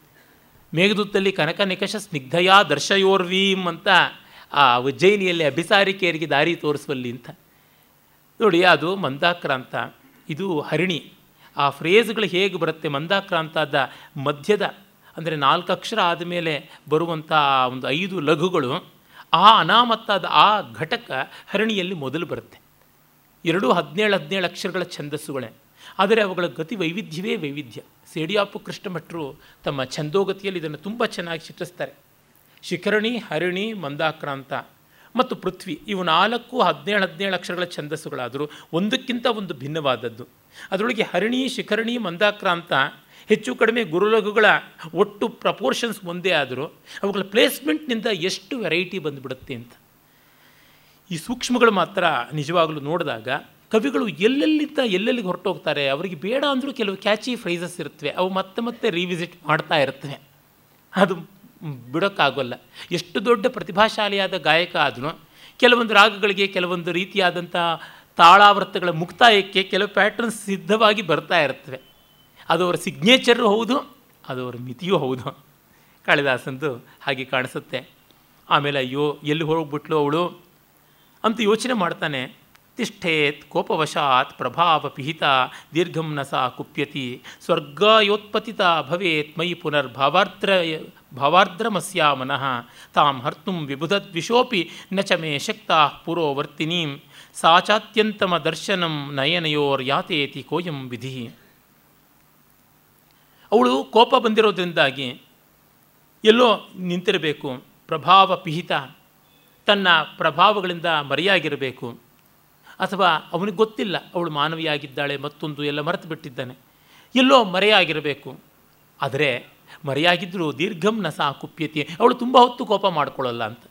S1: ಮೇಘದೂತಲ್ಲಿ ಕನಕನಿಕಷ ಸ್ನಿಗ್ಧಯಾ ದರ್ಶಯೋರ್ವೀಂ ಅಂತ ಆ ಉಜ್ಜಯಿನಿಯಲ್ಲಿ ಅಭಿಸಾರಿಕೆಯರಿಗೆ ದಾರಿ ತೋರಿಸುವಲ್ಲಿ ಅಂತ. ನೋಡಿ, ಅದು ಮಂದಾಕ್ರಾಂತ. ಇದು ಹರಿಣಿ. ಆ ಫ್ರೇಸ್ಗಳು ಹೇಗೆ ಬರುತ್ತೆ? ಮಂದಾಕ್ರಾಂತದ ಮಧ್ಯದ, ಅಂದರೆ ನಾಲ್ಕು ಅಕ್ಷರ ಆದಮೇಲೆ ಬರುವಂಥ ಒಂದು ಐದು ಲಘುಗಳು, ಆ ಅನಾಮತ್ತಾದ ಆ ಘಟಕ ಹರಣಿಯಲ್ಲಿ ಮೊದಲು ಬರುತ್ತೆ. ಎರಡೂ ಹದಿನೇಳು ಹದಿನೇಳು ಅಕ್ಷರಗಳ ಛಂದಸ್ಸುಗಳೇ. ಆದರೆ ಅವುಗಳ ಗತಿ ವೈವಿಧ್ಯವೇ ವೈವಿಧ್ಯ. ಸೇಡಿಯಾಪು ಕೃಷ್ಣಮಠರು ತಮ್ಮ ಛಂದೋಗತಿಯಲ್ಲಿ ಇದನ್ನು ತುಂಬ ಚೆನ್ನಾಗಿ ಚಿತ್ರಿಸ್ತಾರೆ. ಶಿಖರಣಿ, ಹರಿಣಿ, ಮಂದಾಕ್ರಾಂತ ಮತ್ತು ಪೃಥ್ವಿ ಇವು ನಾಲ್ಕು ಹದಿನೇಳು ಹದಿನೇಳು ಅಕ್ಷರಗಳ ಛಂದಸ್ಸುಗಳಾದರೂ ಒಂದಕ್ಕಿಂತ ಒಂದು ಭಿನ್ನವಾದದ್ದು. ಅದರೊಳಗೆ ಹರಿಣಿ, ಶಿಖರಣಿ, ಮಂದಾಕ್ರಾಂತ ಹೆಚ್ಚು ಕಡಿಮೆ ಗುರುಲಘುಗಳ ಒಟ್ಟು ಪ್ರಪೋರ್ಷನ್ಸ್ ಒಂದೇ ಆದರೂ ಅವುಗಳ ಪ್ಲೇಸ್ಮೆಂಟ್ನಿಂದ ಎಷ್ಟು ವೆರೈಟಿ ಬಂದುಬಿಡುತ್ತೆ ಅಂತ. ಈ ಸೂಕ್ಷ್ಮಗಳು ಮಾತ್ರ ನಿಜವಾಗಲೂ ನೋಡಿದಾಗ ಕವಿಗಳು ಎಲ್ಲೆಲ್ಲಿದ್ದ ಎಲ್ಲೆಲ್ಲಿಗೆ ಹೊರಟೋಗ್ತಾರೆ, ಅವರಿಗೆ ಬೇಡ ಅಂದರೂ ಕೆಲವು ಕ್ಯಾಚಿ ಫ್ರೈಸಸ್ ಇರುತ್ತವೆ ಅವು ಮತ್ತೆ ಮತ್ತೆ ರಿವಿಸಿಟ್ ಮಾಡ್ತಾ ಇರ್ತವೆ. ಅದು ಬಿಡೋಕ್ಕಾಗೋಲ್ಲ. ಎಷ್ಟು ದೊಡ್ಡ ಪ್ರತಿಭಾಶಾಲಿಯಾದ ಗಾಯಕ ಆದರೂ ಕೆಲವೊಂದು ರಾಗಗಳಿಗೆ ಕೆಲವೊಂದು ರೀತಿಯಾದಂಥ ತಾಳಾವೃತ್ತಗಳ ಮುಕ್ತಾಯಕ್ಕೆ ಕೆಲವು ಪ್ಯಾಟ್ರನ್ಸ್ ಸಿದ್ಧವಾಗಿ ಬರ್ತಾ ಇರ್ತವೆ. ಅದು ಅವರ ಸಿಗ್ನೇಚರು ಹೌದು, ಅದು ಅವರ ಮಿತಿಯೂ ಹೌದು. ಕಾಳಿದಾಸಂದು ಹಾಗೆ ಕಾಣಿಸುತ್ತೆ. ಆಮೇಲೆ ಅಯ್ಯೋ, ಎಲ್ಲಿ ಹೋಗ್ಬಿಟ್ಲು ಅವಳು? ಅಂತ ಯೋಚನೆ ಮಾಡ್ತಾನೆ. ತಿಷ್ಠೇತ್ ಕೋಪವಶಾತ್ ಪ್ರಭಾವ ಪಿಹಿತ ದೀರ್ಘಂ ನ ಸಾ ಕುಪ್ಯತಿ ಸ್ವರ್ಗಾಯೋತ್ಪತಿತ ಭವೇತ್ ಮಯಿ ಪುನರ್ಭಾವಾರ್ದ್ರ ಭಾವಾರ್ದ್ರಮಸ್ಯ ಮನಃ ತಾಂ ಹರ್ತುಂ ವಿಬುಧದ್ವಿಷೋಪಿ ನ ಚ ಮೇ ಶಕ್ತಾ ಪುರೋವರ್ತಿನೀಂ ಸಾ ಚಾತ್ಯಂತಮ ದರ್ಶನಂ ನಯನಯೋರ್ಯಾತೇತಿ ಕೋಯಂ ವಿಧಿ. ಅವಳು ಕೋಪ ಬಂದಿರೋದ್ರಿಂದಾಗಿ ಎಲ್ಲೋ ನಿಂತಿರಬೇಕು, ಪ್ರಭಾವ ಪಿಹಿತ, ತನ್ನ ಪ್ರಭಾವಗಳಿಂದ ಮರೆಯಾಗಿರಬೇಕು. ಅಥವಾ ಅವನಿಗೆ ಗೊತ್ತಿಲ್ಲ ಅವಳು ಮಾನವಿಯಾಗಿದ್ದಾಳೆ, ಮತ್ತೊಂದು ಎಲ್ಲ ಮರೆತು ಬಿಟ್ಟಿದ್ದಾನೆ ಎಲ್ಲೋ ಮರೆಯಾಗಿರಬೇಕು. ಆದರೆ ಮರೆಯಾಗಿದ್ದರೂ ದೀರ್ಘಂ ನ ಸಾ ಕುಪ್ಯತಿ, ಅವಳು ತುಂಬ ಹೊತ್ತು ಕೋಪ ಮಾಡ್ಕೊಳ್ಳಲ್ಲ ಅಂತ.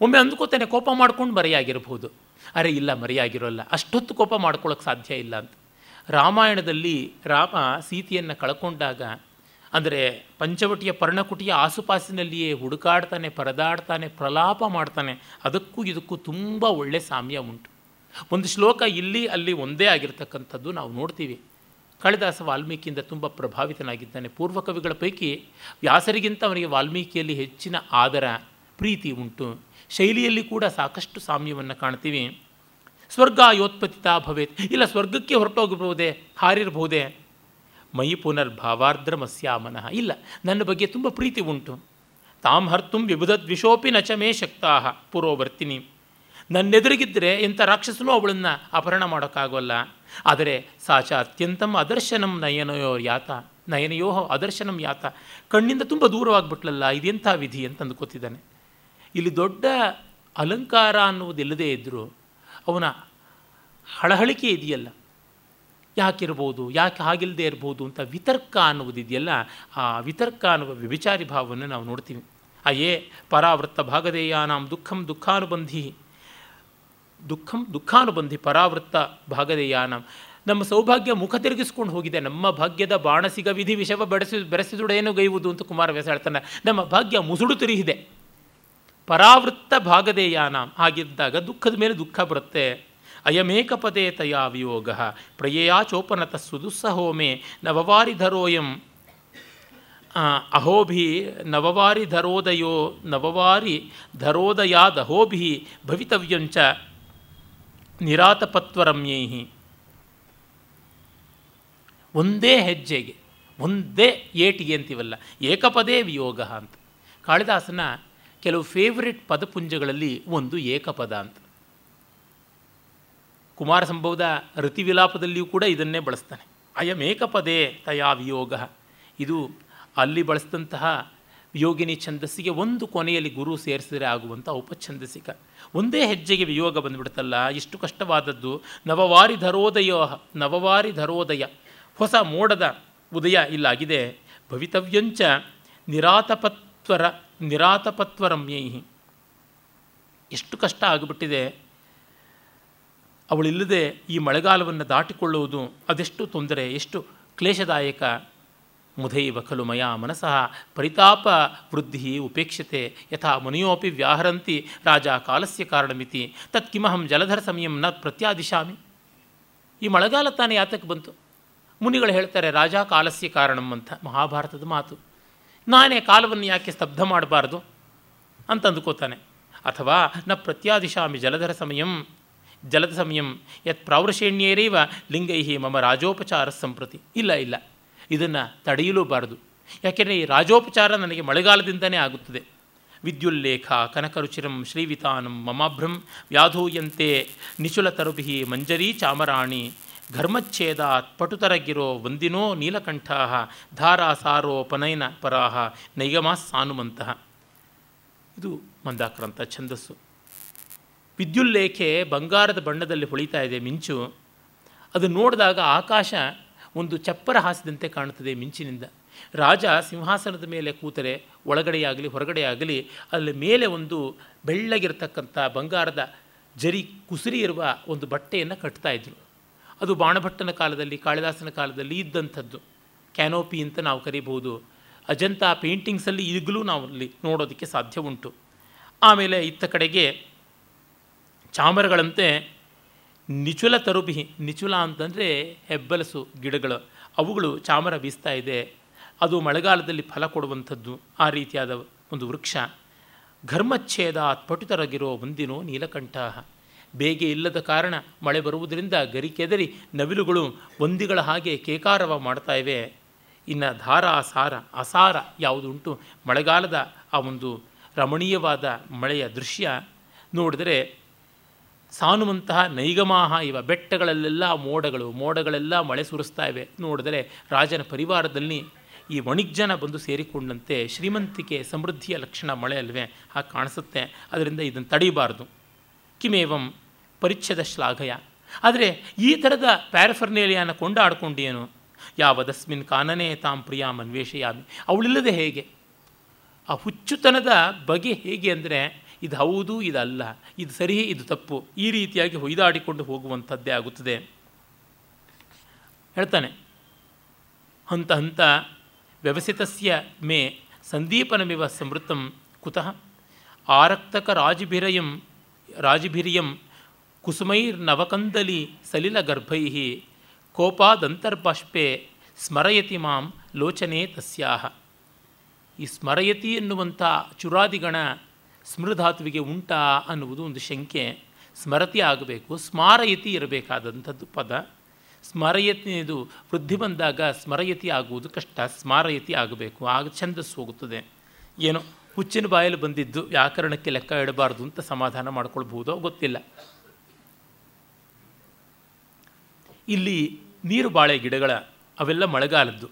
S1: ಒಮ್ಮೆ ಅಂದ್ಕೋತಾನೆ, ಕೋಪ ಮಾಡ್ಕೊಂಡು ಮರೆಯಾಗಿರಬಹುದು. ಅರೆ ಇಲ್ಲ, ಮರೆಯಾಗಿರೋಲ್ಲ. ಅಷ್ಟೊತ್ತು ಕೋಪ ಮಾಡ್ಕೊಳ್ಳೋಕೆ ಸಾಧ್ಯ ಇಲ್ಲ ಅಂತ. ರಾಮಾಯಣದಲ್ಲಿ ರಾಮ ಸೀತೆಯನ್ನು ಕಳ್ಕೊಂಡಾಗ, ಅಂದರೆ ಪಂಚವಟಿಯ ಪರ್ಣಕುಟಿಯ ಆಸುಪಾಸಿನಲ್ಲಿಯೇ ಹುಡುಕಾಡ್ತಾನೆ, ಪರದಾಡ್ತಾನೆ, ಪ್ರಲಾಪ ಮಾಡ್ತಾನೆ. ಅದಕ್ಕೂ ಇದಕ್ಕೂ ತುಂಬ ಒಳ್ಳೆಯ ಸಾಮ್ಯ ಉಂಟು. ಒಂದು ಶ್ಲೋಕ ಇಲ್ಲಿ, ಅಲ್ಲಿ ಒಂದೇ ಆಗಿರ್ತಕ್ಕಂಥದ್ದು ನಾವು ನೋಡ್ತೀವಿ. ಕಾಳಿದಾಸ ವಾಲ್ಮೀಕಿಯಿಂದ ತುಂಬ ಪ್ರಭಾವಿತನಾಗಿದ್ದಾನೆ. ಪೂರ್ವ ಕವಿಗಳ ಪೈಕಿ ವ್ಯಾಸರಿಗಿಂತ ಅವನಿಗೆ ವಾಲ್ಮೀಕಿಯಲ್ಲಿ ಹೆಚ್ಚಿನ ಆದರ, ಪ್ರೀತಿ ಉಂಟು. ಶೈಲಿಯಲ್ಲಿ ಕೂಡ ಸಾಕಷ್ಟು ಸಾಮ್ಯವನ್ನು ಕಾಣ್ತೀವಿ. ಸ್ವರ್ಗ ಯೋತ್ಪತಿತ ಭವೇತ್. ಇಲ್ಲ, ಸ್ವರ್ಗಕ್ಕೆ ಹೊರಟೋಗಬಹುದೇ? ಹಾರಿರಬಹುದೇ? ಮೈ ಪುನರ್ಭಾವಾರ್ದ್ರ ಮಸ್ಯಾಮನಃ ಇಲ್ಲ, ನನ್ನ ಬಗ್ಗೆ ತುಂಬ ಪ್ರೀತಿ ಉಂಟು. ತಾಂ ಹರ್ತುಂ ವಿಬುಧದ್ವಿಷೋಪಿ ನಚ ಮೇ ಶಕ್ತಾ. ಪುರೋವರ್ತಿನಿ. ನನ್ನೆದುರಿಗಿದ್ದರೆ ಇಂಥ ರಾಕ್ಷಸನೂ ಅವಳನ್ನು ಅಪಹರಣ ಮಾಡೋಕ್ಕಾಗೋಲ್ಲ. ಆದರೆ ಸಾಚ ಅತ್ಯಂತಂ ಅದರ್ಶನಂ ನಯನಯೋ ಯಾತ. ನಯನಯೋ ಅದರ್ಶನಂ ಯಾತ. ಕಣ್ಣಿಂದ ತುಂಬ ದೂರವಾಗಿಬಿಟ್ಲಲ್ಲ, ಇದೆಂಥ ವಿಧಿ ಅಂತ ಅಂದುಕೊತಿದ್ದಾನೆ ಇಲ್ಲಿ ದೊಡ್ಡ ಅಲಂಕಾರ ಅನ್ನುವುದಿಲ್ಲದೇ ಇದ್ದರೂ ಅವನ ಹಳಹಳಿಕೆ ಇದೆಯಲ್ಲ. ಯಾಕಿರ್ಬೋದು, ಯಾಕೆ ಹಾಗಿಲ್ಲದೆ ಇರ್ಬೋದು ಅಂತ ವಿತರ್ಕ ಅನ್ನುವುದಿದೆಯಲ್ಲ, ಆ ವಿತರ್ಕ ಅನ್ನುವ ವ್ಯಭಿಚಾರಿ ಭಾವವನ್ನು ನಾವು ನೋಡ್ತೀವಿ. ಅಯೇ ಪರಾವೃತ್ತ ಭಾಗದೇಯಾನಾಂ ದುಃಖಂ ದುಃಖಾನುಬಂಧಿ. ದುಃಖಂ ದುಃಖಾನುಬಂಧಿ ಪರಾವೃತ್ತ ಭಾಗದೇಯಾನಂ ನಮ್ಮ ಸೌಭಾಗ್ಯ ಮುಖ ತಿರುಗಿಸ್ಕೊಂಡು ಹೋಗಿದೆ. ನಮ್ಮ ಭಾಗ್ಯದ ಬಾಣಸಿಗ ವಿಧಿ ವಿಷವ ಬೆಳೆಸಿ ಬೆರೆಸಿದುಡೇನು ಗೈವುದು ಅಂತ ಕುಮಾರವ್ಯಾಸ ಹೇಳ್ತಾನೆ. ನಮ್ಮ ಭಾಗ್ಯ ಮುಸುಡು ತಿರುಗಿದೆ. ಪರಾವೃತ್ತ ಭಾಗದೇಯಾನ ಹಾಗಿದ್ದಾಗ ದುಃಖದ ಮೇಲೆ ದುಃಖ ಬರುತ್ತೆ. ಅಯಮೇಕ ಪದೇ ತಯಾ ವಿಯೋಗ. ಪ್ರಯಯಾ ಚೋಪನತ ಸುದುಸ್ಸಹೋಮೆ ನವವಾರಿ ಧರೋಯಂ ಅಹೋಭಿ ನವವಾರಿ ಧರೋದಯೋ ನವವಾರಿ ಧರೋದಯಾದಹೋಭಿ ಭವಿತವ್ಯಂಚ. ನಿರಾತಪತ್ವರಮ್ಯೈ ಒಂದೇ ಹೆಜ್ಜೆಗೆ, ಒಂದೇ ಏಟಿಗೆ ಅಂತೀವಲ್ಲ, ಏಕಪದೇ ವಿಯೋಗ ಅಂತ. ಕಾಳಿದಾಸನ ಕೆಲವು ಫೇವರಿಟ್ ಪದಪುಂಜಗಳಲ್ಲಿ ಒಂದು ಏಕಪದ ಅಂತ. ಕುಮಾರ ಸಂಭವದ ಋತಿವಿಲಾಪದಲ್ಲಿಯೂ ಕೂಡ ಇದನ್ನೇ ಬಳಸ್ತಾನೆ. ಅಯಂ ಏಕಪದೇ ತಯಾ ವಿಯೋಗ. ಇದು ಅಲ್ಲಿ ಬಳಸಿದಂತಹ ವಿಯೋಗಿನಿ ಛಂದಸ್ಸಿಗೆ ಒಂದು ಕೊನೆಯಲ್ಲಿ ಗುರು ಸೇರಿಸಿದರೆ ಆಗುವಂಥ ಉಪಛಂದಸಿಕ ಒಂದೇ ಹೆಜ್ಜೆಗೆ ವಿಯೋಗ ಬಂದುಬಿಡುತ್ತಲ್ಲ ಇಷ್ಟು ಕಷ್ಟವಾದದ್ದು. ನವವಾರಿ ಧರೋದಯ ನವವಾರಿ ಧರೋದಯ. ಹೊಸ ಮೋಡದ ಉದಯ ಇಲ್ಲಾಗಿದೆ. ಭವಿತವ್ಯಂಚ ನಿರಾತಪತ್ವರ ನಿರಾತಪತ್ವರಮ್ಯೈ ಎಷ್ಟು ಕಷ್ಟ ಆಗಿಬಿಟ್ಟಿದೆ. ಅವಳಿಲ್ಲದೆ ಈ ಮಳೆಗಾಲವನ್ನು ದಾಟಿಕೊಳ್ಳುವುದು ಅದೆಷ್ಟು ತೊಂದರೆ, ಎಷ್ಟು ಕ್ಲೇಶದಾಯಕ. ಮುಧೈವ ಖಲು ಮಯ ಮನಸಃ ಪರಿತಾಪ ವೃದ್ಧಿ ಉಪೇಕ್ಷತೆ. ಯಥಾ ಮುನಿಯೋಪಿ ವ್ಯಾಹರಂತಿ ರಾಜ ಕಾಲಸ್ಯ ಕಾರಣಮಿತಿ. ತತ್ ಕಿಮಹಂ ಜಲಧರ ಸಮಯಂ ನ ಪ್ರತ್ಯಾದಿಶಾಮಿ. ಈ ಮಳೆಗಾಲ ತಾನೇ ಯಾತಕ್ಕೆ ಬಂತು. ಮುನಿಗಳು ಹೇಳ್ತಾರೆ, ರಾಜ ಕಾಲಸ್ಯ ಕಾರಣಂ ಅಂತ ಮಹಾಭಾರತದ ಮಾತು. ನಾನೇ ಕಾಲವನ್ನು ಯಾಕೆ ಸ್ತಬ್ಧ ಮಾಡಬಾರ್ದು? ಅಂತ ಅಂದುಕೋತಾನೆ ಅಥವಾ, ನ ಪ್ರತ್ಯಾದಿಶಾಮಿ ಜಲಧರ ಸಮಯಂ, ಜಲದ ಸಮಯಂ, ಯತ್ ಪ್ರಾವೃಷೇಣ್ಯೇರೇವ ಲಿಂಗೈ ಮಮ ರಾಜೋಪಚಾರ ಸಂಪ್ರತಿ ಇಲ್ಲ ಇಲ್ಲ. ಇದನ್ನು ತಡೆಯಲೂಬಾರದು. ಯಾಕೆಂದರೆ ಈ ರಾಜೋಪಚಾರ ನನಗೆ ಮಳೆಗಾಲದಿಂದನೇ ಆಗುತ್ತದೆ. ವಿದ್ಯುಲ್ಲೇಖ ಕನಕರುಚಿರಂ, ಶ್ರೀವಿತಾನಂ, ಮಮಾಭ್ರಂ, ವ್ಯಾಧೂಯಂತೆ ನಿಚುಲತರುಭಿ ಮಂಜರಿ ಚಾಮರಾಣಿ, ಘರ್ಮಚ್ಛೇದ, ಪಟುತರಗಿರೋ ವಂದಿನೋ ನೀಲಕಂಠ ಧಾರಾ ಸಾರೋ ಪನಯನ ಪರಾಹ ನೈಗಮಾಸ್ ಸಾನುಮಂತಹ. ಇದು ಮಂದಾಕ್ರಂಥ ಛಂದಸ್ಸು. ವಿದ್ಯುಲ್ಲೇಖೆ ಬಂಗಾರದ ಬಣ್ಣದಲ್ಲಿ ಹೊಳಿತಾ ಇದೆ ಮಿಂಚು. ಅದು ನೋಡಿದಾಗ ಆಕಾಶ ಒಂದು ಚಪ್ಪರ ಹಾಸಿದಂತೆ ಕಾಣುತ್ತದೆ ಮಿಂಚಿನಿಂದ. ರಾಜ ಸಿಂಹಾಸನದ ಮೇಲೆ ಕೂತರೆ ಒಳಗಡೆಯಾಗಲಿ ಹೊರಗಡೆಯಾಗಲಿ ಅಲ್ಲಿ ಮೇಲೆ ಒಂದು ಬೆಳ್ಳಗಿರ್ತಕ್ಕಂಥ ಬಂಗಾರದ ಜರಿ ಕುಸುರಿ ಇರುವ ಒಂದು ಬಟ್ಟೆಯನ್ನು ಕಟ್ತಾ ಇದ್ರು. ಅದು ಬಾಣಭಟ್ಟನ ಕಾಲದಲ್ಲಿ, ಕಾಳಿದಾಸನ ಕಾಲದಲ್ಲಿ ಇದ್ದಂಥದ್ದು. ಕ್ಯಾನೋಪಿ ಅಂತ ನಾವು ಕರಿಬಹುದು. ಅಜಂತ ಪೇಂಟಿಂಗ್ಸಲ್ಲಿ ಈಗಲೂ ನಾವು ಅಲ್ಲಿ ನೋಡೋದಕ್ಕೆ ಸಾಧ್ಯ ಉಂಟು. ಆಮೇಲೆ ಇತ್ತ ಕಡೆಗೆ ಚಾಮರಗಳಂತೆ ನಿಚುಲ ತರುಭಿ ನಿಚುಲ ಅಂತಂದರೆ ಹೆಬ್ಬಲಸು, ಗಿಡಗಳು, ಅವುಗಳು ಚಾಮರ ಬೀಸ್ತಾ ಇದೆ. ಅದು ಮಳೆಗಾಲದಲ್ಲಿ ಫಲ ಕೊಡುವಂಥದ್ದು, ಆ ರೀತಿಯಾದ ಒಂದು ವೃಕ್ಷ. ಘರ್ಮಚ್ಛೇದ ಪಟುತರಗಿರೋ ಒಂದಿನೋ ನೀಲಕಂಠ ಬೇಗೆ ಇಲ್ಲದ ಕಾರಣ ಮಳೆ ಬರುವುದರಿಂದ ಗರಿಕೆದರಿ ನವಿಲುಗಳು ಒಂದಿಗಳ ಹಾಗೆ ಕೇಕಾರವ ಮಾಡ್ತಾ ಇವೆ. ಇನ್ನು ಧಾರ ಸಾರ, ಅಸಾರ ಯಾವುದುಂಟು? ಮಳೆಗಾಲದ ಆ ಒಂದು ರಮಣೀಯವಾದ ಮಳೆಯ ದೃಶ್ಯ ನೋಡಿದರೆ ಸಾನುವಂತಹ ನೈಗಮಾಹ ಇವ ಬೆಟ್ಟಗಳಲ್ಲೆಲ್ಲ ಮೋಡಗಳು, ಮೋಡಗಳೆಲ್ಲ ಮಳೆ ಸುರಿಸ್ತಾ ಇವೆ. ನೋಡಿದರೆ ರಾಜನ ಪರಿವಾರದಲ್ಲಿ ಈ ವಣಿಜ್ಜನ ಬಂದು ಸೇರಿಕೊಂಡಂತೆ ಶ್ರೀಮಂತಿಕೆ ಸಮೃದ್ಧಿಯ ಲಕ್ಷಣ ಮಳೆ ಅಲ್ವೇ ಹಾಗೆ ಕಾಣಿಸುತ್ತೆ. ಅದರಿಂದ ಇದನ್ನು ತಡೀಬಾರ್ದು ಕಿಮೇವಂ ಪರಿಚ್ಛದ ಶ್ಲಾಘಯ. ಆದರೆ ಈ ಥರದ ಪ್ಯಾರಫರ್ನೇಲಿಯಾನ ಕೊಂಡಾಡ್ಕೊಂಡೇನು? ಯಾವದಸ್ಮಿನ್ ಕಾನನೇ ತಾಂ ಪ್ರಿಯಾಂ ಅನ್ವೇಷಯಾಮಿ ಅವಳಿಲ್ಲದೆ ಹೇಗೆ? ಆ ಹುಚ್ಚುತನದ ಬಗೆ ಹೇಗೆ ಅಂದರೆ ಇದು ಹೌದು ಇದಲ್ಲ ಇದು ಸರಿ, ಇದು ತಪ್ಪು, ಈ ರೀತಿಯಾಗಿ ಹೊಯ್ದಾಡಿಕೊಂಡು ಹೋಗುವಂಥದ್ದೇ ಆಗುತ್ತದೆ. ಹೇಳ್ತಾನೆ, ಹಂತ ಹಂತ, ವ್ಯವಸಿತಸ್ಯ ಮೇ ಸಂದೀಪನಮಿವ ಸಮೃತಂ ಕುತಃ, ಆರಕ್ತಕ ರಾಜಭಿರಯಂ, ರಾಜಭಿರಿಯಂ, ಕುಸುಮೈರ್ನವಕಂದಲಿ ಸಲಿಲಗರ್ಭೈ ಕೋಪಾದಂತರ್ಬಾಷ್ಪೆ ಸ್ಮರಯತಿ ಮಾಂ ಲೋಚನೆ ತಸ್ಯಾಹ. ಈ ಸ್ಮರಯತಿ ಎನ್ನುವಂಥ ಚುರಾದಿಗಣ ಸ್ಮೃಧಾತುವಿಗೆ ಉಂಟಾ ಅನ್ನುವುದು ಒಂದು ಶಂಕೆ. ಸ್ಮರತಿ ಆಗಬೇಕು, ಸ್ಮಾರಯತಿ ಇರಬೇಕಾದಂಥದ್ದು ಪದ. ಸ್ಮರಯತಿ ಇದು ವೃದ್ಧಿ ಬಂದಾಗ ಸ್ಮರಯತಿ ಆಗುವುದು ಕಷ್ಟ, ಸ್ಮಾರಯತಿ ಆಗಬೇಕು, ಆಗ ಛಂದಸ್ಸು ಹೋಗುತ್ತದೆ. ಏನೋ ಹುಚ್ಚಿನ ಬಾಯಲ್ಲಿ ಬಂದಿದ್ದು ವ್ಯಾಕರಣಕ್ಕೆ ಲೆಕ್ಕ ಇಡಬಾರ್ದು ಅಂತ ಸಮಾಧಾನ ಮಾಡ್ಕೊಳ್ಬಹುದೋ ಗೊತ್ತಿಲ್ಲ. ಇಲ್ಲಿ ನೀರು ಬಾಳೆ ಗಿಡಗಳ ಅವೆಲ್ಲ ಮಳೆಗಾಲದ್ದು.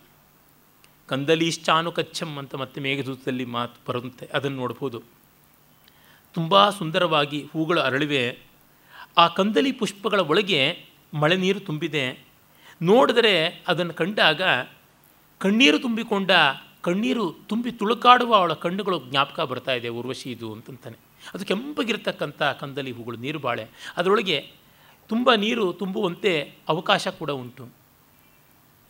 S1: ಕಂದಲೀಶ್ಚಾನು ಕಚ್ಚಂ ಅಂತ ಮತ್ತೆ ಮೇಘದೂತದಲ್ಲಿ ಮಾತು ಬರುತ್ತೆ ಅದನ್ನು ನೋಡ್ಬೋದು. ತುಂಬ ಸುಂದರವಾಗಿ ಹೂಗಳು ಅರಳಿವೆ. ಆ ಕಂದಲಿ ಪುಷ್ಪಗಳ ಒಳಗೆ ಮಳೆ ನೀರು ತುಂಬಿದೆ. ನೋಡಿದರೆ ಅದನ್ನು ಕಂಡಾಗ ಕಣ್ಣೀರು ತುಂಬಿಕೊಂಡ ಕಣ್ಣೀರು ತುಂಬಿ ತುಳುಕಾಡುವ ಅವಳ ಕಣ್ಣುಗಳು ಜ್ಞಾಪಕ ಬರ್ತಾ ಇದೆ, ಉರ್ವಶಿ ಇದು ಅಂತಂತಾನೆ. ಅದು ಕೆಂಪಗಿರ್ತಕ್ಕಂಥ ಕಂದಲಿ ಹೂಗಳು, ನೀರು ಬಾಳೆ. ಅದರೊಳಗೆ ತುಂಬ ನೀರು ತುಂಬುವಂತೆ ಅವಕಾಶ ಕೂಡ ಉಂಟು.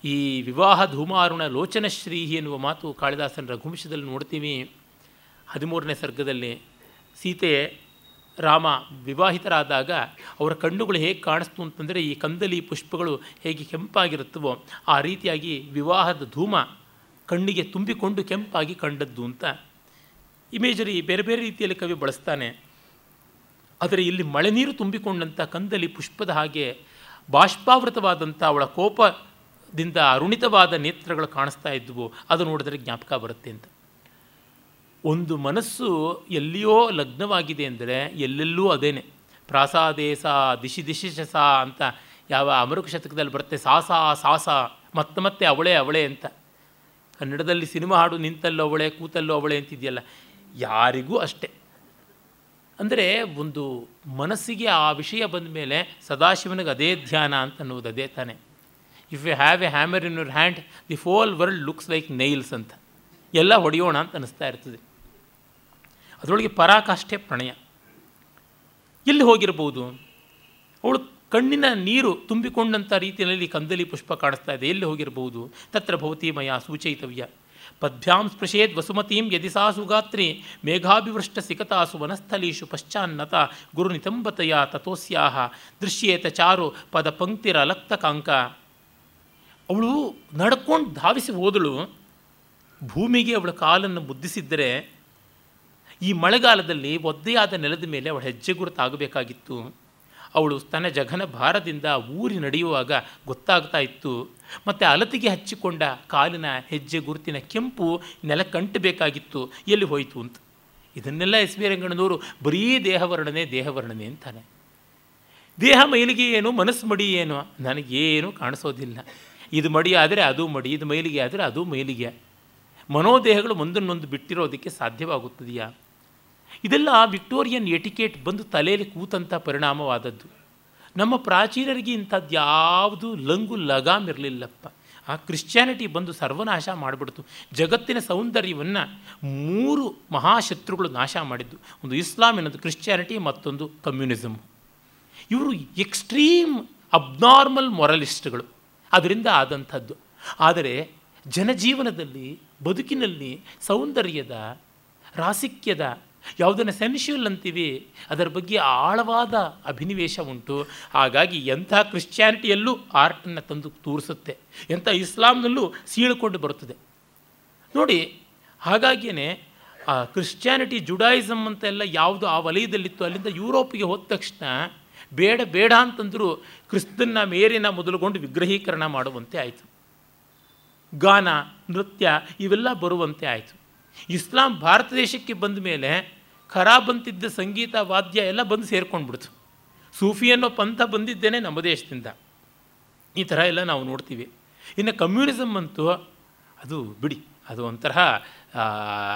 S1: ಈ ವಿವಾಹ ಧೂಮಾರುಣ ಲೋಚನಶ್ರೀಹಿ ಎನ್ನುವ ಮಾತು ಕಾಳಿದಾಸನ ರಘುವಂಶದಲ್ಲಿ ನೋಡ್ತೀವಿ. ಹದಿಮೂರನೇ ಸರ್ಗದಲ್ಲಿ ಸೀತೆ ರಾಮ ವಿವಾಹಿತರಾದಾಗ ಅವರ ಕಣ್ಣುಗಳು ಹೇಗೆ ಕಾಣಿಸ್ತು ಅಂತಂದರೆ ಈ ಕಂದಲಿ ಪುಷ್ಪಗಳು ಹೇಗೆ ಕೆಂಪಾಗಿರುತ್ತವೋ ಆ ರೀತಿಯಾಗಿ ವಿವಾಹದ ಧೂಮ ಕಣ್ಣಿಗೆ ತುಂಬಿಕೊಂಡು ಕೆಂಪಾಗಿ ಕಂಡದ್ದು ಅಂತ. ಇಮೇಜರಿ ಬೇರೆ ಬೇರೆ ರೀತಿಯಲ್ಲಿ ಕವಿ ಬಳಸ್ತಾನೆ. ಆದರೆ ಇಲ್ಲಿ ಮಳೆ ನೀರು ತುಂಬಿಕೊಂಡಂಥ ಕಂದಲಿ ಪುಷ್ಪದ ಹಾಗೆ ಬಾಷ್ಪಾವೃತವಾದಂಥ ಅವಳ ಕೋಪದಿಂದ ಅರುಣಿತವಾದ ನೇತ್ರಗಳು ಕಾಣಿಸ್ತಾ ಇದ್ವು. ಅದು ನೋಡಿದ್ರೆ ಜ್ಞಾಪಕ ಬರುತ್ತೆ ಅಂತ. ಒಂದು ಮನಸ್ಸು ಎಲ್ಲಿಯೋ ಲಗ್ನವಾಗಿದೆ ಅಂದರೆ ಎಲ್ಲೆಲ್ಲೂ ಅದೇನೆ. ಪ್ರಾಸಾದೇಸ ದಿಶಿ ದಿಶಿ ಸಾ ಅಂತ ಯಾವ ಅಮರುಕ ಶತಕದಲ್ಲಿ ಬರುತ್ತೆ, ಸಾಸ ಸಾಸ, ಮತ್ತೆ ಮತ್ತೆ ಅವಳೆ ಅವಳೆ ಅಂತ. ಕನ್ನಡದಲ್ಲಿ ಸಿನಿಮಾ ಹಾಡು ನಿಂತಲ್ಲೋ ಅವಳೆ, ಕೂತಲ್ಲೋ ಅವಳೆ ಅಂತಿದೆಯಲ್ಲ, ಯಾರಿಗೂ ಅಷ್ಟೆ. ಅಂದರೆ ಒಂದು ಮನಸ್ಸಿಗೆ ಆ ವಿಷಯ ಬಂದ ಮೇಲೆ ಸದಾಶಿವನಿಗೆ ಅದೇ ಧ್ಯಾನ ಅಂತ ಅನ್ನೋದು ಅದೇ ತಾನೆ. If you have a hammer in your hand the whole world looks like nails ಅಂತ. ಎಲ್ಲ ಹೊಡೆಯೋಣ ಅಂತ ಅನ್ನಿಸ್ತಾ ಇರ್ತದೆ. ಅದರೊಳಗೆ ಪರಾಕಾಷ್ಠೆ ಪ್ರಣಯ. ಎಲ್ಲಿ ಹೋಗಿರ್ಬೋದು? ಅವಳು ಕಣ್ಣಿನ ನೀರು ತುಂಬಿಕೊಂಡಂಥ ರೀತಿಯಲ್ಲಿ ಕಂದಲಿ ಪುಷ್ಪ ಕಾಣಿಸ್ತಾ ಇದೆ. ಎಲ್ಲಿ ಹೋಗಿರಬಹುದು ತತ್ರ ಭವತಿ ಮಯ ಸೂಚಯಿತವ್ಯ ಪದ್ಭ್ಯಾಂ ಸ್ಪೃಶೇದ್ ವಸುಮತೀಂ ಯದಿ ಸಾ ಸುಗಾತ್ರಿ ಮೇಘಾಭಿವೃಷ್ಟ ಸಿಕತಾಸು ವನಸ್ಥಲೀಷು ಪಶ್ಚಾನ್ನತ ಗುರುನಿತಂಬತಯ ತಥೋಸ್ಯಾಹ ದೃಶ್ಯೇತ ಚಾರು ಪದ ಪಂಕ್ತಿರ ಲಕ್ತಕಾಂಕ ಅವಳು ನಡ್ಕೊಂಡು ಧಾವಿಸಿ ಹೋದಳು. ಭೂಮಿಗೆ ಅವಳ ಕಾಲನ್ನು ಮುದ್ದಿಸಿದ್ದರೆ ಈ ಮಳೆಗಾಲದಲ್ಲಿ ಒದ್ದೆಯಾದ ನೆಲದ ಮೇಲೆ ಅವಳ ಹೆಜ್ಜೆ ಗುರುತಾಗಬೇಕಾಗಿತ್ತು. ಅವಳು ತನ್ನ ಜಘನ ಭಾರದಿಂದ ಊರಿ ನಡೆಯುವಾಗ ಗೊತ್ತಾಗ್ತಾ ಇತ್ತು. ಮತ್ತು ಅಲತಿಗೆ ಹಚ್ಚಿಕೊಂಡ ಕಾಲಿನ ಹೆಜ್ಜೆ ಗುರುತಿನ ಕೆಂಪು ನೆಲ ಕಂಟಬೇಕಾಗಿತ್ತು ಎಲ್ಲಿ ಹೋಯಿತು ಅಂತ. ಇದನ್ನೆಲ್ಲ ಎಸ್ ಬಿ ರಂಗಣ್ಣನವರು ಬರೀ ದೇಹವರ್ಣನೆ ದೇಹವರ್ಣನೆ ಅಂತಾನೆ. ದೇಹ ಮೈಲಿಗೆ ಏನು, ಮನಸ್ಸು ಮಡಿ ಏನು, ನನಗೇನು ಕಾಣಿಸೋದಿಲ್ಲ. ಇದು ಮಡಿ ಆದರೆ ಅದು ಮಡಿ, ಇದು ಮೈಲಿಗೆ ಆದರೆ ಅದು ಮೈಲಿಗೆ. ಮನೋದೇಹಗಳು ಒಂದನ್ನೊಂದು ಬಿಟ್ಟಿರೋದಕ್ಕೆ ಸಾಧ್ಯವಾಗುತ್ತದೆಯಾ? ಇದೆಲ್ಲ ವಿಕ್ಟೋರಿಯನ್ ಎಟಿಕೇಟ್ ಬಂದು ತಲೆಯಲ್ಲಿ ಕೂತಂಥ ಪರಿಣಾಮವಾದದ್ದು. ನಮ್ಮ ಪ್ರಾಚೀನರಿಗೆ ಇಂಥದ್ದು ಯಾವುದು ಲಂಗು ಲಗಾಮ್ ಇರಲಿಲ್ಲಪ್ಪ. ಆ ಕ್ರಿಶ್ಚಿಯಾನಿಟಿ ಬಂದು ಸರ್ವನಾಶ ಮಾಡಿಬಿಡ್ತು. ಜಗತ್ತಿನ ಸೌಂದರ್ಯವನ್ನು ಮೂರು ಮಹಾಶತ್ರುಗಳು ನಾಶ ಮಾಡಿದ್ದು. ಒಂದು ಇಸ್ಲಾಂ, ಇನ್ನೊಂದು ಕ್ರಿಶ್ಚಿಯಾನಿಟಿ, ಮತ್ತೊಂದು ಕಮ್ಯುನಿಸಮ್ ಇವರು ಎಕ್ಸ್ಟ್ರೀಮ್ ಅಬ್ನಾರ್ಮಲ್ ಮೊರಲಿಸ್ಟ್ಗಳು. ಅದರಿಂದ ಆದಂಥದ್ದು. ಆದರೆ ಜನಜೀವನದಲ್ಲಿ, ಬದುಕಿನಲ್ಲಿ ಸೌಂದರ್ಯದ, ರಾಸಿಕ್ಯದ ಯಾವುದನ್ನು ಸೆನ್ಶುವಲ್ ಅಂತೀವಿ ಅದರ ಬಗ್ಗೆ ಆಳವಾದ ಅಭಿನಿವೇಶ ಉಂಟು. ಹಾಗಾಗಿ ಎಂಥ ಕ್ರಿಶ್ಚಿಯಾನಿಟಿಯಲ್ಲೂ ಆರ್ಟನ್ನು ತಂದು ತೋರಿಸುತ್ತೆ. ಎಂಥ ಇಸ್ಲಾಂನಲ್ಲೂ ಸೀಳ್ಕೊಂಡು ಬರುತ್ತದೆ. ನೋಡಿ ಹಾಗಾಗಿಯೇ ಆ ಕ್ರಿಶ್ಚಿಯಾನಿಟಿ ಜುಡಾಯಿಸಮ್ ಅಂತೆಲ್ಲ ಯಾವುದು ಆ ವಲಯದಲ್ಲಿತ್ತು. ಅಲ್ಲಿಂದ ಯುರೋಪಿಗೆ ಹೋದ ತಕ್ಷಣ ಬೇಡ ಬೇಡ ಅಂತಂದರೂ ಕ್ರಿಸ್ತನ್ನ ಮೇರಿನ ಮೊದಲುಗೊಂಡು ವಿಗ್ರಹೀಕರಣ ಮಾಡುವಂತೆ ಆಯಿತು. ಗಾನ, ನೃತ್ಯ ಇವೆಲ್ಲ ಬರುವಂತೆ ಆಯಿತು. ಇಸ್ಲಾಂ ಭಾರತ ದೇಶಕ್ಕೆ ಬಂದ ಮೇಲೆ ಖರಾಬಂತಿದ್ದ ಸಂಗೀತ, ವಾದ್ಯ ಎಲ್ಲ ಬಂದು ಸೇರ್ಕೊಂಡ್ಬಿಡ್ತು. ಸೂಫಿ ಅನ್ನೋ ಪಂಥ ಬಂದಿದ್ದೇನೆ ನಮ್ಮ ದೇಶದಿಂದ. ಈ ಥರ ಎಲ್ಲ ನಾವು ನೋಡ್ತೀವಿ. ಇನ್ನು ಕಮ್ಯುನಿಸಮ್ ಅಂತೂ ಅದು ಬಿಡಿ, ಅದು ಒಂಥರ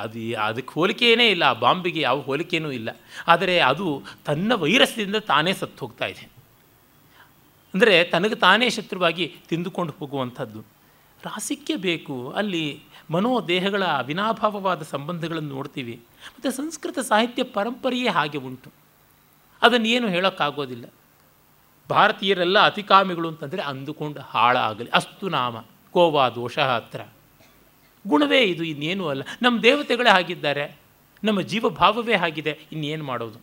S1: ಅದು ಅದಕ್ಕೆ ಹೋಲಿಕೆಯೇ ಇಲ್ಲ, ಆ ಬಾಂಬಿಗೆ ಯಾವ ಹೋಲಿಕೆಯೂ ಇಲ್ಲ. ಆದರೆ ಅದು ತನ್ನ ವೈರಸ್ದಿಂದ ತಾನೇ ಸತ್ತು ಹೋಗ್ತಾ ಇದೆ. ಅಂದರೆ ತನಗೆ ತಾನೇ ಶತ್ರುವಾಗಿ ತಿಂದುಕೊಂಡು ಹೋಗುವಂಥದ್ದು. ರಾಸಿಕ್ಯ ಬೇಕು, ಅಲ್ಲಿ ಮನೋದೇಹಗಳ ಅವಿನಾಭಾವವಾದ ಸಂಬಂಧಗಳನ್ನು ನೋಡ್ತೀವಿ. ಮತ್ತು ಸಂಸ್ಕೃತ ಸಾಹಿತ್ಯ ಪರಂಪರೆಯೇ ಹಾಗೆ ಉಂಟು. ಅದನ್ನು ಏನು ಹೇಳೋಕ್ಕಾಗೋದಿಲ್ಲ. ಭಾರತೀಯರೆಲ್ಲ ಅತಿಕಾಮಿಗಳು ಅಂತಂದರೆ ಅಂದುಕೊಂಡು ಹಾಳಾಗಲಿ. ಅಸ್ತು ನಾಮ ಕೋವಾ ದೋಷ ಹತ್ರ. ಗುಣವೇ ಇದು, ಇನ್ನೇನು ಅಲ್ಲ. ನಮ್ಮ ದೇವತೆಗಳೇ ಹಾಗಿದ್ದಾರೆ. ನಮ್ಮ ಜೀವಭಾವವೇ ಆಗಿದೆ ಇನ್ನೇನು ಮಾಡೋದು?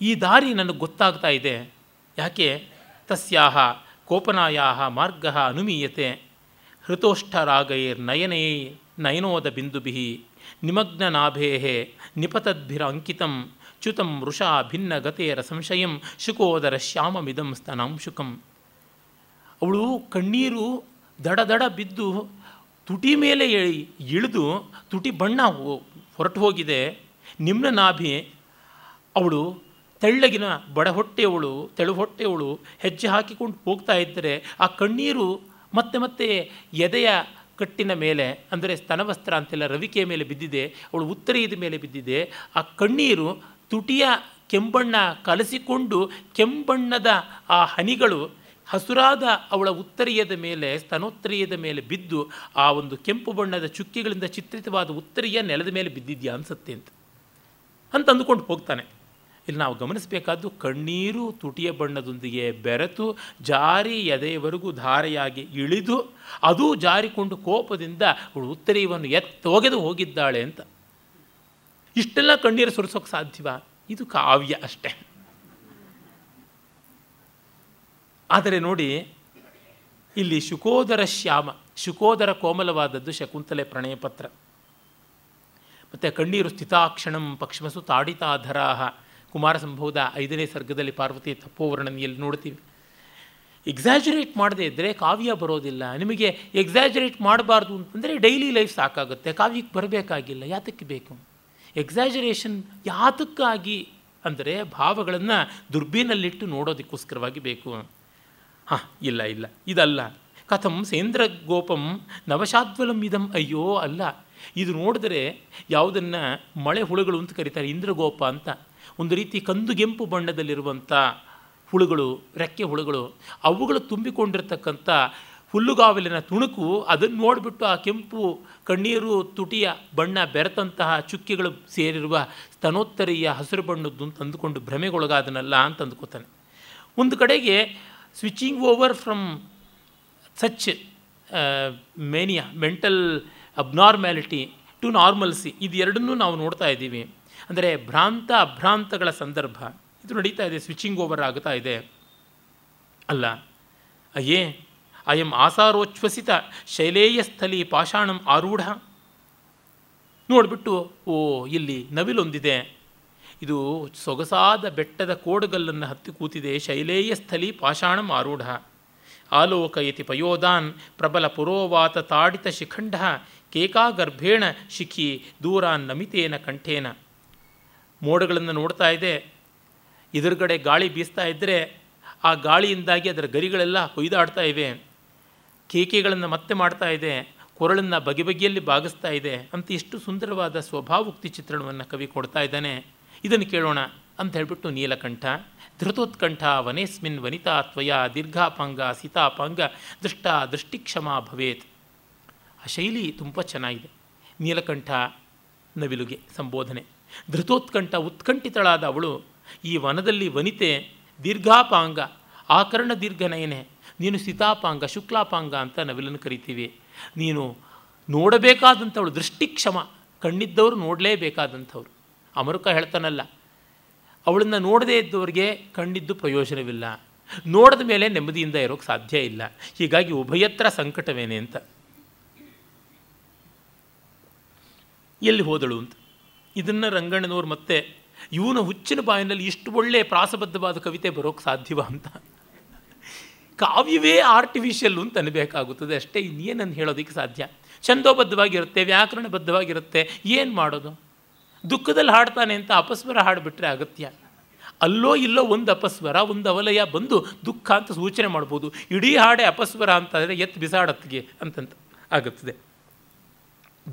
S1: ಈ ದಾರಿ ನನಗೆ ಗೊತ್ತಾಗ್ತಾ ಇದೆ. ಯಾಕೆ? ತಸ್ಯಾಹ, ಕೋಪನಾಯಾಹ, ಮಾರ್ಗ ಅನುಮೀಯತೆ. ಹೃತೋಷ್ಠರಾಗೈರ್ನಯನೇ ನಯನೋದ ಬಿಂದುಭಿ ನಿಪತದ್ಭಿರ ಅಂಕಿತಂ ಚ್ಯುತಂ ವೃಷಾ ಭಿನ್ನ ಗತೇರ ಸಂಶಯಂ ಶುಕೋದರ ಶ್ಯಾಮಮಿದಂ ಸ್ತನಾಂಶುಕಂ. ಅವಳು ಕಣ್ಣೀರು ದಡ ದಡ ಬಿದ್ದು ತುಟಿ ಮೇಲೆ ಇಳಿದು ತುಟಿ ಬಣ್ಣ ಹೊರಟು ಹೋಗಿದೆ. ನಿಮ್ನ ನಾಭಿ ಅವಳು ತೆಳ್ಳಗಿನ ಬಡ ಹೊಟ್ಟೆಯವಳು ತೆಳು ಹೊಟ್ಟೆಯವಳು ಹೆಜ್ಜೆ ಹಾಕಿಕೊಂಡು ಹೋಗ್ತಾ ಇದ್ದರೆ ಆ ಕಣ್ಣೀರು ಮತ್ತೆ ಮತ್ತೆ ಎದೆಯ ಕಟ್ಟಿನ ಮೇಲೆ, ಅಂದರೆ ಸ್ತನವಸ್ತ್ರ ಅಂತೆಲ್ಲ ರವಿಕೆಯ ಮೇಲೆ ಬಿದ್ದಿದೆ, ಅವಳು ಉತ್ತರಿಯದ ಮೇಲೆ ಬಿದ್ದಿದೆ, ಆ ಕಣ್ಣೀರು ತುಟಿಯ ಕೆಂಬಣ್ಣ ಕಲಸಿಕೊಂಡು ಕೆಂಬಣ್ಣದ ಆ ಹನಿಗಳು ಹಸುರಾದ ಅವಳ ಉತ್ತರೀಯದ ಮೇಲೆ, ಸ್ತನೋತ್ತರೀಯದ ಮೇಲೆ ಬಿದ್ದು ಆ ಒಂದು ಕೆಂಪು ಬಣ್ಣದ ಚುಕ್ಕಿಗಳಿಂದ ಚಿತ್ರಿತವಾದ ಉತ್ತರೀಯ ನೆಲದ ಮೇಲೆ ಬಿದ್ದಿದ್ಯಾ ಅನಿಸುತ್ತೆ ಅಂತ. ಅಂತ ಅಂದುಕೊಂಡು ಹೋಗ್ತಾನೆ. ಇಲ್ಲಿ ನಾವು ಗಮನಿಸಬೇಕಾದ್ದು ಕಣ್ಣೀರು ತುಟಿಯ ಬಣ್ಣದೊಂದಿಗೆ ಬೆರೆತು ಜಾರಿ ಎದೆಯವರೆಗೂ ಧಾರೆಯಾಗಿ ಇಳಿದು ಅದು ಜಾರಿಕೊಂಡು ಕೋಪದಿಂದ ಅವಳು ಉತ್ತರೆಯವನ್ನು ಎತ್ತೊಗೆದು ಹೋಗಿದ್ದಾಳೆ ಅಂತ. ಇಷ್ಟೆಲ್ಲ ಕಣ್ಣೀರು ಸುರಿಸೋಕೆ ಸಾಧ್ಯವ? ಇದು ಕಾವ್ಯ ಅಷ್ಟೆ. ಆದರೆ ನೋಡಿ, ಇಲ್ಲಿ ಶುಕೋದರ ಶ್ಯಾಮ, ಶುಕೋದರ ಕೋಮಲವಾದದ್ದು ಶಕುಂತಲೆ ಪ್ರಣಯ ಪತ್ರ ಮತ್ತು ಕಣ್ಣೀರು ಸ್ಥಿತಾಕ್ಷಣಂ ಪಕ್ಷಮಸು ತಾಡಿತಾಧರಾಹ. ಕುಮಾರ ಸಂಭವದ ಐದನೇ ಸರ್ಗದಲ್ಲಿ ಪಾರ್ವತಿ ತಪ್ಪೋವರ್ಣನೆಯಲ್ಲಿ ನೋಡ್ತೀವಿ ಎಕ್ಸಾಜರೇಟ್ ಮಾಡದೇ ಇದ್ದರೆ ಕಾವ್ಯ ಬರೋದಿಲ್ಲ. ನಿಮಗೆ ಎಕ್ಸಾಜರೇಟ್ ಮಾಡಬಾರ್ದು ಅಂತಂದರೆ ಡೈಲಿ ಲೈಫ್ ಸಾಕಾಗುತ್ತೆ. ಕಾವ್ಯಕ್ಕೆ ಬರಬೇಕಾಗಿಲ್ಲ. ಯಾತಕ್ಕೆ ಬೇಕು? ಎಕ್ಸಾಜರೇಷನ್ ಯಾತಕ್ಕಾಗಿ ಅಂದರೆ ಭಾವಗಳನ್ನು ದುರ್ಬೀನಲ್ಲಿಟ್ಟು ನೋಡೋದಕ್ಕೋಸ್ಕರವಾಗಿ ಬೇಕು. ಹಾಂ, ಇಲ್ಲ ಇಲ್ಲ. ಇದಲ್ಲ. ಕಥಂ ಸೇಂದ್ರ ಗೋಪಂ ನವಶಾದ್ವಲಂ ಇದಂ ಅಯ್ಯೋ ಅಲ್ಲ. ಇದು ನೋಡಿದ್ರೆ ಯಾವುದನ್ನು ಮಳೆ ಹುಳುಗಳು ಅಂತ ಕರೀತಾರೆ, ಇಂದ್ರಗೋಪ ಅಂತ. ಒಂದು ರೀತಿ ಕಂದುಗೆಂಪು ಬಣ್ಣದಲ್ಲಿರುವಂಥ ಹುಳುಗಳು, ರೆಕ್ಕೆ ಹುಳುಗಳು, ಅವುಗಳು ತುಂಬಿಕೊಂಡಿರ್ತಕ್ಕಂಥ ಹುಲ್ಲುಗಾವಲಿನ ತುಣುಕು ಅದನ್ನು ನೋಡಿಬಿಟ್ಟು ಆ ಕೆಂಪು ಕಣ್ಣೀರು ತುಟಿಯ ಬಣ್ಣ ಬೆರೆತಂತಹ ಚುಕ್ಕಿಗಳು ಸೇರಿರುವ ಸ್ತನೋತ್ತರೀಯ ಹಸಿರು ಬಣ್ಣದ್ದು ಅಂತ ಅಂದುಕೊಂಡು ಭ್ರಮೆಗೊಳಗಾದನಲ್ಲ ಅಂತ ಅಂದ್ಕೋತಾನೆ. ಒಂದು ಕಡೆಗೆ switching over from such mania mental abnormality to normalcy ಇದೆರಡನ್ನೂ ನಾವು ನೋಡ್ತಾ ಇದ್ದೀವಿ. ಅಂದರೆ ಭ್ರಾಂತ ಅಭ್ರಾಂತಗಳ ಸಂದರ್ಭ. ಇದು ನಡೀತಾ ಇದೆ, ಸ್ವಿಚಿಂಗ್ ಓವರ್ ಆಗ್ತಾ ಇದೆ. ಅಲ್ಲ, ಅಯ್ಯೇ, ಅಯಂ ಆಸಾರೋಚ್ಛ್ವಸಿತ ಶೈಲೇಯಸ್ಥಲಿ ಪಾಷಾಣಂ ಆರೂಢ. ನೋಡಿಬಿಟ್ಟು, ಓ, ಇಲ್ಲಿ ನವಿಲೊಂದಿದೆ. ಇದು ಸೊಗಸಾದ ಬೆಟ್ಟದ ಕೋಡುಗಲ್ಲನ್ನು ಹತ್ತಿ ಕೂತಿದೆ, ಶೈಲೇಯ ಸ್ಥಲಿ ಪಾಷಾಣಂ ಆರೂಢ. ಆಲೋಕಯತಿ ಪಯೋದಾನ್ ಪ್ರಬಲ ಪುರೋವಾತ ತಾಡಿತ ಶಿಖಂಡ, ಕೇಕಾಗರ್ಭೇಣ ಶಿಖಿ ದೂರಾನ್ ನಮಿತೇನ ಕಂಠೇನ. ಮೋಡಗಳನ್ನು ನೋಡ್ತಾ ಇದೆ. ಎದುರುಗಡೆ ಗಾಳಿ ಬೀಸ್ತಾ ಇದ್ದರೆ ಆ ಗಾಳಿಯಿಂದಾಗಿ ಅದರ ಗರಿಗಳೆಲ್ಲ ಹೊಯ್ದಾಡ್ತಾ ಇವೆ. ಕೇಕೆಗಳನ್ನು ಮತ್ತೆ ಮಾಡ್ತಾ ಇದೆ. ಕೊರಳನ್ನು ಬಗೆ ಬಗೆಯಲ್ಲಿ ಬಾಗಿಸ್ತಾ ಇದೆ ಅಂತ ಎಷ್ಟು ಸುಂದರವಾದ ಸ್ವಭಾವೋಕ್ತಿ ಚಿತ್ರಣವನ್ನು ಕವಿ ಕೊಡ್ತಾ ಇದ್ದಾನೆ. ಇದನ್ನು ಕೇಳೋಣ ಅಂತ ಹೇಳಿಬಿಟ್ಟು ನೀಲಕಂಠ, ಧೃತೋತ್ಕಂಠ ವನೇಸ್ಮಿನ್ ವನಿತಾ ತ್ವಯ ದೀರ್ಘಾಪಾಂಗ ಸೀತಾಪಾಂಗ ದೃಷ್ಟ ದೃಷ್ಟಿಕ್ಷಮ ಭವೇತ್. ಆ ಶೈಲಿ ತುಂಬ ಚೆನ್ನಾಗಿದೆ. ನೀಲಕಂಠ ನವಿಲುಗೆ ಸಂಬೋಧನೆ. ಧೃತೋತ್ಕಂಠ ಉತ್ಕಂಠಿತಳಾದ ಅವಳು, ಈ ವನದಲ್ಲಿ ವನಿತೆ, ದೀರ್ಘಾಪಾಂಗ, ಆಕರ್ಣ ದೀರ್ಘನಯನೆ, ನೀನು ಸೀತಾಪಾಂಗ, ಶುಕ್ಲಾಪಾಂಗ ಅಂತ ನವಿಲನ್ನು ಕರಿತೀವಿ. ನೀನು ನೋಡಬೇಕಾದಂಥವಳು ದೃಷ್ಟಿಕ್ಷಮ, ಕಣ್ಣಿದ್ದವರು ನೋಡಲೇಬೇಕಾದಂಥವ್ರು. ಅಮರುಕ ಹೇಳ್ತಾನಲ್ಲ, ಅವಳನ್ನು ನೋಡದೇ ಇದ್ದವರಿಗೆ ಕಣ್ಣಿದ್ದು ಪ್ರಯೋಜನವಿಲ್ಲ. ನೋಡಿದ ಮೇಲೆ ನೆಮ್ಮದಿಯಿಂದ ಇರೋಕ್ಕೆ ಸಾಧ್ಯ ಇಲ್ಲ. ಹೀಗಾಗಿ ಉಭಯತ್ರ ಸಂಕಟವೇನೆ ಅಂತ. ಎಲ್ಲಿ ಹೋದಳು ಅಂತ. ಇದನ್ನು ರಂಗಣ್ಣನವರು ಮತ್ತೆ ಇವನ ಹುಚ್ಚಿನ ಬಾಯಿನಲ್ಲಿ ಇಷ್ಟು ಒಳ್ಳೆಯ ಪ್ರಾಸಬದ್ಧವಾದ ಕವಿತೆ ಬರೋಕ್ಕೆ ಸಾಧ್ಯವ ಅಂತ. ಕಾವ್ಯವೇ ಆರ್ಟಿಫಿಷಿಯಲ್ಲು ಅಂತ ಅನ್ಬೇಕಾಗುತ್ತದೆ. ಅಷ್ಟೇ ಇನ್ನೇನನ್ನು ಹೇಳೋದಕ್ಕೆ ಸಾಧ್ಯ? ಛಂದೋಬದ್ಧವಾಗಿರುತ್ತೆ, ವ್ಯಾಕರಣಬದ್ಧವಾಗಿರುತ್ತೆ, ಏನು ಮಾಡೋದು? ದುಃಖದಲ್ಲಿ ಹಾಡ್ತಾನೆ ಅಂತ ಅಪಸ್ವರ ಹಾಡಿಬಿಟ್ರೆ ಅಗತ್ಯ. ಅಲ್ಲೋ ಇಲ್ಲೋ ಒಂದು ಅಪಸ್ವರ, ಒಂದು ಅವಲಯ ಬಂದು ದುಃಖ ಅಂತ ಸೂಚನೆ ಮಾಡ್ಬೋದು. ಇಡೀ ಹಾಡೆ ಅಪಸ್ವರ ಅಂತಂದರೆ ಎತ್ತು ಬಿಸಾಡತ್ತಿಗೆ ಅಂತಂತ ಆಗುತ್ತದೆ.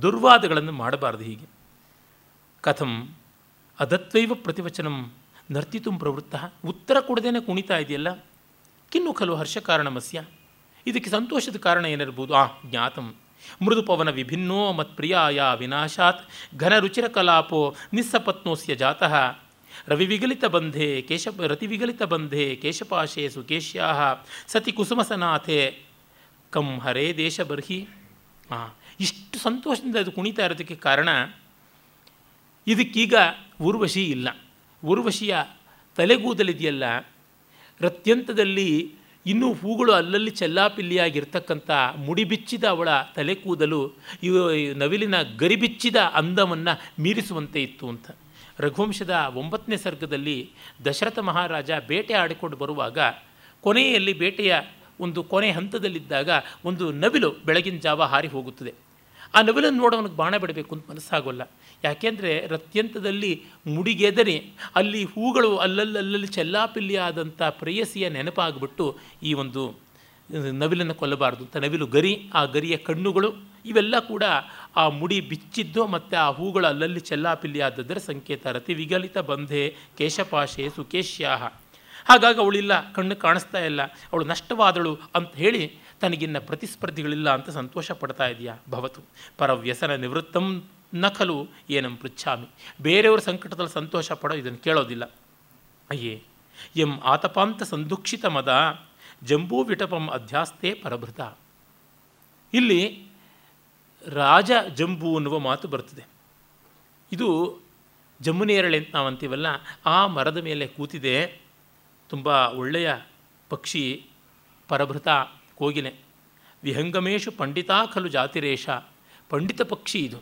S1: ದುರ್ವಾದಗಳನ್ನು ಮಾಡಬಾರ್ದು ಹೀಗೆ. ಕಥಂ ಅದತ್ವೈವ ಪ್ರತಿವಚನಂ ನರ್ತಿತು ಪ್ರವೃತ್ತ. ಉತ್ತರ ಕೊಡದೇನೆ ಕುಣಿತಾ ಇದೆಯಲ್ಲ? ಕಿನ್ನು ಖಲು ಹರ್ಷ ಕಾರಣಮಸ್ಯ. ಇದಕ್ಕೆ ಸಂತೋಷದ ಕಾರಣ ಏನಿರ್ಬೋದು ಆ, ಜ್ಞಾತಂ. ಮೃದು ಪವನ ವಿಭಿನ್ನೋ ಮತ್ಪ್ರಿಯಾಯ ವಿನಾಶಾತ್. ಘನ ರುಚಿರ ಕಲಾಪೋ ನಿಸ್ಸಪತ್ನೋಸ್ಯ ಜಾತಃ. ರವಿವಿಗಲಿತ ಬಂಧೆ ಕೇಶ ರತಿವಿಗಲಿತ ಬಂಧೆ ಕೇಶಪಾಶೆ ಸುಕೇಶ್ಯಾ ಸತಿ ಕುಸುಮಸನಾಥೆ ಕಂ ಹರೇ ದೇಶ ಬರ್ಹಿ. ಹಾಂ ಇಷ್ಟು ಸಂತೋಷದಿಂದ ಅದು ಕುಣಿತಾ ಇರೋದಕ್ಕೆ ಕಾರಣ ಇದಕ್ಕೀಗ ಊರ್ವಶಿ ಇಲ್ಲ. ಊರ್ವಶಿಯ ತಲೆಗೂದಲಿದೆಯಲ್ಲ ರತ್ಯಂತದಲ್ಲಿ ಇನ್ನೂ ಹೂಗಳು ಅಲ್ಲಲ್ಲಿ ಚೆಲ್ಲಾಪಿಲ್ಲಿಯಾಗಿರ್ತಕ್ಕಂಥ ಮುಡಿಬಿಚ್ಚಿದ ಅವಳ ತಲೆ ಕೂದಲು ಇವು ನವಿಲಿನ ಗರಿಬಿಚ್ಚಿದ ಅಂದವನ್ನು ಮೀರಿಸುವಂತೆ ಇತ್ತು ಅಂತ. ರಘುವಂಶದ ಒಂಬತ್ತನೇ ಸರ್ಗದಲ್ಲಿ ದಶರಥ ಮಹಾರಾಜ ಬೇಟೆ ಆಡಿಕೊಂಡು ಬರುವಾಗ ಕೊನೆಯಲ್ಲಿ ಬೇಟೆಯ ಒಂದು ಕೊನೆ ಹಂತದಲ್ಲಿದ್ದಾಗ ಒಂದು ನವಿಲು ಬೆಳಗಿನ ಜಾವ ಹಾರಿ ಹೋಗುತ್ತದೆ. ಆ ನವಿಲನ್ನು ನೋಡೋವನಿಗೆ ಬಾಣ ಬಿಡಬೇಕು ಅಂತ ಮನಸ್ಸಾಗೋಲ್ಲ. ಯಾಕೆಂದರೆ ರತ್ಯಂತದಲ್ಲಿ ಮುಡಿಗೆದರಿ ಅಲ್ಲಿ ಹೂಗಳು ಅಲ್ಲಲ್ಲಲ್ಲಿ ಚೆಲ್ಲಾಪಿಲ್ಲಿ ಆದಂಥ ಪ್ರೇಯಸಿಯ ನೆನಪಾಗ್ಬಿಟ್ಟು ಈ ಒಂದು ನವಿಲನ್ನು ಕೊಲ್ಲಬಾರ್ದು ಅಂತ ನವಿಲು ಗರಿ, ಆ ಗರಿಯ ಕಣ್ಣುಗಳು ಇವೆಲ್ಲ ಕೂಡ ಆ ಮುಡಿ ಬಿಚ್ಚಿದ್ದು ಮತ್ತು ಆ ಹೂಗಳು ಅಲ್ಲಲ್ಲಿ ಚೆಲ್ಲಾಪಿಲ್ಲಿ ಆದದ್ದರ ಸಂಕೇತ. ರತಿ ವಿಗಲಿತ ಬಂಧೆ ಕೇಶಪಾಶೆ ಸುಕೇಶ್ಯಾಹ. ಹಾಗಾಗಿ ಅವಳಿಲ್ಲ, ಕಣ್ಣು ಕಾಣಿಸ್ತಾ ಇಲ್ಲ. ಅವಳು ನಷ್ಟವಾದಳು ಅಂತ ಹೇಳಿ ತನಗಿನ್ನ ಪ್ರತಿಸ್ಪರ್ಧಿಗಳಿಲ್ಲ ಅಂತ ಸಂತೋಷ ಪಡ್ತಾ ಇದೆಯಾ? ಭವತು. ಪರವ್ಯಸನ ನಿವೃತ್ತಂ ನ ಏನಂ ಪೃಚ್ಛಾಮಿ. ಬೇರೆಯವ್ರ ಸಂಕಟದಲ್ಲಿ ಸಂತೋಷ ಪಡೋ ಇದನ್ನು ಕೇಳೋದಿಲ್ಲ. ಅಯ್ಯೇ, ಎಂ ಆತಪಾಂತ ಸಂದುಕ್ಷಿತ ಮದ, ಜಂಬೂ ವಿಟಪಂ ಅಧ್ಯಾಸ್ತೆ ಪರಭೃತ. ಇಲ್ಲಿ ರಾಜ ಜಂಬೂ ಅನ್ನುವ ಮಾತು ಬರ್ತದೆ ಇದು ಜಮ್ಮುನೇರಳೆ ಅಂತ ನಾವು ಅಂತೀವಲ್ಲ, ಆ ಮರದ ಮೇಲೆ ಕೂತಿದೆ, ತುಂಬ ಒಳ್ಳೆಯ ಪಕ್ಷಿ ಪರಭೃತ. ಕೋಗಿಲೆ. ವಿಹಂಗಮೇಶು ಪಂಡಿತಾ ಖಲು ಜಾತಿರೇಶ ಪಂಡಿತ ಪಕ್ಷಿ ಇದು.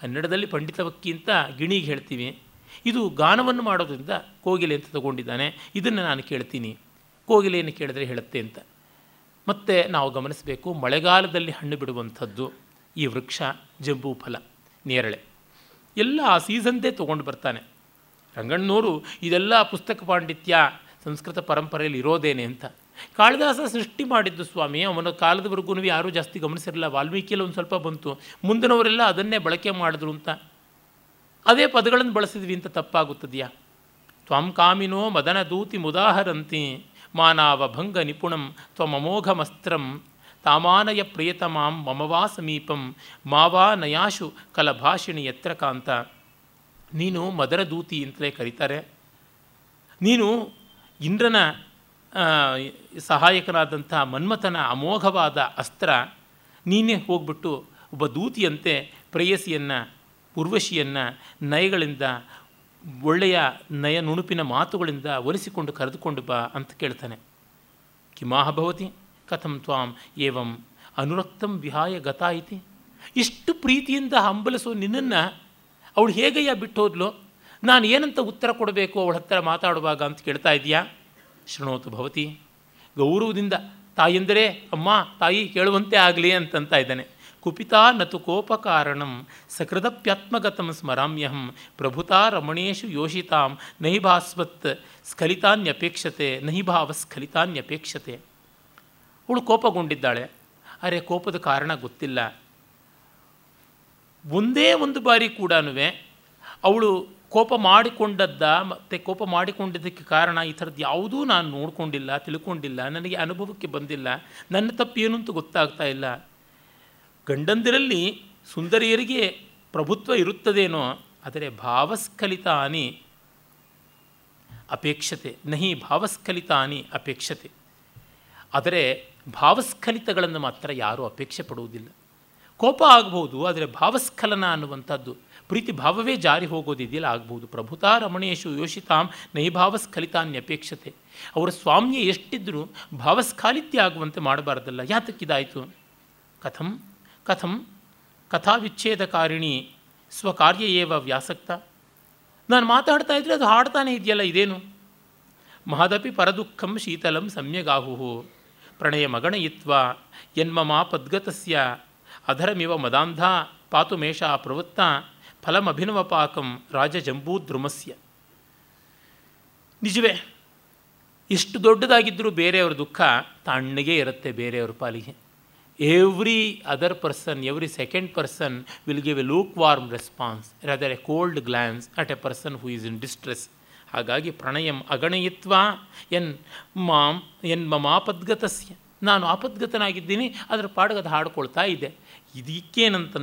S1: ಕನ್ನಡದಲ್ಲಿ ಪಂಡಿತ ಪಕ್ಕಿ ಅಂತ ಗಿಣಿಗೆ ಹೇಳ್ತೀವಿ. ಇದು ಗಾನವನ್ನು ಮಾಡೋದ್ರಿಂದ ಕೋಗಿಲೆ ಅಂತ ತಗೊಂಡಿದ್ದಾನೆ. ಇದನ್ನು ನಾನು ಕೇಳ್ತೀನಿ. ಕೋಗಿಲೆಯನ್ನು ಕೇಳಿದ್ರೆ ಹೇಳುತ್ತೆ ಅಂತ. ಮತ್ತು ನಾವು ಗಮನಿಸಬೇಕು ಮಳೆಗಾಲದಲ್ಲಿ ಹಣ್ಣು ಬಿಡುವಂಥದ್ದು. ಈ ವೃಕ್ಷ, ಜಂಬೂ ಫಲ, ನೇರಳೆ. ಎಲ್ಲ ಆ ಸೀಸನ್ದೇ ತೊಗೊಂಡು ಬರ್ತಾನೆ. ರಂಗಣ್ಣನವರು ಇದೆಲ್ಲ ಪುಸ್ತಕ ಪಾಂಡಿತ್ಯ, ಸಂಸ್ಕೃತ ಪರಂಪರೆಯಲ್ಲಿ ಇರೋದೇನೆ ಅಂತ. ಕಾಳಿದಾಸ ಸೃಷ್ಟಿ ಮಾಡಿದ್ದು ಸ್ವಾಮಿ. ಅವನ ಕಾಲದವರೆಗೂ ಯಾರೂ ಜಾಸ್ತಿ ಗಮನಿಸಿರಲಿಲ್ಲ ವಾಲ್ಮೀಕಿಯಲ್ಲಿ ಒಂದು ಸ್ವಲ್ಪ ಬಂತು. ಮುಂದಿನವರೆಲ್ಲ ಅದನ್ನೇ ಬಳಕೆ ಮಾಡಿದ್ರು ಅಂತ. ಅದೇ ಪದಗಳನ್ನು ಬಳಸಿದ್ವಿ ಅಂತ ತಪ್ಪಾಗುತ್ತದೆಯಾ? ತ್ವಂ ಕಾಮಿನೋ ಮದನ ದೂತಿ ಮುದಾಹರಂತಿ. ಮಾನಾವ ಭಂಗ ನಿಪುಣಂ ತ್ವಮಮೋಘಮಸ್ತ್ರಂ ತಾಮಾನಯ ಪ್ರಿಯತಮಾಂ ಮಮವಾ ಸಮೀಪಂ. ಮಾವಾ ನಯಾಶು ಕಲಭಾಷಿಣಿ ಎತ್ತರ ಕಾಂತ. ನೀನು ಮದರ ದೂತಿ ಅಂತಲೇ ಕರೀತಾರೆ. ನೀನು ಇಂದ್ರನ ಸಹಾಯಕನಾದಂಥ ಮನ್ಮಥನ ಅಮೋಘವಾದ ಅಸ್ತ್ರ ನೀನೇ ಹೋಗ್ಬಿಟ್ಟು ಒಬ್ಬ ದೂತಿಯಂತೆ ಪ್ರೇಯಸಿಯನ್ನು, ಉರ್ವಶಿಯನ್ನು, ನಯಗಳಿಂದ, ಒಳ್ಳೆಯ ನಯ ನುಣುಪಿನ ಮಾತುಗಳಿಂದ ಒಲಿಸಿಕೊಂಡು ಕರೆದುಕೊಂಡು ಬಾ ಅಂತ ಕೇಳ್ತಾನೆ. ಕಿಮಾಹಭವತಿ ಕಥಂ ತ್ವಾಂ ಏವಂ ಅನುರಕ್ತಂ ವಿಹಾಯ ಗತಾಯಿತಿ. ಇಷ್ಟು ಪ್ರೀತಿಯಿಂದ ಹಂಬಲಿಸೋ ನಿನ್ನನ್ನು ಅವಳು ಹೇಗಯ್ಯ ಬಿಟ್ಟು ಹೋದ್ಲು ನಾನು ಏನಂತ ಉತ್ತರ ಕೊಡಬೇಕು ಅವಳ ಹತ್ರ ಮಾತಾಡುವಾಗ ಅಂತ ಕೇಳ್ತಾ ಇದೆಯಾ? ಶೃಣೋತು ಭವತಿ. ಗೌರವದಿಂದ ತಾಯೆಂದರೆ, ಅಮ್ಮ, ತಾಯಿ ಕೇಳುವಂತೆ ಆಗಲಿ ಅಂತಂತ ಇದ್ದಾನೆ. ಕುಪಿತಾ ನತು ಕೋಪ ಕಾರಣಂ, ಸಕೃದಪ್ಯಾತ್ಮಗತಂ ಸ್ಮರಾಮ್ಯಹಂ, ಪ್ರಭುತಾ ರಮಣೇಶು ಯೋಷಿತಾಂ ನಹಿಭಾಸ್ವತ್ ಸ್ಖಲಿತಾನ್ಯಪೇಕ್ಷತೆ ನಹಿಭಾವ ಸ್ಖಲಿತಾನ್ಯಪೇಕ್ಷತೆ. ಅವಳು ಕೋಪಗೊಂಡಿದ್ದಾಳೆ. ಅರೆ, ಕೋಪದ ಕಾರಣ ಗೊತ್ತಿಲ್ಲ. ಒಂದೇ ಒಂದು ಬಾರಿ ಕೂಡ ಅವಳು ಕೋಪ ಮಾಡಿಕೊಂಡದ್ದ ಮತ್ತು ಕೋಪ ಮಾಡಿಕೊಂಡಿದ್ದಕ್ಕೆ ಕಾರಣ ಈ ಥರದ್ದು ಯಾವುದೂ ನಾನು ನೋಡಿಕೊಂಡಿಲ್ಲ, ತಿಳ್ಕೊಂಡಿಲ್ಲ, ನನಗೆ ಅನುಭವಕ್ಕೆ ಬಂದಿಲ್ಲ, ನನ್ನ ತಪ್ಪೇನು ಅಂತ ಗೊತ್ತಾಗ್ತಾ ಇಲ್ಲ. ಗಂಡಂದಿರಲ್ಲಿ ಸುಂದರಿಯರಿಗೆ ಪ್ರಭುತ್ವ ಇರುತ್ತದೇನೋ, ಆದರೆ ಭಾವಸ್ಖಲಿತಾನಿ ಅಪೇಕ್ಷತೆ, ನಹಿ ಭಾವಸ್ಖಲಿತಾನಿ ಅಪೇಕ್ಷತೆ. ಆದರೆ ಭಾವಸ್ಖಲಿತಗಳನ್ನು ಮಾತ್ರ ಯಾರೂ ಅಪೇಕ್ಷೆ ಪಡುವುದಿಲ್ಲ. ಕೋಪ ಆಗ್ಬೋದು, ಆದರೆ ಭಾವಸ್ಖಲನ ಅನ್ನುವಂಥದ್ದು ಪ್ರೀತಿ ಭಾವವೇ ಜಾರಿ ಹೋಗೋದಿದೆಯಲ್ಲ ಆಗ್ಬೋದು. ಪ್ರಭುತಾ ರಮಣೇಶು ಯೋಷಿತಾಂ ನೈಭಾವಸ್ಖಲಿತಾನ್ಯಪೇಕ್ಷತೆ. ಅವರ ಸ್ವಾಮ್ಯ ಎಷ್ಟಿದ್ರೂ ಭಾವಸ್ಖಾಲಿತ್ಯ ಆಗುವಂತೆ ಮಾಡಬಾರ್ದಲ್ಲ. ಯಾತಕ್ಕಿದಾಯಿತು? ಕಥಂ ಕಥಂ, ಕಥಾವಿಚ್ಛೇದಕಾರಿಣಿ ಸ್ವಕಾರ್ಯ ಏವ ವ್ಯಾಸಕ್ತ. ನಾನು ಮಾತಾಡ್ತಾ ಇದ್ದರೆ ಅದು ಹಾಡ್ತಾನೆ ಇದೆಯಲ್ಲ, ಇದೇನು? ಮಹದಪಿ ಪರದುಃಖಂ ಶೀತಲಂ ಸಮ್ಯಗಾಹು ಪ್ರಣಯ ಮಗಣಯಿತ್ವ ಯನ್ಮಮ ಪದ್ಗತಸ್ಯ. ಅಧರಮಿವ ಮದಾಂಧ ಪಾತು ಮೇಷ ಪ್ರವೃತ್ತ. ಫಲಮಭಿನವಪಾಕಂ ರಾಜಜಂಬೂದ್ರುಮಸ್ಯ. ನಿಜವೇ ಇಷ್ಟು ದೊಡ್ಡದಾಗಿದ್ದರೂ ಬೇರೆಯವ್ರ ದುಃಖ ತಣ್ಣಗೆ ಇರುತ್ತೆ ಬೇರೆಯವ್ರ ಪಾಲಿಗೆ. Every other person every second person will give a lukewarm response rather a cold glance at a person who is in distress ಹಾಗಾಗಿ ಪ್ರಣಯಂ ಅಗಣಯಿತ್ವ ಎನ್ ಮಾಂ, ಎನ್ ಮಮಾಪದ್ಗತಸ್ಯ ನಾನು ಆಪದ್ಗತನಾಗಿದ್ದೀನಿ, ಅದರ ಪಾಡಗದ ಹಾಡ್ಕೊಳ್ತಾ ಇದ್ದೆ ಇದಕ್ಕೇನಂತ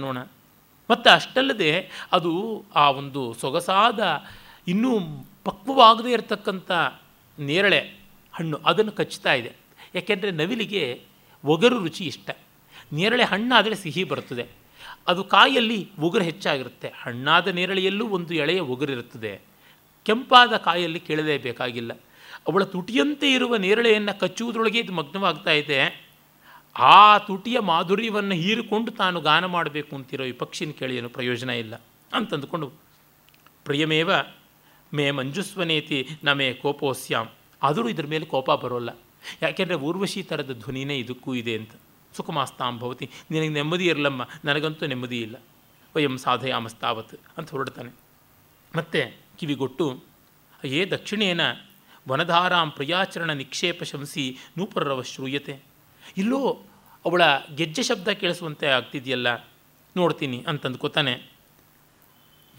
S1: ಮತ್ತು ಅಷ್ಟಲ್ಲದೆ ಅದು ಆ ಒಂದು ಸೊಗಸಾದ, ಇನ್ನೂ ಪಕ್ವವಾಗದೇ ಇರತಕ್ಕಂಥ ನೇರಳೆ ಹಣ್ಣು ಅದನ್ನು ಕಚ್ಚುತ್ತಾ ಇದೆ. ಯಾಕೆಂದರೆ ನವಿಲಿಗೆ ಒಗರು ರುಚಿ ಇಷ್ಟ. ನೇರಳೆ ಹಣ್ಣಾದರೆ ಸಿಹಿ ಬರ್ತದೆ. ಅದು ಕಾಯಲ್ಲಿ ಒಗರು ಹೆಚ್ಚಾಗಿರುತ್ತೆ. ಹಣ್ಣಾದ ನೇರಳೆಯಲ್ಲೂ ಒಂದು ಎಳೆಯ ಒಗರಿರುತ್ತದೆ ಕೆಂಪಾದ ಕಾಯಲ್ಲಿ ಕೇಳಲೇಬೇಕಾಗಿಲ್ಲ ಅವಳ ತುಟಿಯಂತೆ ಇರುವ ನೇರಳೆಯನ್ನು ಕಚ್ಚುವುದರೊಳಗೆ ಇದು ಮಗ್ನವಾಗ್ತಾ ಇದೆ. ಆ ತುಟಿಯ ಮಾಧುರ್ಯವನ್ನು ಹೀರಿಕೊಂಡು ತಾನು ಗಾನ ಮಾಡಬೇಕು ಅಂತಿರೋ ಈ ಪಕ್ಷಿನ ಕೇಳಿ ಏನು ಪ್ರಯೋಜನ ಇಲ್ಲ ಅಂತಂದುಕೊಂಡು ಪ್ರಿಯಮೇವ, ಮೇ ಮಂಜುಸ್ವನೇತಿ ನಮೇ ಕೋಪೋಸ್ಯಾಂ. ಆದರೂ ಇದ್ರ ಮೇಲೆ ಕೋಪ ಬರೋಲ್ಲ. ಯಾಕೆಂದರೆ ಊರ್ವಶಿ ಥರದ ಧ್ವನಿನೇ ಇದಕ್ಕೂ ಇದೆ ಅಂತ. ಸುಖಮಾಸ್ತಾಂ ಭವತಿ, ನಿನಗೆ ನೆಮ್ಮದಿ ಇರಲಮ್ಮ, ನನಗಂತೂ ನೆಮ್ಮದಿ ಇಲ್ಲ. ವಯಂ ಸಾಧಯಾಮಸ್ತಾವತ್ ಅಂತ ಹೊರಡ್ತಾನೆ. ಮತ್ತು ಕಿವಿಗೊಟ್ಟು ಏ ದಕ್ಷಿಣೇನ ವನಧಾರಾಂ ಪ್ರಿಯಾಚರಣ ನಿಕ್ಷೇಪ ಶಂಸಿ ನೂಪರರವ ಶ್ರೂಯತೆ. ಇಲ್ಲೋ ಅವಳ ಗೆಜ್ಜೆ ಶಬ್ದ ಕೇಳಿಸುವಂತೆ ಆಗ್ತಿದೆಯಲ್ಲ, ನೋಡ್ತೀನಿ ಅಂತಂದ್ಕೋತಾನೆ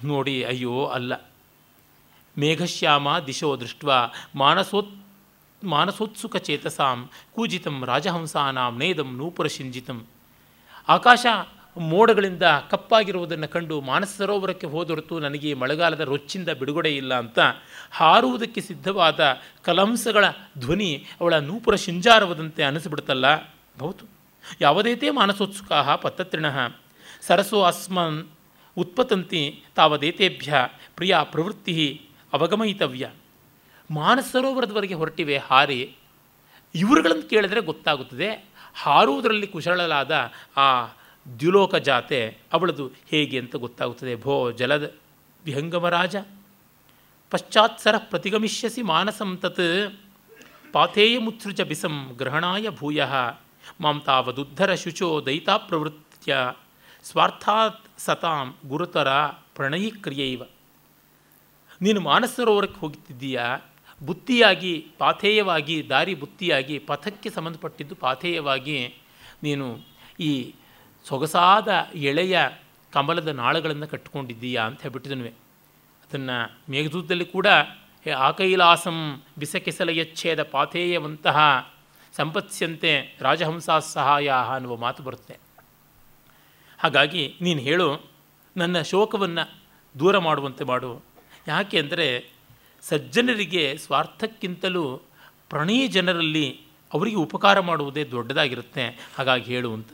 S1: ನೋಡಿ, ಅಯ್ಯೋ, ಅಲ್ಲ. ಮೇಘಶ್ಯಾಮ ದಿಶೋ ದೃಷ್ಟ ಮಾನಸೋತ್, ಮಾನಸೋತ್ಸುಕ ಚೇತಸಾಂ, ಕೂಜಿತಂ ರಾಜಹಂಸಾನಾಂ ನೇದಂ ನೂಪುರ ಶಿಂಜಿತಂ. ಆಕಾಶ ಮೋಡಗಳಿಂದ ಕಪ್ಪಾಗಿರುವುದನ್ನು ಕಂಡು ಮಾನಸ ಸರೋವರಕ್ಕೆ ಹೋದೊರತು ನನಗೆ ಮಳೆಗಾಲದ ರೊಚ್ಚಿಂದ ಬಿಡುಗಡೆ ಇಲ್ಲ ಅಂತ ಹಾರುವುದಕ್ಕೆ ಸಿದ್ಧವಾದ ಕಲಂಸಗಳ ಧ್ವನಿ ಅವಳ ನೂಪುರ ಶಿಂಜಾರವದಂತೆ ಅನಿಸ್ಬಿಡ್ತಲ್ಲ ಹೌದು. ಯಾವುದೈತೆ ಮಾನಸೋತ್ಸುಕಾ ಪತ್ತತ್ರಿಣ ಸರಸೋ ಅಸ್ಮನ್ ಉತ್ಪತಂತಿ ತಾವದೇತೇಭ್ಯ ಪ್ರಿಯ ಪ್ರವೃತ್ತಿ ಅವಗಮಯಿತವ್ಯ. ಮಾನಸ ಸರೋವರದವರೆಗೆ ಹೊರಟಿವೆ ಹಾರಿ. ಇವರುಗಳನ್ನು ಕೇಳಿದರೆ ಗೊತ್ತಾಗುತ್ತದೆ. ಹಾರುವುದರಲ್ಲಿ ಕುಶಳಲಾದ ಆ ದ್ಯುಲೋಕ ಜಾತೆ ಅವಳದು ಹೇಗೆ ಅಂತ ಗೊತ್ತಾಗುತ್ತದೆ. ಭೋ ಜಲದ ವಿಹಂಗಮರಾಜ ಪಶ್ಚಾತ್ಸರ ಪ್ರತಿಗಮಿಷ್ಯಸಿ ಮಾನಸಂ ತತ್ ಪಾಥೇಯಮುತ್ಸೃಜ ಬಿಸಂ ಗ್ರಹಣಾಯ ಭೂಯ, ಮಾಂ ತಾವದುದ್ಧರ ಶುಚೋ ದಯಿತಾ ಪ್ರವೃತ್ಯ ಸ್ವಾರ್ಥಾತ್ ಸತಾಂ ಗುರುತರ ಪ್ರಣಯಿ ಕ್ರಿಯೈವ ನೀನು ಮಾನಸರೋವರಕ್ಕೆ ಹೋಗುತ್ತಿದ್ದೀಯಾ? ಬುತ್ತಿಯಾಗಿ, ಪಾಥೇಯವಾಗಿ, ದಾರಿ ಬುತ್ತಿಯಾಗಿ, ಪಥಕ್ಕೆ ಸಂಬಂಧಪಟ್ಟಿದ್ದು ಪಾಥೇಯವಾಗಿ ನೀನು ಈ ಸೊಗಸಾದ ಎಳೆಯ ಕಮಲದ ನಾಳಗಳನ್ನು ಕಟ್ಟಿಕೊಂಡಿದ್ದೀಯಾ ಅಂತ ಹೇಳ್ಬಿಟ್ಟಿದನುವೆ. ಅದನ್ನು ಮೇಘದೂತದಲ್ಲಿ ಕೂಡ ಆಕೈಲಾಸಂ ಬಿಸಕೆಸಲ ಯಚ್ಛೇದ ಪಾಥೇಯವಂತಹ ಸಂಪತ್ಸ್ಯಂತೆ ರಾಜಹಂಸಾ ಸಹಾಯ ಅನ್ನುವ ಮಾತು ಬರುತ್ತೆ. ಹಾಗಾಗಿ ನೀನು ಹೇಳು, ನನ್ನ ಶೋಕವನ್ನು ದೂರ ಮಾಡುವಂತೆ ಮಾಡು. ಯಾಕೆ ಅಂದರೆ, ಸಜ್ಜನರಿಗೆ ಸ್ವಾರ್ಥಕ್ಕಿಂತಲೂ ಪ್ರಣಯ ಜನರಲ್ಲಿ ಅವರಿಗೆ ಉಪಕಾರ ಮಾಡುವುದೇ ದೊಡ್ಡದಾಗಿರುತ್ತೆ. ಹಾಗಾಗಿ ಹೇಳು ಅಂತ.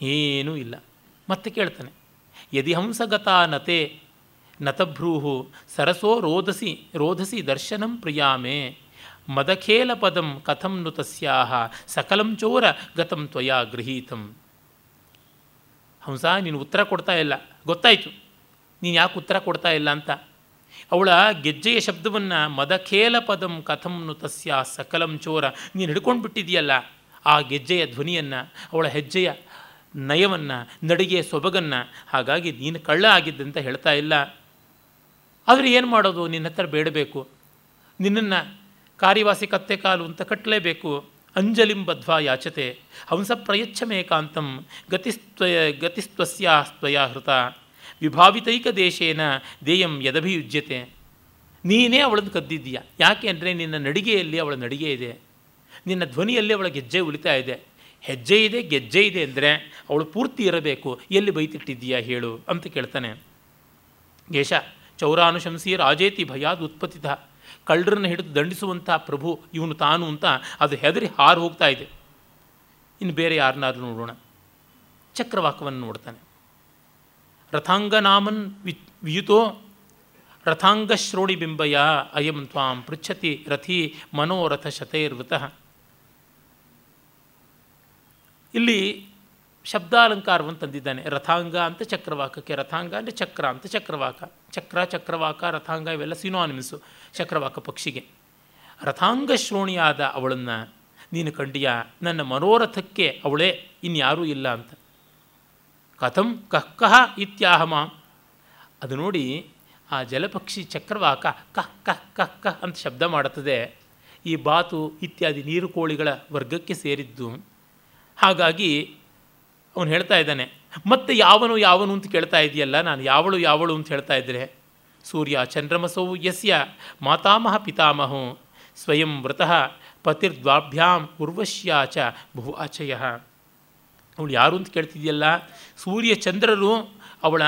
S1: ಏನೂ ಇಲ್ಲ. ಮತ್ತೆ ಕೇಳ್ತಾನೆ, ಯದಿ ಹಂಸಗತಾನತೆ ನತೆ, ನತಭ್ರೂಹು ಸರಸೋ ರೋಧಸಿ ರೋಧಸಿ ದರ್ಶನಂ ಪ್ರಿಯಾಮೇ, ಮದಖೇಲ ಪದಂ ಕಥಂ ನು ತಸ್ಯಾಹ, ಸಕಲಂ ಚೋರ ಗತಂ ತ್ವಯಾ ಗೃಹೀತಂ. ಹಂಸ, ನೀನು ಉತ್ತರ ಕೊಡ್ತಾ ಇಲ್ಲ. ಗೊತ್ತಾಯಿತು, ನೀನು ಯಾಕೆ ಉತ್ತರ ಕೊಡ್ತಾ ಇಲ್ಲ ಅಂತ? ಅವಳ ಗೆಜ್ಜೆಯ ಶಬ್ದವನ್ನು ಮದಖೇಲ ಪದಂ ಕಥಂ ನು ತಸ್ಯ ಸಕಲಂ ಚೋರ, ನೀನು ಹಿಡ್ಕೊಂಡು ಬಿಟ್ಟಿದೆಯಲ್ಲ ಆ ಗೆಜ್ಜೆಯ ಧ್ವನಿಯನ್ನು, ಅವಳ ಹೆಜ್ಜೆಯ ನಯವನ್ನು ನಡಿಗೆಯ ಸೊಬಗನ್ನು, ಹಾಗಾಗಿ ನೀನು ಕಳ್ಳ ಆಗಿದ್ದಂತ ಹೇಳ್ತಾ ಇಲ್ಲ. ಆದರೆ ಏನು ಮಾಡೋದು? ನಿನ್ನ ಹತ್ರ ಬೇಡಬೇಕು. ನಿನ್ನನ್ನು ಕಾರ್ಯವಾಸಿ ಕತ್ತೆ ಕಾಲು ಅಂತ ಕಟ್ಟಲೇಬೇಕು ಅಂಜಲಿಂ ಬದ್ವಾ ಯಾಚತೆ, ಹಂಸ ಪ್ರಯಚ್ಛಮೇಕಾಂತಂ ಗತಿಸ್ತ್ವಯ ಗತಿಸ್ತ್ವಸ್ಯ ಸ್ವಯ ಹೃತ. ವಿಭಾವಿತೈಕ ದೇಶೇನ, ದೇಯಂ ಯದಭಿಯುಜ್ಯತೆ. ನೀನೇ ಅವಳನ್ನು ಕದ್ದಿದ್ದೀಯ. ಯಾಕೆ ಅಂದರೆ ನಿನ್ನ ನಡಿಗೆಯಲ್ಲಿ ಅವಳ ನಡಿಗೆ ಇದೆ. ನಿನ್ನ ಧ್ವನಿಯಲ್ಲಿ ಅವಳ ಗೆಜ್ಜೆ ಉಳಿತಾ ಇದೆ. ಹೆಜ್ಜೆ ಇದೆ, ಗೆಜ್ಜೆ ಇದೆ ಅಂದರೆ ಅವಳು ಪೂರ್ತಿ ಇರಬೇಕು. ಎಲ್ಲಿ ಬೈತಿಟ್ಟಿದ್ದೀಯಾ ಹೇಳು ಅಂತ ಕೇಳ್ತಾನೆ. ಯೇಷ, ಚೌರಾನುಶಂಸಿ ರಾಜೇತಿ ಭಯಾದ್ ಉತ್ಪತ್ತಿತ. ಕಳ್ಳರನ್ನು ಹಿಡಿದು ದಂಡಿಸುವಂಥ ಪ್ರಭು ಇವನು ತಾನು ಅಂತ ಅದು ಹೆದರಿ ಹಾರು ಹೋಗ್ತಾ ಇದೆ. ಇನ್ನು ಬೇರೆ ಯಾರನ್ನಾದ್ರೂ ನೋಡೋಣ. ಚಕ್ರವಾಕವನ್ನು ನೋಡ್ತಾನೆ. ರಥಾಂಗನಾಮನ್ ವಿ, ವಿಯುತೋ ರಥಾಂಗಶ್ರೋಣಿ ಬಿಂಬಯ ಅಯಂ ತ್ವಾಂ ಪೃಚ್ಛತಿ ರಥಿ ಮನೋರಥ ಶತೈರ್ವೃತಃ. ಇಲ್ಲಿ ಶಬ್ದಾಲಂಕಾರವನ್ನು ತಂದಿದ್ದಾನೆ ರಥಾಂಗ ಅಂತ ಚಕ್ರವಾಕಕ್ಕೆ, ರಥಾಂಗ ಅಂದರೆ ಚಕ್ರ ಅಂತ ಚಕ್ರವಾಕ. ಚಕ್ರ, ಚಕ್ರವಾಕ, ರಥಾಂಗ ಇವೆಲ್ಲ ಸಿನೋನಿಮಿಸು ಚಕ್ರವಾಕ ಪಕ್ಷಿಗೆ. ರಥಾಂಗ ಶ್ರೋಣಿಯಾದ ಅವಳನ್ನು ನೀನು ಕಂಡಿಯ, ನನ್ನ ಮನೋರಥಕ್ಕೆ ಅವಳೇ ಇನ್ಯಾರೂ ಇಲ್ಲ ಅಂತ. ಕಥಂ ಕಹ್ ಕಹ ಇತ್ಯಾಹಮ. ಅದು ನೋಡಿ ಆ ಜಲಪಕ್ಷಿ ಚಕ್ರವಾಕ ಕಹ್ ಕಹ್ ಕಹ್ ಕಹ್ ಅಂತ ಶಬ್ದ ಮಾಡುತ್ತದೆ. ಈ ಬಾತು ಇತ್ಯಾದಿ ನೀರು ಕೋಳಿಗಳ ವರ್ಗಕ್ಕೆ ಸೇರಿದ್ದು ಹಾಗಾಗಿ ಅವನು ಹೇಳ್ತಾ ಇದ್ದಾನೆ, ಮತ್ತೆ ಯಾವನು ಯಾವನು ಅಂತ ಕೇಳ್ತಾ ಇದೆಯಲ್ಲ, ನಾನು ಯಾವಳು ಯಾವಳು ಅಂತ ಹೇಳ್ತಾ ಇದ್ದರೆ ಸೂರ್ಯ ಚಂದ್ರಮಸೌ ಯಸ್ಯ ಮಾತಾಮಹ ಪಿತಾಮಹ, ಸ್ವಯಂ ವ್ರತಃ ಪತಿರ್ದ್ವಾಭ್ಯಾಂ ಉರ್ವಶ್ಯಾಚ ಬಹು ಆಚಯ. ಅವಳು ಯಾರು ಅಂತ ಕೇಳ್ತಿದೆಯಲ್ಲ, ಸೂರ್ಯ ಚಂದ್ರರು ಅವಳ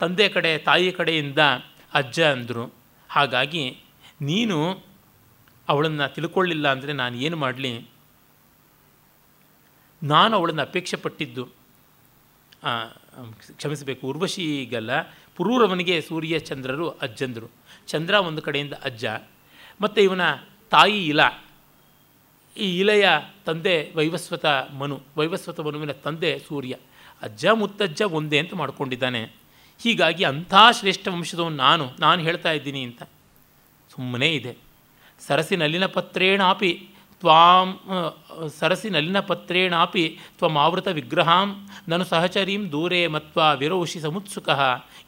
S1: ತಂದೆ ಕಡೆ, ತಾಯಿ ಕಡೆಯಿಂದ ಅಜ್ಜ ಅಂದರು. ಹಾಗಾಗಿ ನೀನು ಅವಳನ್ನು ತಿಳ್ಕೊಳ್ಳಿಲ್ಲ ಅಂದರೆ ನಾನು ಏನು ಮಾಡಲಿ? ನಾನು ಅವಳನ್ನು ಅಪೇಕ್ಷೆ ಪಟ್ಟಿದ್ದು ಕ್ಷಮಿಸಬೇಕು, ಉರ್ವಶಿಗಲ್ಲ, ಪುರೂರವನಿಗೆ ಸೂರ್ಯ ಚಂದ್ರರು ಅಜ್ಜಂದರು. ಚಂದ್ರ ಒಂದು ಕಡೆಯಿಂದ ಅಜ್ಜ, ಮತ್ತು ಇವನ ತಾಯಿ ಇಲ. ಈ ಇಲೆಯ ತಂದೆ ವೈವಸ್ವತ ಮನು, ವೈವಸ್ವತ ಮನುವಿನ ತಂದೆ ಸೂರ್ಯ. ಅಜ್ಜ ಮುತ್ತಜ್ಜ ಒಂದೇ ಅಂತ ಮಾಡ್ಕೊಂಡಿದ್ದಾನೆ. ಹೀಗಾಗಿ ಅಂಥ ಶ್ರೇಷ್ಠ ವಂಶದವನು ನಾನು ನಾನು ಹೇಳ್ತಾ ಇದ್ದೀನಿ ಅಂತ. ಸುಮ್ಮನೆ ಇದೆ. ಸರಸಿನಲ್ಲಿನ ಪತ್ರೇಣಾಪಿ. ತ್ವಾಂ ಸರಸಿ ನಲಿನ ಪತ್ರೇಣಾಪಿ ತ್ವಮಾವೃತ ವಿಗ್ರಹಾಂ ನನು ಸಹಚರೀಂ ದೂರೇ ಮತ್ವಾ ವಿರೋಷಿ ಸಮುತ್ಸುಕ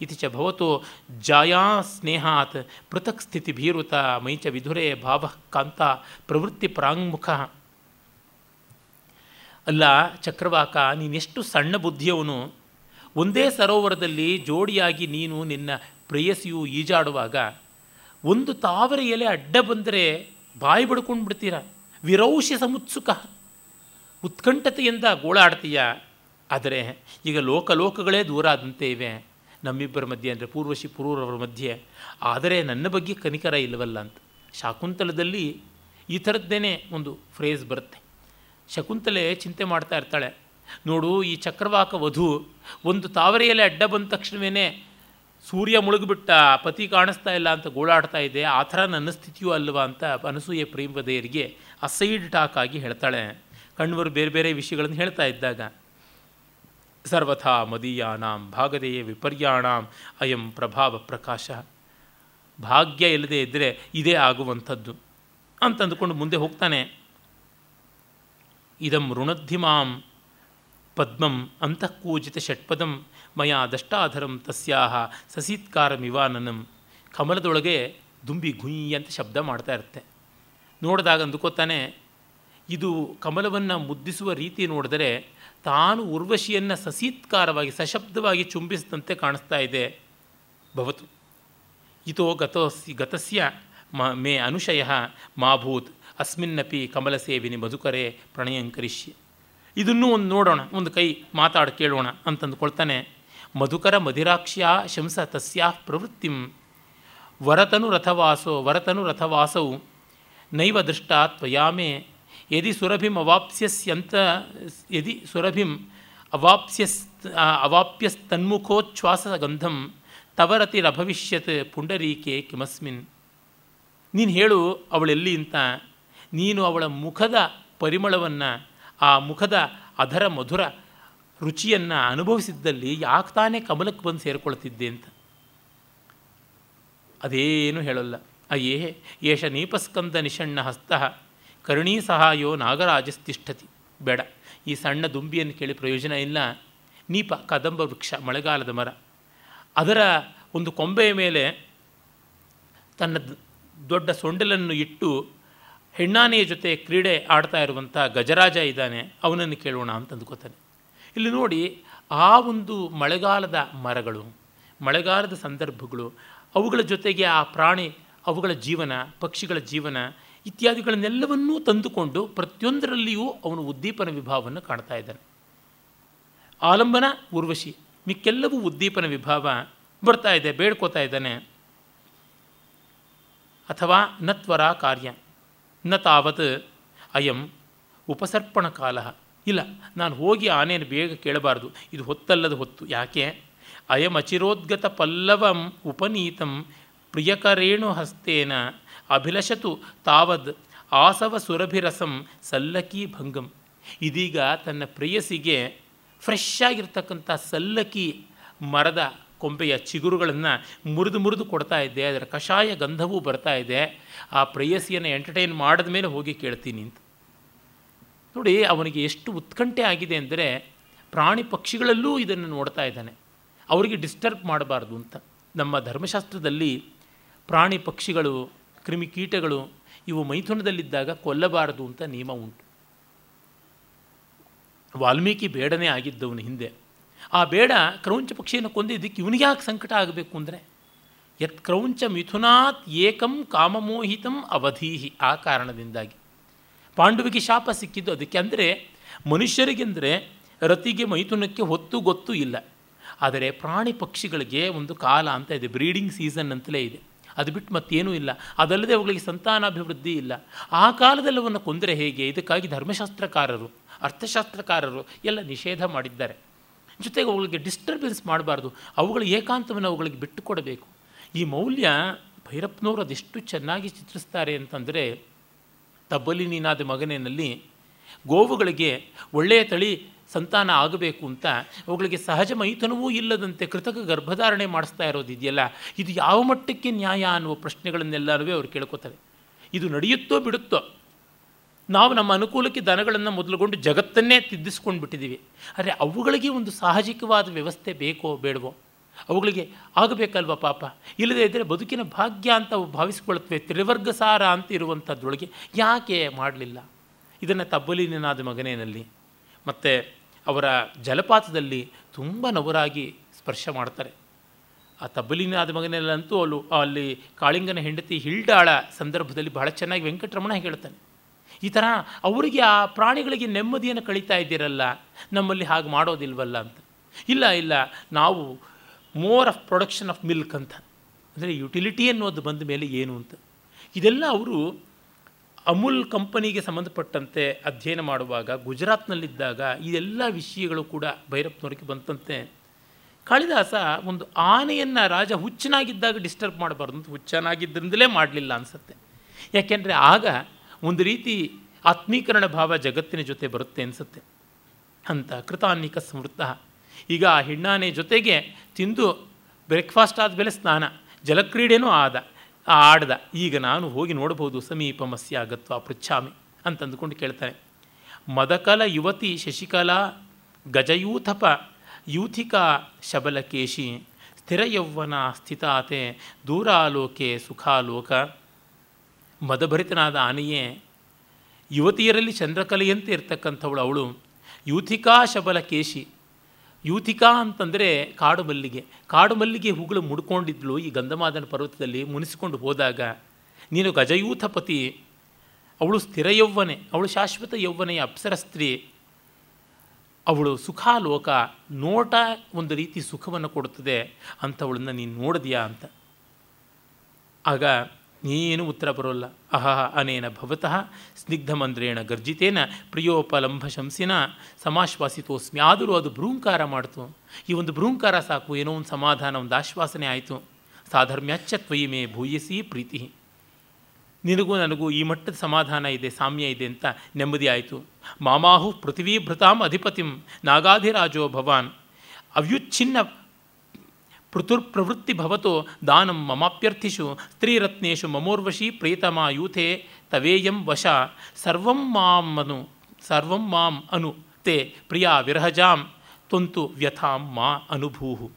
S1: ಇತಿ ಚ ಭವತೋ ಜಾಯಾ ಸ್ನೇಹಾತ್ ಪೃಥಕ್ ಸ್ಥಿತಿ ಭೀರುತ ಮೈಚ ವಿಧುರೇ ಭಾವ ಕಾಂತ ಪ್ರವೃತ್ತಿ ಪ್ರಾಂಗುಖ ಅಲ್ಲ ಚಕ್ರವಾಕ ನೀನೆಷ್ಟು ಸಣ್ಣ ಬುದ್ಧಿಯವನು? ಒಂದೇ ಸರೋವರದಲ್ಲಿ ಜೋಡಿಯಾಗಿ ನೀನು ನಿನ್ನ ಪ್ರೇಯಸಿಯು ಈಜಾಡುವಾಗ ಒಂದು ತಾವರೆ ಎಲೆ ಅಡ್ಡ ಬಂದರೆ ಬಾಯಿ ಬಡ್ಕೊಂಡು ಬಿಡ್ತೀರ ವಿರೌಷ್ಯ ಸಮುತ್ಸುಕ. ಉತ್ಕಂಠತೆಯಿಂದ ಗೋಳಾಡ್ತೀಯ. ಆದರೆ ಈಗ ಲೋಕಲೋಕಗಳೇ ದೂರ ಆದಂತೆ ಇವೆ. ನಮ್ಮಿಬ್ಬರ ಮಧ್ಯೆ ಅಂದರೆ ಪೂರ್ವಶಿ ಪೂರ್ವರವರ ಮಧ್ಯೆ. ಆದರೆ ನನ್ನ ಬಗ್ಗೆ ಕನಿಕರ ಇಲ್ಲವಲ್ಲ ಅಂತ. ಶಾಕುಂತಲದಲ್ಲಿ ಈ ಥರದ್ದೇನೆ ಒಂದು ಫ್ರೇಸ್ ಬರುತ್ತೆ. ಶಕುಂತಲೆ ಚಿಂತೆ ಮಾಡ್ತಾ ಇರ್ತಾಳೆ. ನೋಡು ಈ ಚಕ್ರವಾಕ ವಧು ಒಂದು ತಾವರೆಯಲ್ಲಿ ಅಡ್ಡ ಬಂದ ತಕ್ಷಣವೇ ಸೂರ್ಯ ಮುಳುಗಿಬಿಟ್ಟ ಪತಿ ಕಾಣಿಸ್ತಾ ಇಲ್ಲ ಅಂತ ಗೋಳಾಡ್ತಾ ಇದೆ, ಆ ಥರ ನನ್ನ ಸ್ಥಿತಿಯೂ ಅಲ್ವಾ ಅಂತ ಅನಸೂಯ ಪ್ರೇಮವದೆಯರಿಗೆ ಅಸೈಡ್ ಟಾಕ್ ಆಗಿ ಹೇಳ್ತಾಳೆ. ಕಣ್ವರು ಬೇರೆ ಬೇರೆ ವಿಷಯಗಳನ್ನು ಹೇಳ್ತಾ ಇದ್ದಾಗ, ಸರ್ವಥಾ ಮದೀಯಾನಾಂ ಭಾಗದೆಯೇ ವಿಪರ್ಯಾಣಾಂ ಅಯಂ ಪ್ರಭಾವ ಪ್ರಕಾಶ. ಭಾಗ್ಯ ಇಲ್ಲದೆ ಇದ್ದರೆ ಇದೇ ಆಗುವಂಥದ್ದು ಅಂತಂದುಕೊಂಡು ಮುಂದೆ ಹೋಗ್ತಾನೆ. ಇದಂ ಋಣದ್ಧಿಮಾಂ ಪದ್ಮಂ ಅಂತಃಕೂಜಿತ ಷಟ್ಪದಂ ಮಯಾ ದಷ್ಟಾಧರಂ ತಸ್ಯಾಹ ಸಸೀತ್ಕಾರಮಿವಾನನಂ ಕಮಲದೊಳಗೆ ದುಂಬಿ ಗುಯ್ ಅಂತ ಶಬ್ದ ಮಾಡ್ತಾ ಇರುತ್ತೆ. ನೋಡಿದಾಗ ಅಂದುಕೋತಾನೆ, ಇದು ಕಮಲವನ್ನು ಮುದ್ದಿಸುವ ರೀತಿ ನೋಡಿದರೆ ತಾನು ಉರ್ವಶಿಯನ್ನು ಸಸೀತ್ಕಾರವಾಗಿ ಸಶಬ್ದವಾಗಿ ಚುಂಬಿಸಿದಂತೆ ಕಾಣಿಸ್ತಾ ಇದೆ. ಭವತು. ಇತೋ ಗತೋಸಿ ಗತಸ್ಯ ಮ ಅನುಶಯ ಮಾಭೂತ್. ಅಸ್ಮಿನ್ನಪಿ ಕಮಲಸೇವಿನಿ ಮಧುಕರೆ ಪ್ರಣಯಂಕರಿಷ್ಯ. ಇದನ್ನೂ ಒಂದು ನೋಡೋಣ, ಒಂದು ಕೈ ಮಾತಾಡಿ ಕೇಳೋಣ ಅಂತಂದುಕೊಳ್ತಾನೆ ಮಧುಕರ ಮಧಿರಾಕ್ಷ್ಯ ಶಂಸ ತಸ್ಯಾ ಪ್ರವೃತ್ತಿಂ. ವರತನು ರಥವಾಸೋ, ವರತನು ರಥವಾಸೌ, ನೈವ ದೃಷ್ಟ ತ್ವಯಾಮೆ. ಯದಿ ಸುರಭಿಂ ಅವಾಪ್ಸ್ಯಸ್ಯಂತ, ಯದಿ ಸುರಭಿಂ ಅವಾಪ್ಸ್ಯಸ್ ಅವಾಪ್ಯಸ್ತನ್ಮುಖೋಚ್ಛ್ವಾಸ ಗಂಧಂ ತವರತಿರಭವಿಷ್ಯತ್ ಪುಂಡರೀಕೆ ಕಿಮಸ್ಮಿನ್. ನೀನು ಹೇಳು ಅವಳೆಲ್ಲಿ ಅಂತ ನೀನು ಅವಳ ಮುಖದ ಪರಿಮಳವನ್ನು, ಆ ಮುಖದ ಅಧರ ಮಧುರ ರುಚಿಯನ್ನು ಅನುಭವಿಸಿದ್ದಲ್ಲಿ ಯಾಕೆ ತಾನೇ ಕಮಲಕ್ಕೆ ಬಂದು ಸೇರಿಕೊಳ್ತಿದ್ದೆ ಅಂತ. ಅದೇನು ಹೇಳಲ್ಲ. ಅಯ್ಯೇ, ಏಷ ನೀಪಸ್ಕಂದ ನಿಷಣ್ಣ ಹಸ್ತ, ಕರುಣೀ ಸಹಾಯೋ ನಾಗರಾಜಸ್ತಿಷ್ಠತಿ. ಬೇಡ, ಈ ಸಣ್ಣ ದುಂಬಿಯನ್ನು ಕೇಳಿ ಪ್ರಯೋಜನ ಇಲ್ಲ. ನೀಪ, ಕದಂಬ ವೃಕ್ಷ, ಮಳೆಗಾಲದ ಮರ. ಅದರ ಒಂದು ಕೊಂಬೆಯ ಮೇಲೆ ತನ್ನ ದೊಡ್ಡ ಸೊಂಡಲನ್ನು ಇಟ್ಟು ಹೆಣ್ಣಾನೆಯ ಜೊತೆ ಕ್ರೀಡೆ ಆಡ್ತಾ ಇರುವಂಥ ಗಜರಾಜ ಇದ್ದಾನೆ, ಅವನನ್ನು ಕೇಳೋಣ ಅಂತ ಇಲ್ಲಿ ನೋಡಿ ಆ ಒಂದು ಮಳೆಗಾಲದ ಮರಗಳು, ಮಳೆಗಾಲದ ಸಂದರ್ಭಗಳು, ಅವುಗಳ ಜೊತೆಗೆ ಆ ಪ್ರಾಣಿ, ಅವುಗಳ ಜೀವನ, ಪಕ್ಷಿಗಳ ಜೀವನ ಇತ್ಯಾದಿಗಳನ್ನೆಲ್ಲವನ್ನೂ ತಂದುಕೊಂಡು ಪ್ರತಿಯೊಂದರಲ್ಲಿಯೂ ಅವನು ಉದ್ದೀಪನ ವಿಭಾವವನ್ನು ಕಾಣ್ತಾ ಇದ್ದಾನೆ. ಆಲಂಬನ, ಉರ್ವಶಿ ಮಿಕ್ಕೆಲ್ಲವೂ ಉದ್ದೀಪನ ವಿಭಾವ ಬರ್ತಾ ಇದೆ, ಬೇಡ್ಕೋತಾ ಇದ್ದಾನೆ. ಅಥವಾ ನತ್ವರ ಕಾರ್ಯ, ನ ತಾವತ್ ಅಯಂ ಉಪಸರ್ಪಣ ಕಾಲ ಇಲ್ಲ, ನಾನು ಹೋಗಿ ಆನೆಯನ್ನು ಬೇಗ ಕೇಳಬಾರ್ದು. ಇದು ಹೊತ್ತಲ್ಲದ ಹೊತ್ತು. ಯಾಕೆ? ಅಯಮಚಿರೋದ್ಗತ ಪಲ್ಲವಂ ಉಪನೀತಂ ಪ್ರಿಯಕರೇಣು ಹಸ್ತೇನ ಅಭಿಲಷತು ತಾವದ್ ಆಸವ ಸುರಭಿರಸಂ ಸಲ್ಲಕಿ ಭಂಗಂ. ಇದೀಗ ತನ್ನ ಪ್ರೇಯಸಿಗೆ ಫ್ರೆಶ್ ಆಗಿರ್ತಕ್ಕಂಥ ಸಲ್ಲಕಿ ಮರದ ಕೊಂಬೆಯ ಚಿಗುರುಗಳನ್ನು ಮುರಿದು ಮುರಿದು ಕೊಡ್ತಾ ಇದ್ದೆ. ಅದರ ಕಷಾಯ ಗಂಧವೂ ಬರ್ತಾ ಇದೆ. ಆ ಪ್ರೇಯಸಿಯನ್ನು ಎಂಟರ್ಟೈನ್ ಮಾಡಿದ ಮೇಲೆ ಹೋಗಿ ಕೇಳ್ತೀನಿ ಅಂತ. ನೋಡಿ, ಅವನಿಗೆ ಎಷ್ಟು ಉತ್ಕಂಠೆ ಆಗಿದೆ ಅಂದರೆ ಪ್ರಾಣಿ ಪಕ್ಷಿಗಳಲ್ಲೂ ಇದನ್ನು ನೋಡ್ತಾ ಇದ್ದಾನೆ. ಅವರಿಗೆ ಡಿಸ್ಟರ್ಬ್ ಮಾಡಬಾರ್ದು ಅಂತ. ನಮ್ಮ ಧರ್ಮಶಾಸ್ತ್ರದಲ್ಲಿ ಪ್ರಾಣಿ ಪಕ್ಷಿಗಳು ಕ್ರಿಮಿಕೀಟಗಳು ಇವು ಮೈಥುನದಲ್ಲಿದ್ದಾಗ ಕೊಲ್ಲಬಾರದು ಅಂತ ನಿಯಮ ಉಂಟು. ವಾಲ್ಮೀಕಿ ಬೇಡನೇ ಆಗಿದ್ದವನು ಹಿಂದೆ. ಆ ಬೇಡ ಕ್ರೌಂಚ ಪಕ್ಷಿಯನ್ನು ಕೊಂದಿದ್ದಕ್ಕೆ ಇವನಿಗೆ ಯಾಕೆ ಸಂಕಟ ಆಗಬೇಕು ಅಂದರೆ, ಯತ್ ಕ್ರೌಂಚ ಮಿಥುನಾತ್ ಏಕಂ ಕಾಮಮೋಹಿತಂ ಅವಧೀಹಿ ಆ ಕಾರಣದಿಂದಾಗಿ. ಪಾಂಡವಿಗೆ ಶಾಪ ಸಿಕ್ಕಿದ್ದು ಅದಕ್ಕೆ ಅಂದರೆ ಮನುಷ್ಯರಿಗೆಂದರೆ ರತಿಗೆ ಮೈಥುನಕ್ಕೆ ಹೊತ್ತು ಗೊತ್ತು ಇಲ್ಲ. ಆದರೆ ಪ್ರಾಣಿ ಪಕ್ಷಿಗಳಿಗೆ ಒಂದು ಕಾಲ ಅಂತ ಇದೆ, ಬ್ರೀಡಿಂಗ್ ಸೀಸನ್ ಅಂತಲೇ ಇದೆ. ಅದು ಬಿಟ್ಟು ಮತ್ತೇನೂ ಇಲ್ಲ. ಅದಲ್ಲದೆ ಅವುಗಳಿಗೆ ಸಂತಾನಾಭಿವೃದ್ಧಿ ಇಲ್ಲ. ಆ ಕಾಲದಲ್ಲಿ ಅವನ್ನು ಕೊಂದರೆ ಹೇಗೆ? ಇದಕ್ಕಾಗಿ ಧರ್ಮಶಾಸ್ತ್ರಕಾರರು, ಅರ್ಥಶಾಸ್ತ್ರಕಾರರು ಎಲ್ಲ ನಿಷೇಧ ಮಾಡಿದ್ದಾರೆ. ಜೊತೆಗೆ ಅವುಗಳಿಗೆ ಡಿಸ್ಟರ್ಬೆನ್ಸ್ ಮಾಡಬಾರ್ದು. ಅವುಗಳ ಏಕಾಂತವನ್ನು ಅವುಗಳಿಗೆ ಬಿಟ್ಟುಕೊಡಬೇಕು. ಈ ಮೌಲ್ಯ ಭೈರಪ್ಪನವರು ಅದೆಷ್ಟು ಚೆನ್ನಾಗಿ ಚಿತ್ರಿಸ್ತಾರೆ ಅಂತಂದರೆ ತಬ್ಬಲಿ ನೀನಾದ ಮಗನೇನಲ್ಲಿ ಗೋವುಗಳಿಗೆ ಒಳ್ಳೆಯ ತಳಿ ಸಂತಾನ ಆಗಬೇಕು ಅಂತ ಅವುಗಳಿಗೆ ಸಹಜ ಮೈಥನವೂ ಇಲ್ಲದಂತೆ ಕೃತಕ ಗರ್ಭಧಾರಣೆ ಮಾಡಿಸ್ತಾ ಇರೋದು ಇದೆಯಲ್ಲ? ಇದು ಯಾವ ಮಟ್ಟಕ್ಕೆ ನ್ಯಾಯ ಅನ್ನುವ ಪ್ರಶ್ನೆಗಳನ್ನೆಲ್ಲರೂ ಅವ್ರು ಕೇಳ್ಕೊತಾರೆ. ಇದು ನಡೆಯುತ್ತೋ ಬಿಡುತ್ತೋ? ನಾವು ನಮ್ಮ ಅನುಕೂಲಕ್ಕೆ ದನಗಳನ್ನು ಮೊದಲುಗೊಂಡು ಜಗತ್ತನ್ನೇ ತಿದ್ದಿಸ್ಕೊಂಡು ಬಿಟ್ಟಿದ್ದೀವಿ ಆದರೆ ಅವುಗಳಿಗೆ ಒಂದು ಸಾಹಜಿಕವಾದ ವ್ಯವಸ್ಥೆ ಬೇಕೋ ಬೇಡವೋ? ಅವುಗಳಿಗೆ ಆಗಬೇಕಲ್ವ ಪಾಪ? ಇಲ್ಲದೇ ಇದ್ದರೆ ಬದುಕಿನ ಭಾಗ್ಯ ಅಂತ ಭಾವಿಸ್ಕೊಳ್ತವೆ, ತ್ರಿವರ್ಗಸಾರ ಅಂತ ಇರುವಂಥದ್ರೊಳಗೆ ಯಾಕೆ ಮಾಡಲಿಲ್ಲ? ಇದನ್ನು ತಬ್ಬಲಿನಾದ ಮಗನೇನಲ್ಲಿ ಮತ್ತು ಅವರ ಜಲಪಾತದಲ್ಲಿ ತುಂಬ ನವರಾಗಿ ಸ್ಪರ್ಶ ಮಾಡ್ತಾರೆ. ಆ ತಬ್ಬಲಿನಾದ ಮಗನಲ್ಲಂತೂ ಅಲ್ಲೂ ಅಲ್ಲಿ ಕಾಳಿಂಗನ ಹೆಂಡತಿ ಹಿಲ್ಡಾಳ ಸಂದರ್ಭದಲ್ಲಿ ಬಹಳ ಚೆನ್ನಾಗಿ ವೆಂಕಟರಮಣ ಹೇಳ್ತಾನೆ. ಈ ಥರ ಅವರಿಗೆ ಆ ಪ್ರಾಣಿಗಳಿಗೆ ನೆಮ್ಮದಿಯನ್ನು ಕಳೀತಾ ಇದ್ದೀರಲ್ಲ, ನಮ್ಮಲ್ಲಿ ಹಾಗೆ ಮಾಡೋದಿಲ್ವಲ್ಲ ಅಂತ. ಇಲ್ಲ ಇಲ್ಲ, ನಾವು more of production of milk ಅಂತ. ಅಂದರೆ ಯುಟಿಲಿಟಿ ಅನ್ನೋದು ಬಂದ ಮೇಲೆ ಏನು ಅಂತ. ಇದೆಲ್ಲ ಅವರು ಅಮುಲ್ ಕಂಪನಿಗೆ ಸಂಬಂಧಪಟ್ಟಂತೆ ಅಧ್ಯಯನ ಮಾಡುವಾಗ, ಗುಜರಾತ್ನಲ್ಲಿದ್ದಾಗ ಇದೆಲ್ಲ ವಿಷಯಗಳು ಕೂಡ ಭೈರಪ್ಪನವ್ರಿಗೆ ಬಂತಂತೆ. ಕಾಳಿದಾಸ ಒಂದು ಆನೆಯನ್ನು ರಾಜ ಹುಚ್ಚನಾಗಿದ್ದಾಗ ಡಿಸ್ಟರ್ಬ್ ಮಾಡಬಾರ್ದು ಅಂತ ಹುಚ್ಚನಾಗಿದ್ದರಿಂದಲೇ ಮಾಡಲಿಲ್ಲ ಅನಿಸುತ್ತೆ. ಯಾಕೆಂದರೆ ಆಗ ಒಂದು ರೀತಿ ಆತ್ಮೀಕರಣ ಭಾವ ಜಗತ್ತಿನ ಜೊತೆ ಬರುತ್ತೆ ಅನಿಸುತ್ತೆ. ಅಂತ ಕೃತಾನ್ನಿಕ ಸಮೃದ್ಧ ಈಗ ಆ ಹೆಣ್ಣಾನೆ ಜೊತೆಗೆ ತಿಂದು ಬ್ರೇಕ್ಫಾಸ್ಟ್ ಆದಮೇಲೆ ಸ್ನಾನ, ಜಲಕ್ರೀಡೆನೂ ಆದ, ಆಡ್ದ. ಈಗ ನಾನು ಹೋಗಿ ನೋಡ್ಬೋದು ಸಮೀಪಮಸ್ಯ ಆಗತ್ವ ಪೃಚ್ಛಾಮಿ ಅಂತಂದುಕೊಂಡು ಕೇಳ್ತಾನೆ. ಮದಕಲ ಯುವತಿ ಶಶಿಕಲಾ ಗಜಯೂಥಪ ಯೂಥಿಕಾ ಶಬಲಕೇಶಿ ಸ್ಥಿರಯೌವನ ಸ್ಥಿತಾತೆ ದೂರಾಲೋಕೆ ಸುಖಾಲೋಕ. ಮದಭರಿತನಾದ ಆನೆಯೇ, ಯುವತಿಯರಲ್ಲಿ ಚಂದ್ರಕಲೆಯಂತೆ ಇರ್ತಕ್ಕಂಥವಳು ಅವಳು. ಯೂಥಿಕಾ ಶಬಲ ಯೂಥಿಕಾ ಅಂತಂದರೆ ಕಾಡು ಮಲ್ಲಿಗೆ. ಕಾಡು ಮಲ್ಲಿಗೆ ಹೂಗಳು ಮುಡ್ಕೊಂಡಿದ್ಲು ಈ ಗಂಧಮಾದನ ಪರ್ವತದಲ್ಲಿ ಮುನಿಸಿಕೊಂಡು ಹೋದಾಗ, ನೀನು ಗಜಯೂಥಪತಿ, ಅವಳು ಸ್ಥಿರ ಯೌವ್ವನೆ, ಅವಳು ಶಾಶ್ವತ ಯೌವನೆಯ ಅಪ್ಸರ ಸ್ತ್ರೀ, ಅವಳು ಸುಖಾಲೋಕ, ನೋಟ ಒಂದು ರೀತಿ ಸುಖವನ್ನು ಕೊಡುತ್ತದೆ, ಅಂಥವಳನ್ನು ನೀನು ನೋಡಿದೆಯಾ ಅಂತ. ಆಗ ನೀನು ಉತ್ತರ ಬರೋಲ್ಲ. ಅಹಹ, ಅನೇನ ಭವತಃ, ಸ್ನಿಗ್ಧಮಂದ್ರೇಣ ಗರ್ಜಿತೇನ, ಪ್ರಿಯೋಪಲಂಭ ಶಂಸಿನ, ಸಮಾಶ್ವಾಸಿತೋಸ್ಮಿ. ಆದರೂ ಅದು ಭ್ರೂಂಕಾರ ಮಾಡ್ತು. ಈ ಒಂದು ಭ್ರೂಂಕಾರ ಸಾಕು, ಏನೋ ಒಂದು ಸಮಾಧಾನ, ಒಂದು ಆಶ್ವಾಸನೆ ಆಯಿತು. ಸಾಧರ್ಮ್ಯಾಚ್ಚ ತ್ವಯಿ ಮೇ ಭೂಯಸಿ ಪ್ರೀತಿ. ನಿನಗೂ ನನಗೂ ಈ ಮಟ್ಟದ ಸಮಾಧಾನ ಇದೆ, ಸಾಮ್ಯ ಇದೆ ಅಂತ ನೆಮ್ಮದಿ ಆಯಿತು. ಮಾಮಾಹು ಪೃಥ್ವೀಭೃತಾಂ ಅಧಿಪತಿಂ, ನಾಗಾಧಿರಾಜೋ ಭವಾನ್. ಅವ್ಯುಚ್ಛಿನ್ನ ಪೃಥುರ್ಪ್ರವೃತ್ತಿ ಭವತೋ ದಾನಂ ಮಮಾಪ್ಯರ್ಥಿಷು, ಸ್ತ್ರೀರತ್ನೇಶು ಮಮೋರ್ವಶಿ ಪ್ರೀತಮ ಯೂಥೆ ತವೇಯಂ ವಶ, ಸರ್ವಂ ಮಾಂ ಅನು, ಸರ್ವಂ ಮಾಂ ಅನು ತೇ ಪ್ರಿಯ ವಿರಹಜಾಂ, ತೊಂತು ವ್ಯಥಾಂ ಮಾ ಅನುಭೂಹು.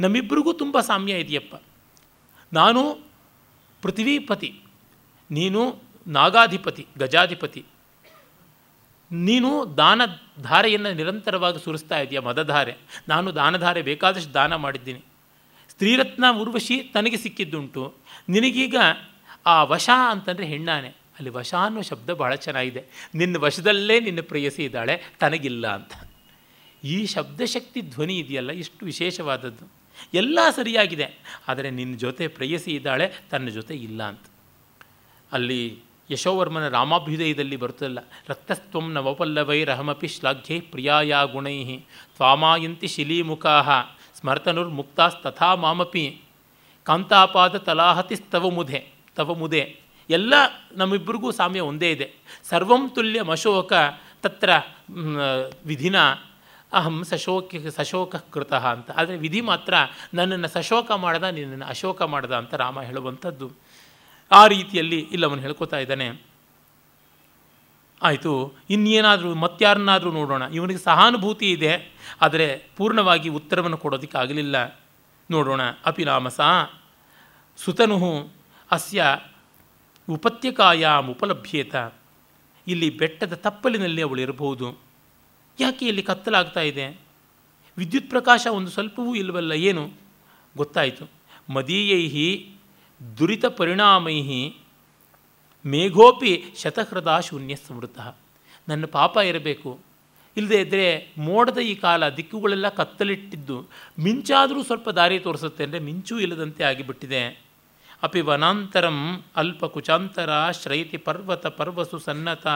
S1: ನಮ್ಮಿಬ್ಬರಿಗೂ ತುಂಬ ಸಾಮ್ಯ ಇದೆಯಪ್ಪ. ನಾನು ಪೃಥ್ವೀಪತಿ, ನೀನು ನಾಗಾಧಿಪತಿ, ಗಜಾಧಿಪತಿ. ನೀನು ದಾನ ಧಾರೆಯನ್ನು ನಿರಂತರವಾಗಿ ಸುರಿಸ್ತಾ ಇದೆಯಾ ಮದಧಾರೆ. ನಾನು ದಾನಧಾರೆ ಬೇಕಾದಷ್ಟು ದಾನ ಮಾಡಿದ್ದೀನಿ. ಸ್ತ್ರೀರತ್ನ ಉರ್ವಶಿ ತನಗೆ ಸಿಕ್ಕಿದ್ದುಂಟು. ನಿನಗೀಗ ಆ ವಶ ಅಂತಂದರೆ ಹೆಣ್ಣಾನೆ. ಅಲ್ಲಿ ವಶ ಅನ್ನೋ ಶಬ್ದ ಭಾಳ ಚೆನ್ನಾಗಿದೆ. ನಿನ್ನ ವಶದಲ್ಲೇ ನಿನ್ನ ಪ್ರೇಯಸಿ ಇದ್ದಾಳೆ, ತನಗಿಲ್ಲ ಅಂತ. ಈ ಶಬ್ದಶಕ್ತಿ ಧ್ವನಿ ಇದೆಯಲ್ಲ, ಇಷ್ಟು ವಿಶೇಷವಾದದ್ದು. ಎಲ್ಲ ಸರಿಯಾಗಿದೆ, ಆದರೆ ನಿನ್ನ ಜೊತೆ ಪ್ರೇಯಸಿ ಇದ್ದಾಳೆ, ತನ್ನ ಜೊತೆ ಇಲ್ಲ ಅಂತ. ಅಲ್ಲಿ ಯಶೋವರ್ಮನ ರಾಮಾಭ್ಯುದಯದಲ್ಲಿ ಬರ್ತಲ್ಲ ರಕ್ತಸ್ತ್ವಂ ನವಪಲ್ಲವೈರಹಮಪಿ ಶ್ಲಾಘ್ಯೈ ಪ್ರಿಯಾಯ ಗುಣೈ ತ್ವಾಮಾಯಂತಿ ಶಿಲೀಮುಖಾ ಸ್ಮರ್ತನುರ್ಮುಕ್ತಾಸ್ತಥಾ ಮಾಮಪಿ ಕಾಂತಾಪಾದ ತಲಾಹತಿಸ್ತವ ಮುಧೆ, ತವ ಮುದೆ ಎಲ್ಲ ನಮ್ಮಿಬ್ಬರಿಗೂ ಸಾಮ್ಯ ಒಂದೇ ಇದೆ. ಸರ್ವಂ ತುಲ್ಯ ಅಶೋಕ ತತ್ರ ವಿಧಿನ ಅಹಂ ಸಶೋಕ ಸಶೋಕ ಕೃತಃ ಅಂತ. ಆದರೆ ವಿಧಿ ಮಾತ್ರ ನನ್ನನ್ನು ಸಶೋಕ ಮಾಡ್ದ, ನಿನ್ನನ್ನು ಅಶೋಕ ಮಾಡ್ದ ಅಂತ ರಾಮ ಹೇಳುವಂಥದ್ದು. ಆ ರೀತಿಯಲ್ಲಿ ಇಲ್ಲವನು ಹೇಳ್ಕೊತಾ ಇದ್ದಾನೆ. ಆಯಿತು, ಇನ್ನೇನಾದರೂ ಮತ್ತಾರನ್ನಾದರೂ ನೋಡೋಣ. ಇವನಿಗೆ ಸಹಾನುಭೂತಿ ಇದೆ, ಆದರೆ ಪೂರ್ಣವಾಗಿ ಉತ್ತರವನ್ನು ಕೊಡೋದಕ್ಕೆ ಆಗಲಿಲ್ಲ. ನೋಡೋಣ ಅಪಿರಾಮಸ ಸುತನು ಅಸ್ಯ ಉಪತ್ಯಕಾಯಾಮ್ ಉಪಲಭ್ಯೇತ. ಇಲ್ಲಿ ಬೆಟ್ಟದ ತಪ್ಪಲಿನಲ್ಲಿ ಅವಳು ಇರಬಹುದು. ಯಾಕೆ ಇಲ್ಲಿ ಕತ್ತಲಾಗ್ತಾ ಇದೆ? ವಿದ್ಯುತ್ ಪ್ರಕಾಶ ಒಂದು ಸ್ವಲ್ಪವೂ ಇಲ್ಲವಲ್ಲ ಏನು? ಗೊತ್ತಾಯಿತು. ಮದೀಯೈ ದುರಿತ ಪರಿಣಾಮೈ ಮೇಘೋಪಿ ಶತಹೃದ ಶೂನ್ಯ ಸಮೃದ್ಧ. ನನ್ನ ಪಾಪ ಇರಬೇಕು. ಇಲ್ಲದೆ ಇದ್ದರೆ ಮೋಡದ ಈ ಕಾಲ ದಿಕ್ಕುಗಳೆಲ್ಲ ಕತ್ತಲಿಟ್ಟಿದ್ದು, ಮಿಂಚಾದರೂ ಸ್ವಲ್ಪ ದಾರಿ ತೋರಿಸುತ್ತೆ ಅಂದರೆ ಮಿಂಚೂ ಇಲ್ಲದಂತೆ ಆಗಿಬಿಟ್ಟಿದೆ. ಅಪಿ ವನಾಂತರಂ ಅಲ್ಪ ಕುಚಾಂತರ ಶ್ರೈತಿ ಪರ್ವತ ಪರ್ವಸು ಸನ್ನತ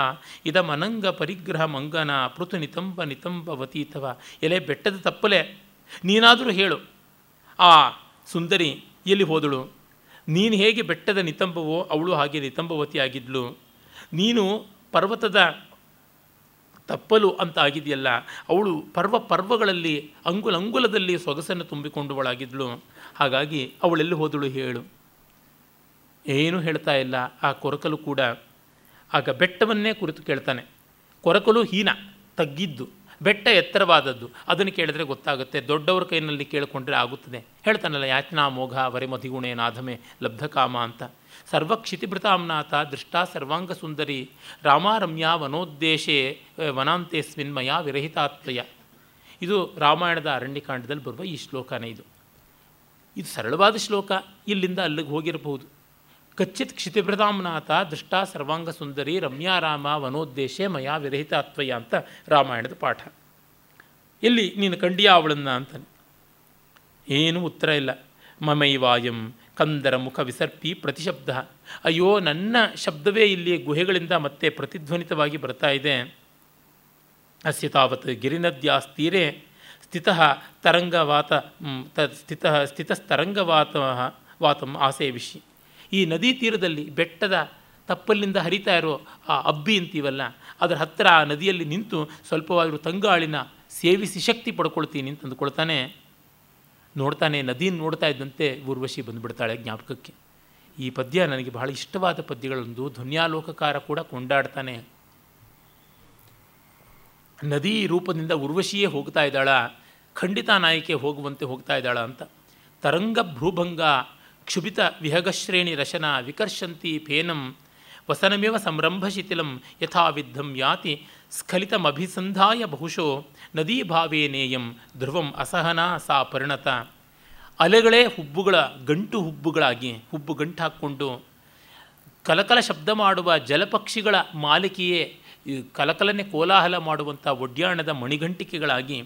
S1: ಇದಮನಂಗ ಪರಿಗ್ರಹ ಮಂಗನ ಪೃಥು ನಿತಂಬ ನಿತಂಬವತೀತವ ಎಲೆ ಬೆಟ್ಟದ ತಪ್ಪಲೆ. ನೀನಾದರೂ ಹೇಳು. ಆ ಸುಂದರಿ ಎಲ್ಲಿ ಹೋದಳು? ನೀನು ಹೇಗೆ ಬೆಟ್ಟದ ನಿತಂಬವೋ ಅವಳು ಹಾಗೆ ನಿತಂಬವತಿ ಆಗಿದ್ಲು. ನೀನು ಪರ್ವತದ ತಪ್ಪಲು ಅಂತ ಆಗಿದೆಯಲ್ಲ, ಅವಳು ಪರ್ವ ಪರ್ವಗಳಲ್ಲಿ ಅಂಗುಲ ಅಂಗುಲದಲ್ಲಿ ಸೊಗಸನ್ನು ತುಂಬಿಕೊಂಡವಳಾಗಿದ್ಲು. ಹಾಗಾಗಿ ಅವಳೆಲ್ಲಿ ಹೋದಳು ಹೇಳು. ಏನೂ ಹೇಳ್ತಾ ಇಲ್ಲ, ಆ ಕೊರಕಲು ಕೂಡ. ಆಗ ಬೆಟ್ಟವನ್ನೇ ಕುರಿತು ಕೇಳ್ತಾನೆ. ಕೊರಕಲು ಹೀನ, ತಗ್ಗಿದ್ದು. ಬೆಟ್ಟ ಎತ್ತರವಾದದ್ದು. ಅದನ್ನು ಕೇಳಿದ್ರೆ ಗೊತ್ತಾಗುತ್ತೆ. ದೊಡ್ಡವರ ಕೈನಲ್ಲಿ ಕೇಳಿಕೊಂಡ್ರೆ ಆಗುತ್ತದೆ. ಹೇಳ್ತಾನಲ್ಲ, ಯಾಚನಾ ಮೋಘ ವರೆ ಮಧಿಗುಣೆ ನಾಧಮೆ ಲಬ್ಧಕಾಮ ಅಂತ. ಸರ್ವಕ್ಷಿತಿಭೃತಾಮ್ನಾಥ ದೃಷ್ಟಾ ಸರ್ವಾಂಗ ಸುಂದರಿ ರಾಮಾರಮ್ಯಾ ವನೋದ್ದೇಶೇ ವನಾಂತೇಸ್ಮಿನ್ ಮಯಾ ವಿರಹಿತಾತ್ಮಯ. ಇದು ರಾಮಾಯಣದ ಅರಣ್ಯಕಾಂಡದಲ್ಲಿ ಬರುವ ಈ ಶ್ಲೋಕನೇ ಇದು. ಇದು ಸರಳವಾದ ಶ್ಲೋಕ. ಇಲ್ಲಿಂದ ಅಲ್ಲಿಗೆ ಹೋಗಿರಬಹುದು. ಕಚ್ಚಿತ್ ಕ್ಷಿತಿಭೃತಾಂನಾಥ ದೃಷ್ಟಾ ಸರ್ವಾಂಗ ಸುಂದರಿ ರಮ್ಯಾರಾಮ ಮಯಾ ವಿರಹಿತ ವಿರಹಿತಾತ್ವಯ ಅಂತ ರಾಮಾಯಣದ ಪಾಠ. ಎಲ್ಲಿ ನೀನು ಕಂಡಿಯ ಅವಳನ್ನ ಅಂತ ಏನೂ ಉತ್ತರ ಇಲ್ಲ. ಮಮೈವಾಯಂ ಕಂದರ ಮುಖ ವಿಸರ್ಪಿ ಪ್ರತಿಶಬ್ದ. ಅಯ್ಯೋ, ನನ್ನ ಶಬ್ದವೇ ಇಲ್ಲಿ ಗುಹೆಗಳಿಂದ ಮತ್ತೆ ಪ್ರತಿಧ್ವನಿತವಾಗಿ ಬರ್ತಾ ಇದೆ. ಅಸ್ಯ ತಾವತ್ ಗಿರಿನದ್ಯಾಸ್ತೀರೆ, ಸ್ಥಿತ ತರಂಗವಾತ ಸ್ಥಿತ ಸ್ಥಿತಸ್ತರಂಗವಾತ ವಾತಂ ಆಸೇವಿಷಿ ಈ ನದಿ ತೀರದಲ್ಲಿ ಬೆಟ್ಟದ ತಪ್ಪಲ್ಲಿಂದ ಹರಿತಾ ಇರೋ ಆ ಅಬ್ಬಿ ಅಂತೀವಲ್ಲ, ಅದರ ಹತ್ತಿರ ಆ ನದಿಯಲ್ಲಿ ನಿಂತು ಸ್ವಲ್ಪವಾದರೂ ತಂಗಾಳಿನ ಸೇವಿಸಿ ಶಕ್ತಿ ಪಡ್ಕೊಳ್ತೀನಿ ಅಂತ ಅಂದುಕೊಳ್ತಾನೆ. ನೋಡ್ತಾನೆ, ನದಿನ ನೋಡ್ತಾ ಇದ್ದಂತೆ ಊರ್ವಶಿ ಬಂದುಬಿಡ್ತಾಳೆ ಜ್ಞಾಪಕಕ್ಕೆ. ಈ ಪದ್ಯ ನನಗೆ ಬಹಳ ಇಷ್ಟವಾದ ಪದ್ಯಗಳೊಂದು ಧ್ವನ್ಯಾಲೋಕಕಾರ ಕೂಡ ಕೊಂಡಾಡ್ತಾನೆ. ನದಿ ರೂಪದಿಂದ ಉರ್ವಶಿಯೇ ಹೋಗ್ತಾ ಇದ್ದಾಳ, ಖಂಡಿತ ನಾಯಕಿ ಹೋಗುವಂತೆ ಹೋಗ್ತಾ ಇದ್ದಾಳ ಅಂತ. ತರಂಗ ಕ್ಷುಭಿತ ವಿಹಗಶ್ರೇಣಿ ರಶನ ವಿಕರ್ಷಂತಿ ಫೇನಂ ವಸನಮೇವ ಸಂರಂಭಶಿಥಿಲಂ ಯಥಾವಿದ್ಧಂ ಯಾತಿ ಸ್ಖಲಿತಮಭಿಸಂಧಾಯ ಬಹುಶೋ ನದೀಭಾವೇನೇಯಂ ಧ್ರುವಂ ಅಸಹನಾ ಸಾ ಪರಿಣತ. ಅಲೆಗಳೇ ಹುಬ್ಬುಗಳ ಗಂಟು ಹುಬ್ಬುಗಳಾಗಿ ಹುಬ್ಬು ಗಂಟು ಹಾಕ್ಕೊಂಡು ಕಲಕಲ ಶಬ್ದ ಮಾಡುವ ಜಲಪಕ್ಷಿಗಳ ಮಾಲಿಕೆಯೇ ಕಲಕಲನೆ ಕೋಲಾಹಲ ಮಾಡುವಂಥ ಒಡ್ಯಾಣದ ಮಣಿಗಂಟಿಕೆಗಳಾಗಿ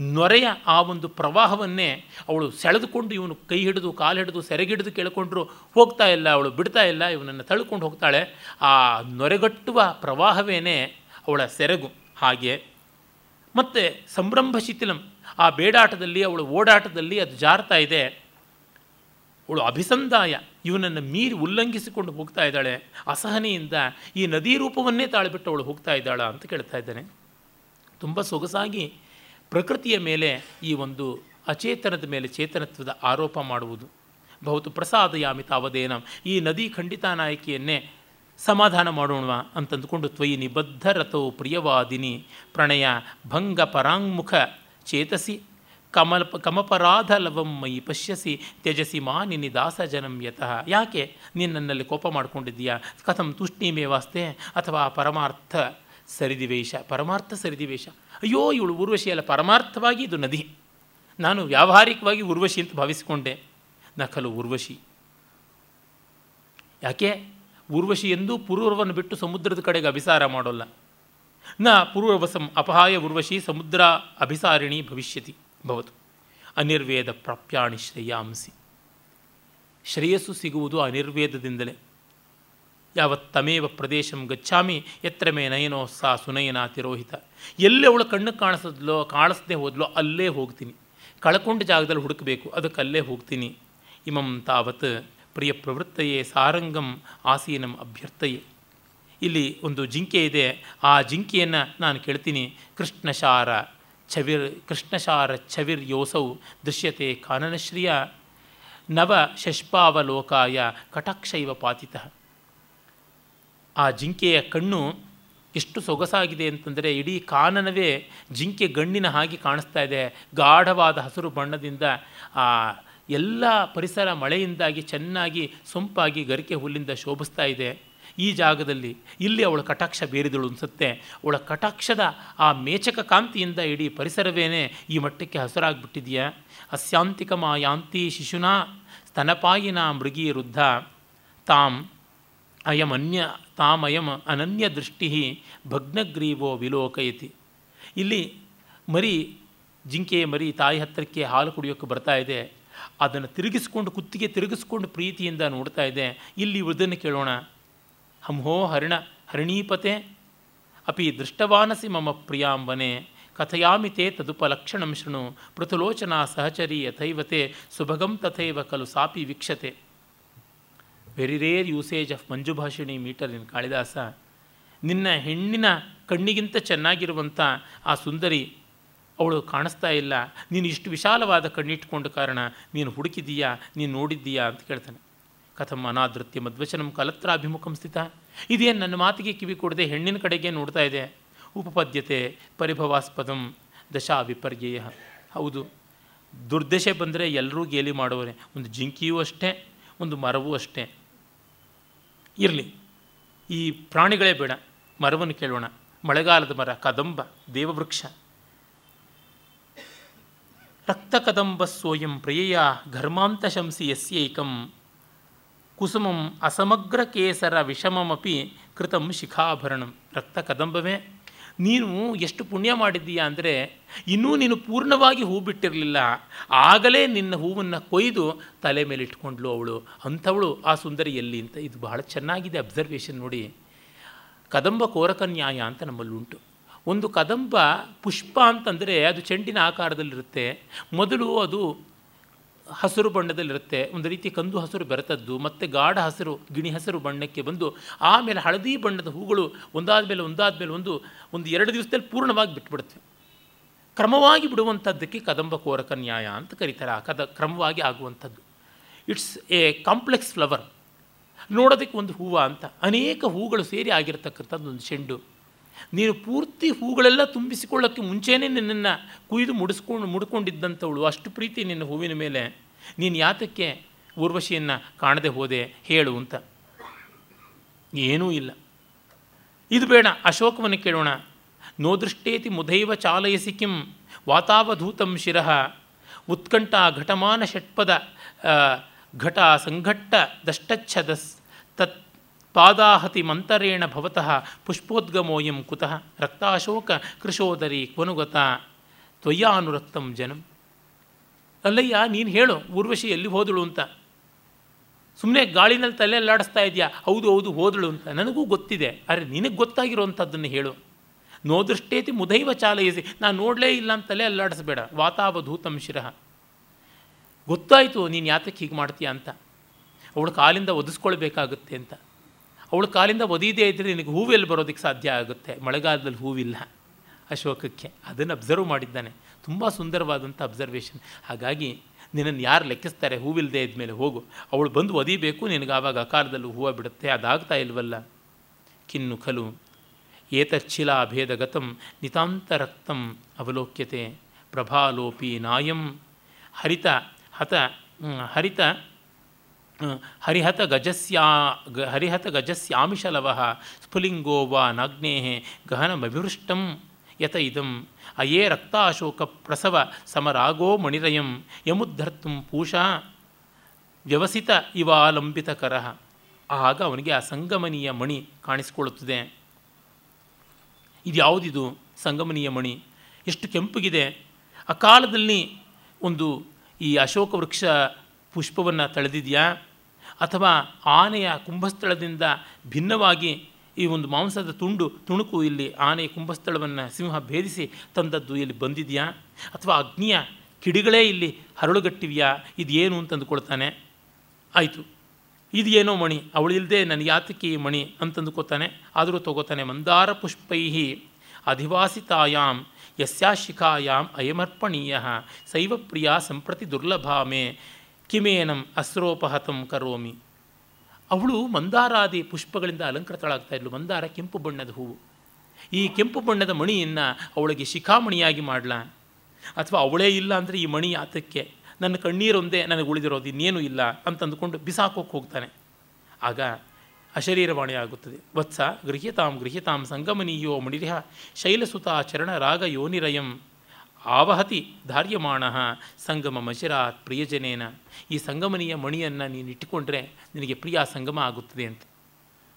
S1: ನೊರೆಯ ಆ ಒಂದು ಪ್ರವಾಹವನ್ನೇ ಅವಳು ಸೆಳೆದುಕೊಂಡು ಇವನು ಕೈ ಹಿಡಿದು, ಕಾಲು ಹಿಡಿದು, ಸೆರೆಗಿಡಿದು ಕೇಳಿಕೊಂಡ್ರು ಹೋಗ್ತಾ ಇಲ್ಲ, ಅವಳು ಬಿಡ್ತಾ ಇಲ್ಲ, ಇವನನ್ನು ತಳ್ಕೊಂಡು ಹೋಗ್ತಾಳೆ. ಆ ನೊರೆಗಟ್ಟುವ ಪ್ರವಾಹವೇನೇ ಅವಳ ಸೆರಗು ಹಾಗೆ. ಮತ್ತು ಸಂಭ್ರಂಭ ಶಿಥಿಲಂ ಆ ಬೇಡಾಟದಲ್ಲಿ, ಅವಳು ಓಡಾಟದಲ್ಲಿ ಅದು ಜಾರ್ತಾ ಇದೆ. ಅವಳು ಅಭಿಸಂದಾಯ, ಇವನನ್ನು ಮೀರಿ ಉಲ್ಲಂಘಿಸಿಕೊಂಡು ಹೋಗ್ತಾ ಇದ್ದಾಳೆ. ಅಸಹನೆಯಿಂದ ಈ ನದಿ ರೂಪವನ್ನೇ ತಾಳಿಬಿಟ್ಟು ಅವಳು ಹೋಗ್ತಾ ಇದ್ದಾಳ ಅಂತ ಕೇಳ್ತಾ ಇದ್ದಾನೆ. ತುಂಬ ಸೊಗಸಾಗಿ ಪ್ರಕೃತಿಯ ಮೇಲೆ ಈ ಒಂದು ಅಚೇತನದ ಮೇಲೆ ಚೇತನತ್ವದ ಆರೋಪ ಮಾಡುವುದು. ಬಹುತು ಪ್ರಸಾದಯಾಮಿ ತಾವದೇನ ಈ ನದಿ ಖಂಡಿತ ನಾಯಕಿಯನ್ನೇ ಸಮಾಧಾನ ಮಾಡೋಣ ಅಂತಂದುಕೊಂಡು ತ್ವಯಿ ನಿಬದ್ಧ ರಥೋ ಪ್ರಿಯವಾದಿನಿ. ಪ್ರಣಯ ಭಂಗ ಪರಾಂಗುಖ ಚೇತಸಿ. ಕಮಲ ಕಮಪರಾಧ ಲವಂ ಮೈ ಪಶ್ಯಸಿ. ತ್ಯಜಸಿ ಮಾನಿನಿ ದಾಸಜನಂ ಯತಃ. ಯಾಕೆ ನೀನು ನನ್ನಲ್ಲಿ ಕೋಪ ಮಾಡಿಕೊಂಡಿದ್ದೀಯಾ? ಕಥಂ ತುಷ್ಣೀಮೇವಾಸ್ತೆ ಅಥವಾ ಪರಮಾರ್ಥ ಸರಿದಿವೇಶ? ಪರಮಾರ್ಥ ಸರಿದಿವೇಶ. ಅಯ್ಯೋ, ಇವಳು ಊರ್ವಶಿ ಅಲ್ಲ, ಪರಮಾರ್ಥವಾಗಿ ಇದು ನದಿ. ನಾನು ವ್ಯಾವಹಾರಿಕವಾಗಿ ಉರ್ವಶಿ ಅಂತ ಭಾವಿಸಿಕೊಂಡೆ. ನಕಲು ಉರ್ವಶಿ ಯಾಕೆ? ಉರ್ವಶಿ ಎಂದು ಪೂರ್ವವನ್ನು ಬಿಟ್ಟು ಸಮುದ್ರದ ಕಡೆಗೆ ಅಭಿಸಾರ ಮಾಡೋಲ್ಲ. ನ ಪೂರ್ವವಸಂ ಅಪಹಾಯ ಉರ್ವಶಿ ಸಮುದ್ರ ಅಭಿಸಾರಿಣಿ ಭವಿಷ್ಯತಿ ಭವತು. ಅನಿರ್ವೇದ ಪ್ರಾಪ್ಯಾಣಿ ಶ್ರೇಯಾಂಸಿ. ಶ್ರೇಯಸ್ಸು ಸಿಗುವುದು ಅನಿರ್ವೇದದಿಂದಲೇ. ಯಾವತ್ ತಮೇವ ಪ್ರದೇಶಂ ಗಚ್ಚಾಮಿ, ಎತ್ರ ಮೇ ನಯನೋ ಸಾ ಸುನಯನ ತಿರೋಹಿತ. ಎಲ್ಲಿ ಅವಳು ಕಣ್ಣು ಕಾಣಿಸಿದ್ಲೋ, ಕಾಣಿಸದೆ ಹೋದ್ಲೋ, ಅಲ್ಲೇ ಹೋಗ್ತೀನಿ. ಕಳ್ಕೊಂಡ ಜಾಗದಲ್ಲಿ ಹುಡುಕಬೇಕು, ಅದಕ್ಕೆ ಅಲ್ಲೇ ಹೋಗ್ತೀನಿ. ಇಮಂ ತಾವತ್ ಪ್ರಿಯ ಪ್ರವೃತ್ತಯೇ, ಸಾರಂಗಂ ಆಸೀನಂ ಅಭ್ಯರ್ಥಯೇ. ಇಲ್ಲಿ ಒಂದು ಜಿಂಕೆ ಇದೆ, ಆ ಜಿಂಕೆಯನ್ನು ನಾನು ಕೇಳ್ತೀನಿ. ಕೃಷ್ಣಶಾರ ಛವಿರ್ ಕೃಷ್ಣಶಾರ ಛವಿರ್ ಯೋಸೌ ದೃಶ್ಯತೆ ಕಾನನಶ್ರಿಯ. ನವ ಶಷ್ಪಾವಲೋಕಾಯ ಕಟಾಕ್ಷೈವ ಪಾತಿತಃ. ಆ ಜಿಂಕೆಯ ಕಣ್ಣು ಎಷ್ಟು ಸೊಗಸಾಗಿದೆ ಅಂತಂದರೆ ಇಡೀ ಕಾನನವೇ ಜಿಂಕೆ ಗಣ್ಣಿನ ಹಾಗೆ ಕಾಣಿಸ್ತಾ ಇದೆ. ಗಾಢವಾದ ಹಸಿರು ಬಣ್ಣದಿಂದ, ಆ, ಎಲ್ಲ ಪರಿಸರ ಮಳೆಯಿಂದಾಗಿ ಚೆನ್ನಾಗಿ ಸೊಂಪಾಗಿ ಗರಿಕೆ ಹುಲ್ಲಿಂದ ಶೋಭಿಸ್ತಾ ಇದೆ. ಈ ಜಾಗದಲ್ಲಿ ಇಲ್ಲಿ ಅವಳ ಕಟಾಕ್ಷ ಬೇರಿದಳು ಅನಿಸುತ್ತೆ. ಅವಳ ಕಟಾಕ್ಷದ ಆ ಮೇಚಕ ಕಾಂತಿಯಿಂದ ಇಡೀ ಪರಿಸರವೇನೇ ಈ ಮಟ್ಟಕ್ಕೆ ಹಸುರಾಗ್ಬಿಟ್ಟಿದೆಯಾ. ಅಸ್ಯಾಂತಿಕ ಮಾಯಾಂತಿ ಶಿಶುನಾ ಸ್ತನಪಾಯಿನ ಮೃಗಿ ವೃದ್ಧ ತಾಂ ಅಯಂ ಅನ್ಯ ತಾಮಯಂ ಅನನ್ಯ ದೃಷ್ಟಿ ಭಗ್ನಗ್ರೀವೋ ವಿಲೋಕಯತಿ. ಇಲ್ಲಿ ಮರಿ ಜಿಂಕೆ ಮರಿ ತಾಯಿ ಹತ್ತಿರಕ್ಕೆ ಹಾಲು ಕುಡಿಯೋಕ್ಕೆ ಬರ್ತಾ ಇದೆ. ಅದನ್ನು ತಿರುಗಿಸ್ಕೊಂಡು, ಕುತ್ತಿಗೆ ತಿರುಗಿಸ್ಕೊಂಡು ಪ್ರೀತಿಯಿಂದ ನೋಡ್ತಾ ಇದೆ. ಇಲ್ಲಿ ಉಳಿದನ್ನು ಕೇಳೋಣ. ಹಂಹೋ ಹರಿಣ, ಹರಿಣೀಪತೆ, ಅಪಿ ದೃಷ್ಟವಾನಸಿ ಮಮ ಪ್ರಿಯಾಂಬನೆ ಕಥಯಾಮಿ ತೇ ತದುಪಲಕ್ಷಣಂ ಶೃಣು, ಪೃಥುಲೋಚನಾ ಸಹಚರಿ ಯಥೈವತೆ ಸುಭಗಂ ತಥೈವ ಕಲು ಸಾಪಿ ವೀಕ್ಷತೆ. Very rare usage of Manjubhashini meter in Kalidasa ನಿನ್ನ ಹೆಣ್ಣಿನ ಕಣ್ಣಿಗಿಂತ ಚೆನ್ನಾಗಿರುವಂಥ ಆ ಸುಂದರಿ ಅವಳು ಕಾಣಿಸ್ತಾ ಇಲ್ಲ. ನೀನು ಇಷ್ಟು ವಿಶಾಲವಾದ ಕಣ್ಣಿಟ್ಕೊಂಡ ಕಾರಣ ನೀನು ಹುಡುಕಿದೀಯಾ ನೀನು ನೋಡಿದ್ದೀಯಾ ಅಂತ ಕೇಳ್ತಾನೆ. ಕಥಂ ಅನಾದೃತ್ಯ ಮಧ್ವಚನಂ ಕಲತ್ರಾಭಿಮುಖಂ ಸ್ಥಿತ. ಇದೇನು ನನ್ನ ಮಾತಿಗೆ ಕಿವಿ ಕೊಡದೆ ಹೆಣ್ಣಿನ ಕಡೆಗೆ ನೋಡ್ತಾ ಇದೆ? ಉಪಪದ್ಯತೆ ಪರಿಭವಾಸ್ಪದಂ ದಶಾ ವಿಪರ್ಯಯ ಹೌದು, ದುರ್ದಶೆ ಬಂದರೆ ಎಲ್ಲರೂ ಗೇಲಿ ಮಾಡೋರೆ. ಒಂದು ಜಿಂಕಿಯೂ ಅಷ್ಟೇ, ಒಂದು ಮರವೂ ಅಷ್ಟೇ. ಇರಲಿ. ಈ ಪ್ರಾಣಿಗಳೇ ಬೇಡ. ಮರವನ್ನು ಕೇಳೋಣ. ಮಳೆಗಾಲದ ಮರ, ಕದಂಬ, ದೇವವೃಕ್ಷ. ರಕ್ತಕದಂಬ ಸೋಯಂ ಪ್ರಿಯೆಯ ಘರ್ಮಾಂತ ಶಂಸಿ ಯಸ್ಯೈಕಂ. ಕುಸುಮಂ ಅಸಮಗ್ರ ಕೇಸರ ವಿಷಮಮಿ ಕೃತಂ ಶಿಖಾಭರಣಂ. ರಕ್ತ ಕದಂಬವೇ. ನೀನು ಎಷ್ಟು ಪುಣ್ಯ ಮಾಡಿದ್ದೀಯಾ ಅಂದರೆ ಇನ್ನೂ ನೀನು ಪೂರ್ಣವಾಗಿ ಹೂ ಬಿಟ್ಟಿರಲಿಲ್ಲ ಆಗಲೇ ನಿನ್ನ ಹೂವನ್ನು ಕೊಯ್ದು ತಲೆ ಮೇಲೆ ಇಟ್ಕೊಂಡ್ಳು ಅವಳು. ಅಂಥವಳು ಆ ಸುಂದರಿ ಎಲ್ಲಿ ಅಂತ ಇದು ಬಹಳ ಚೆನ್ನಾಗಿದೆ ಅಬ್ಸರ್ವೇಷನ್ ನೋಡಿ. ಕದಂಬ ಕೋರಕ ನ್ಯಾಯ ಅಂತ ನಮ್ಮಲ್ಲುಂಟು ಒಂದು ಕದಂಬ ಪುಷ್ಪ ಅಂತಂದರೆ ಅದು ಚೆಂಡಿನ ಆಕಾರದಲ್ಲಿರುತ್ತೆ. ಮೊದಲು ಅದು ಹಸಿರು ಬಣ್ಣದಲ್ಲಿರುತ್ತೆ. ಒಂದು ರೀತಿ ಕಂದು ಹಸಿರು ಬೆರೆತದ್ದು, ಮತ್ತು ಗಾಢ ಹಸಿರು, ಗಿಣಿ ಹಸಿರು ಬಣ್ಣಕ್ಕೆ ಬಂದು, ಆಮೇಲೆ ಹಳದಿ ಬಣ್ಣದ ಹೂಗಳು ಒಂದಾದ ಮೇಲೆ ಒಂದಾದ ಮೇಲೆ ಒಂದು ಒಂದು ಎರಡು ದಿವಸದಲ್ಲಿ ಪೂರ್ಣವಾಗಿ ಬಿಟ್ಬಿಡುತ್ತೆ. ಕ್ರಮವಾಗಿ ಬಿಡುವಂಥದ್ದಕ್ಕೆ ಕದಂಬ ಕೋರಕ ನ್ಯಾಯ ಅಂತ ಕರೀತಾರೆ. ಆ ಕದ, ಕ್ರಮವಾಗಿ ಆಗುವಂಥದ್ದು. ಇಟ್ಸ್ ಎ ಕಾಂಪ್ಲೆಕ್ಸ್ ಫ್ಲವರ್ ನೋಡೋದಕ್ಕೆ ಒಂದು ಹೂವು ಅಂತ ಅನೇಕ ಹೂಗಳು ಸೇರಿ ಆಗಿರತಕ್ಕಂಥದ್ದು, ಒಂದು ಚೆಂಡು. ನೀನು ಪೂರ್ತಿ ಹೂಗಳೆಲ್ಲ ತುಂಬಿಸಿಕೊಳ್ಳೋಕ್ಕೆ ಮುಂಚೆನೇ ನಿನ್ನನ್ನು ಕುಯ್ದು ಮುಡಿಸ್ಕೊಂಡು ಮುಡ್ಕೊಂಡಿದ್ದಂಥವಳು. ಅಷ್ಟು ಪ್ರೀತಿ ನಿನ್ನ ಹೂವಿನ ಮೇಲೆ. ನೀನು ಯಾತಕ್ಕೆ ಊರ್ವಶಿಯನ್ನು ಕಾಣದೆ ಹೋದೆ ಹೇಳು ಅಂತ. ಏನೂ ಇಲ್ಲ. ಇದು ಬೇಡ, ಅಶೋಕವನ್ನು ಕೇಳೋಣ. ನೋದೃಷ್ಟೇತಿ ಮುದೈವ ಚಾಲಯಸಿ ಕಿಂ ವಾತಾವಧೂತಂ ಶಿರಃ. ಉತ್ಕಂಠ ಘಟಮಾನ ಷಟ್ಪದ ಘಟ ಸಂಘಟ್ಟ ದಷ್ಟಚ್ಛದಸ್ ತತ್ ಪಾದಾಹತಿ ಮಂತರೇಣ ಭವತಃ ಪುಷ್ಪೋದ್ಗಮೋಯಂ ಕುತಃ ರಕ್ತಾಶೋಕ ಕೃಶೋದರಿ ಕ್ವನುಗತ ತ್ವಯ್ಯಾನುರಕ್ತಂ ಜನಂ. ಅಲ್ಲಯ್ಯ, ನೀನು ಹೇಳು, ಊರ್ವಶಿ ಎಲ್ಲಿ ಹೋದಳು ಅಂತ. ಸುಮ್ಮನೆ ಗಾಳಿನಲ್ಲಿ ತಲೆ ಅಲ್ಲಾಡಿಸ್ತಾ ಇದೆಯಾ? ಹೌದು ಹೌದು, ಹೋದಳು ಅಂತ. ನನಗೂ ಗೊತ್ತಿದೆ ಅರೆ ನಿನಗೆ ಗೊತ್ತಾಗಿರುವಂಥದ್ದನ್ನು ಹೇಳು. ನೋದೃಷ್ಟೇತಿ ಮುದೈವ ಚಾಲಯಿಸಿ. ನಾನು ನೋಡಲೇ ಇಲ್ಲ ಅಂತ ತಲೆ ಅಲ್ಲಾಡಿಸ್ಬೇಡ. ವಾತಾವಧೂತಂ ಶಿರಃ. ಗೊತ್ತಾಯಿತು, ನೀನು ಯಾತಕ್ಕೆ ಹೀಗೆ ಮಾಡ್ತೀಯ ಅಂತ. ಅವಳು ಕಾಲಿಂದ ಒದಿಸ್ಕೊಳ್ಬೇಕಾಗುತ್ತೆ ಅಂತ. ಅವಳು ಕಾಲಿಂದ ಒದೀದೇ ಇದ್ದರೆ ನಿನಗೆ ಹೂವೆಲ್ಲಿ ಬರೋದಕ್ಕೆ ಸಾಧ್ಯ ಆಗುತ್ತೆ. ಮಳೆಗಾಲದಲ್ಲಿ ಹೂವಿಲ್ಲ. ಅಶೋಕಕ್ಕೆ ಅದನ್ನು ಅಬ್ಸರ್ವ್ ಮಾಡಿದ್ದಾನೆ. ತುಂಬ ಸುಂದರವಾದಂಥ ಅಬ್ಸರ್ವೇಷನ್ ಹಾಗಾಗಿ ನಿನ್ನನ್ನು ಯಾರು ಲೆಕ್ಕಿಸ್ತಾರೆ? ಹೂವಿಲ್ಲದೆ ಇದ್ಮೇಲೆ ಹೋಗು. ಅವಳು ಬಂದು ಒದಿಬೇಕು. ನಿನಗೆ ಆವಾಗ ಅಕಾಲದಲ್ಲೂ ಹೂವು ಬಿಡುತ್ತೆ. ಅದಾಗ್ತಾ ಇಲ್ವಲ್ಲ? ಕಿನ್ನು ಖಲು. ಏತಚ್ಛಿಲಾ ಭೇದಗತಂ ನಿತಾಂತರಕ್ತಂ ಅವಲೋಕ್ಯತೆ ಪ್ರಭಾಲೋಪಿ ನಾಯಂ ಹರಿತ, ಹತ ಹರಿತ ಹರಿಹತ ಗಜಸ್ಯಾ, ಗ, ಹರಿಹತ ಗಜಸ್ಯಾಮಿಷಲವ ಸ್ಫುಲಿಂಗೋ ವಾ ನಾಗ್ನೇ ಗಹನಮಭಿವೃಷ್ಟಂ ಯತ ಇದಂ. ಅಯೇ ರಕ್ತಾಶೋಕ ಪ್ರಸವ ಸಮರಾಗೋ ಮಣಿರಯಂ ಯಮುದ್ಧರ್ತು ಪೂಷಾ ವ್ಯವಸಿತ ಇವಾಲಂಬಿತಕರ ಆಗ ಅವನಿಗೆ ಆ ಸಂಗಮನೀಯ ಮಣಿ ಕಾಣಿಸಿಕೊಳ್ಳುತ್ತದೆ. ಇದು ಯಾವುದಿದು ಸಂಗಮನೀಯ ಮಣಿ? ಎಷ್ಟು ಕೆಂಪುಗಿದೆ. ಆ ಕಾಲದಲ್ಲಿ ಒಂದು ಈ ಅಶೋಕ ವೃಕ್ಷ ಪುಷ್ಪವನ್ನು ತಳೆದಿದೆಯಾ? ಅಥವಾ ಆನೆಯ ಕುಂಭಸ್ಥಳದಿಂದ ಭಿನ್ನವಾಗಿ ಈ ಒಂದು ಮಾಂಸದ ತುಂಡು ತುಣುಕು ಇಲ್ಲಿ ಆನೆಯ ಕುಂಭಸ್ಥಳವನ್ನು ಸಿಂಹ ಭೇದಿಸಿ ತಂದದ್ದು ಇಲ್ಲಿ ಬಂದಿದೆಯಾ? ಅಥವಾ ಅಗ್ನಿಯ ಕಿಡಿಗಳೇ ಇಲ್ಲಿ ಹರಳುಗಟ್ಟಿವೆಯಾ? ಇದೇನು ಅಂತ ಅಂದುಕೊಳ್ತಾನೆ. ಆಯಿತು. ಇದು ಏನೋ ಮಣಿ ಅವಳಿಲ್ಲದೆ ನನಗೆ ಯಾತಕ್ಕೆ ಈ ಮಣಿ ಅಂತಂದುಕೊತಾನೆ ಆದರೂ ತಗೋತಾನೆ, ಮಂದಾರ ಪುಷ್ಪೈ ಅಧಿವಾಸಿತಾಯಾಮ್ ಯಸ್ಯಾ ಶಿಖಾಯಾಮ್ ಅಯಮರ್ಪಣೀಯ ಶೈವಪ್ರಿಯ ಸಂಪ್ರತಿ ದುರ್ಲಭಾಮೆ ಕಿಮೇನಂ ಅಸ್ರೋಪಹತಂ ಕರೋಮಿ. ಅವಳು ಮಂದಾರಾದಿ ಪುಷ್ಪಗಳಿಂದ ಅಲಂಕೃತಳಾಗ್ತಾ ಇದ್ಲು. ಮಂದಾರ ಕೆಂಪು ಬಣ್ಣದ ಹೂವು. ಈ ಕೆಂಪು ಬಣ್ಣದ ಮಣಿಯನ್ನು ಅವಳಿಗೆ ಶಿಖಾಮಣಿಯಾಗಿ ಮಾಡಲ. ಅಥವಾ ಅವಳೇ ಇಲ್ಲ ಅಂದರೆ ಈ ಮಣಿ ಆತಕ್ಕೆ? ನನ್ನ ಕಣ್ಣೀರೊಂದೇ ನನಗೆ ಉಳಿದಿರೋದು ಇನ್ನೇನು ಇಲ್ಲ ಅಂತಂದುಕೊಂಡು ಬಿಸಾಕೋಕೆ ಹೋಗ್ತಾನೆ. ಆಗ ಅಶರೀರವಾಣಿ ಆಗುತ್ತದೆ. ವತ್ಸ ಗೃಹ್ಯತಾಂ ಗೃಹ್ಯತಾಂ ಸಂಗಮನೀಯೋ ಮಣಿರಿಹ ಶೈಲಸುತ ಚರಣ ರಾಗ ಯೋನಿರಯಂ. ಆವಹತಿ ಧಾರ್ಯಮಾಣ ಸಂಗಮ ಮಶಿರಾತ್ ಪ್ರಿಯಜನೇನ. ಈ ಸಂಗಮನೀಯ ಮಣಿಯನ್ನು ನೀನು ಇಟ್ಟುಕೊಂಡ್ರೆ ನಿನಗೆ ಪ್ರಿಯ ಸಂಗಮ ಆಗುತ್ತದೆ ಅಂತ.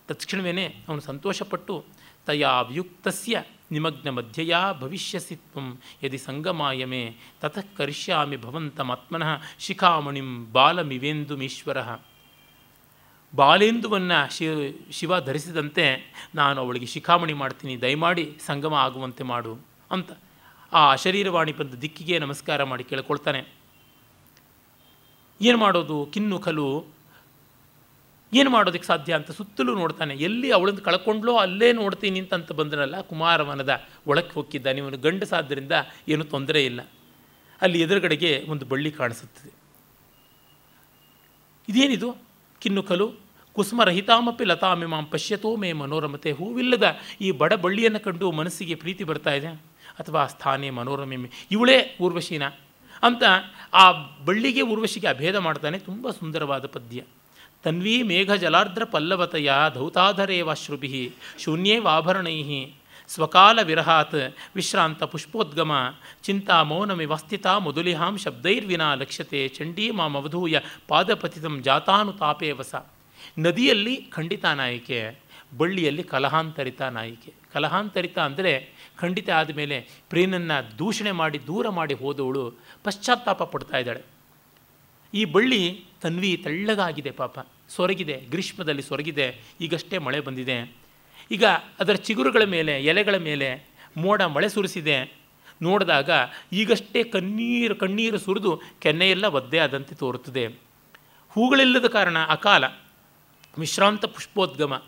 S1: ತತ್ಕ್ಷಣವೇ ಅವನು ಸಂತೋಷಪಟ್ಟು, ತಯಾ ವ್ಯುಕ್ತಸ್ಯ ನಿಮಗ್ನ ಮಧ್ಯೆಯ ಭವಿಷ್ಯಸಿತ್ವಂ ಯದಿ ಸಂಗಮಾಯಮೇ ತತಃ ಕರಿಷ್ಯಾಮಿ ಭವಂತಮಾತ್ಮನಃ ಶಿಖಾಮಣಿಂ ಬಾಲಮಿವೇಂದುಮೀಶ್ವರ. ಬಾಲೇಂದುವನ್ನು ಶಿ, ಶಿವ ಧರಿಸಿದಂತೆ ನಾನು ಅವಳಿಗೆ ಶಿಖಾಮಣಿ ಮಾಡ್ತೀನಿ, ದಯಮಾಡಿ ಸಂಗಮ ಆಗುವಂತೆ ಮಾಡು ಅಂತ. ಆ ಶರೀರವಾಣಿ ಬಂದ ದಿಕ್ಕಿಗೆ ನಮಸ್ಕಾರ ಮಾಡಿ ಕೇಳ್ಕೊಳ್ತಾನೆ. ಏನು ಮಾಡೋದು? ಕಿನ್ನು ಕಲು ಏನು ಮಾಡೋದಕ್ಕೆ ಸಾಧ್ಯ ಅಂತ ಸುತ್ತಲೂ ನೋಡ್ತಾನೆ. ಎಲ್ಲಿ ಅವಳನ್ನು ಕಳ್ಕೊಂಡ್ಲೋ ಅಲ್ಲೇ ನೋಡ್ತೀನಿ ಅಂತಂತ ಬಂದನಲ್ಲ ಕುಮಾರವನದ ಒಳಕ್ಕೆ ಹೋಗಿದ್ದಾನೆ ಇವನು ಗಂಡಸಾದ್ದರಿಂದ ಏನೂ ತೊಂದರೆ ಇಲ್ಲ. ಅಲ್ಲಿ ಎದುರುಗಡೆಗೆ ಒಂದು ಬಳ್ಳಿ ಕಾಣಿಸುತ್ತದೆ. ಇದೇನಿದು? ಕಿನ್ನು ಕಲು ಕುಸುಮರಹಿತಾಮಪಿ ಲತಾಮಿಮಾಂ ಪಶ್ಯತೋ ಮೇ ಮನೋರಮತೆ. ಹೂವಿಲ್ಲದ ಈ ಬಡ ಬಳ್ಳಿಯನ್ನು ಕಂಡು ಮನಸ್ಸಿಗೆ ಪ್ರೀತಿ ಬರ್ತಾ ಇದೆ? ಅಥವಾ ಸ್ಥಾನೇ ಮನೋರಮೆ, ಇವಳೇ ಊರ್ವಶೀನ ಅಂತ ಆ ಬಳ್ಳಿಗೆ ಊರ್ವಶಿಗೆ ಅಭೇದ ಮಾಡ್ತಾನೆ, ತುಂಬ ಸುಂದರವಾದ ಪದ್ಯ. ತನ್ವೀ ಮೇಘ ಜಲಾರ್ದ್ರ ಪಲ್ಲವತಯ ಶೂನ್ಯೇ ಶೂನ್ಯೇವಾಭರಣೈ ಸ್ವಕಾಲ ವಿರಹಾತ್ ವಿಶ್ರಾಂತ ಪುಷ್ಪೋದ್ಗಮ ಚಿಂತಾ ಮೌನಮಿ ಮೌನಮಿವಸ್ಥಿತಾ ಮೊದುಲಿಹಾಂ ಶಬ್ದೈರ್ವಿನಾ ಲಕ್ಷ್ಯತೆ ಚಂಡೀ ಮಾಮವಧೂಯ ಪಾದಪತಿತಂ ಜಾತಾನುತಾಪೇ ವಸ. ನದಿಯಲ್ಲಿ ಖಂಡಿತ ನಾಯಿಕೆ, ಬಳ್ಳಿಯಲ್ಲಿ ಕಲಹಾಂತರಿತ ನಾಯಿಕೆ. ಕಲಹಾಂತರಿತ ಅಂದರೆ ಖಂಡಿತ ಆದಮೇಲೆ ಪ್ರೇನನ್ನು ದೂಷಣೆ ಮಾಡಿ ದೂರ ಮಾಡಿ ಹೋದವಳು ಪಶ್ಚಾತ್ತಾಪ ಪಡ್ತಾ ಇದ್ದಾಳೆ. ಈ ಬಳ್ಳಿ ತನ್ವಿ ತೆಳ್ಳಗಾಗಿದೆ ಪಾಪ. ಸೊರಗಿದೆ, ಗ್ರೀಷ್ಮದಲ್ಲಿ ಸೊರಗಿದೆ, ಈಗಷ್ಟೇ ಮಳೆ ಬಂದಿದೆ. ಈಗ ಅದರ ಚಿಗುರುಗಳ ಮೇಲೆ, ಎಲೆಗಳ ಮೇಲೆ ಮೋಡ ಮಳೆ ಸುರಿಸಿದೆ. ನೋಡಿದಾಗ ಈಗಷ್ಟೇ ಕಣ್ಣೀರು ಕಣ್ಣೀರು ಸುರಿದು ಕೆನ್ನೆಯೆಲ್ಲ ಒದ್ದೆ ಆದಂತೆ ತೋರುತ್ತದೆ. ಹೂಗಳಿಲ್ಲದ ಕಾರಣ ಅಕಾಲ, ವಿಶ್ರಾಂತ ಪುಷ್ಪೋದ್ಗಮ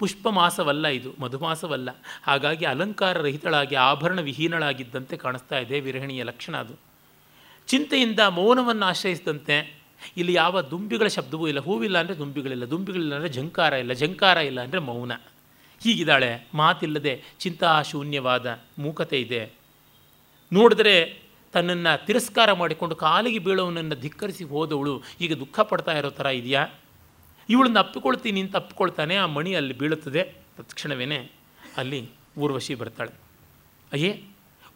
S1: ಪುಷ್ಪ ಮಾಸವಲ್ಲ ಇದು, ಮಧುಮಾಸವಲ್ಲ. ಹಾಗಾಗಿ ಅಲಂಕಾರ ರಹಿತಳಾಗಿ ಆಭರಣ ವಿಹೀನಳಾಗಿದ್ದಂತೆ ಕಾಣಿಸ್ತಾ ಇದೆ ವಿರಹಿಣಿಯ ಲಕ್ಷಣ ಅದು. ಚಿಂತೆಯಿಂದ ಮೌನವನ್ನು ಆಶ್ರಯಿಸಿದಂತೆ ಇಲ್ಲಿ ಯಾವ ದುಂಬಿಗಳ ಶಬ್ದವೂ ಇಲ್ಲ. ಹೂವಿಲ್ಲ ಅಂದರೆ ದುಂಬಿಗಳಿಲ್ಲ ದುಂಬಿಗಳಿಲ್ಲ ಅಂದರೆ ಝಂಕಾರ ಇಲ್ಲ ಝಂಕಾರ ಇಲ್ಲ ಅಂದರೆ ಮೌನ. ಹೀಗಿದ್ದಾಳೆ, ಮಾತಿಲ್ಲದೆ ಚಿಂತಾಶೂನ್ಯವಾದ ಮೂಕತೆ ಇದೆ. ನೋಡಿದ್ರೆ ತನ್ನನ್ನು ತಿರಸ್ಕಾರ ಮಾಡಿಕೊಂಡು ಕಾಲಿಗೆ ಬೀಳೋವನನ್ನು ಧಿಕ್ಕರಿಸಿ ಹೋದವಳು. ಈಗ ದುಃಖ ಪಡ್ತಾ ಇರೋ ಥರ ಇದೆಯಾ? ಇವಳನ್ನ ಅಪ್ಪಿಕೊಳ್ತೀನಿ ಅಂತ ಅಪ್ಪಿಕೊಳ್ತಾನೆ ಆ ಮಣಿ ಅಲ್ಲಿ ಬೀಳುತ್ತದೆ. ತತ್ಕ್ಷಣವೇ ಅಲ್ಲಿ ಊರ್ವಶಿ ಬರ್ತಾಳೆ. ಅಯ್ಯೇ,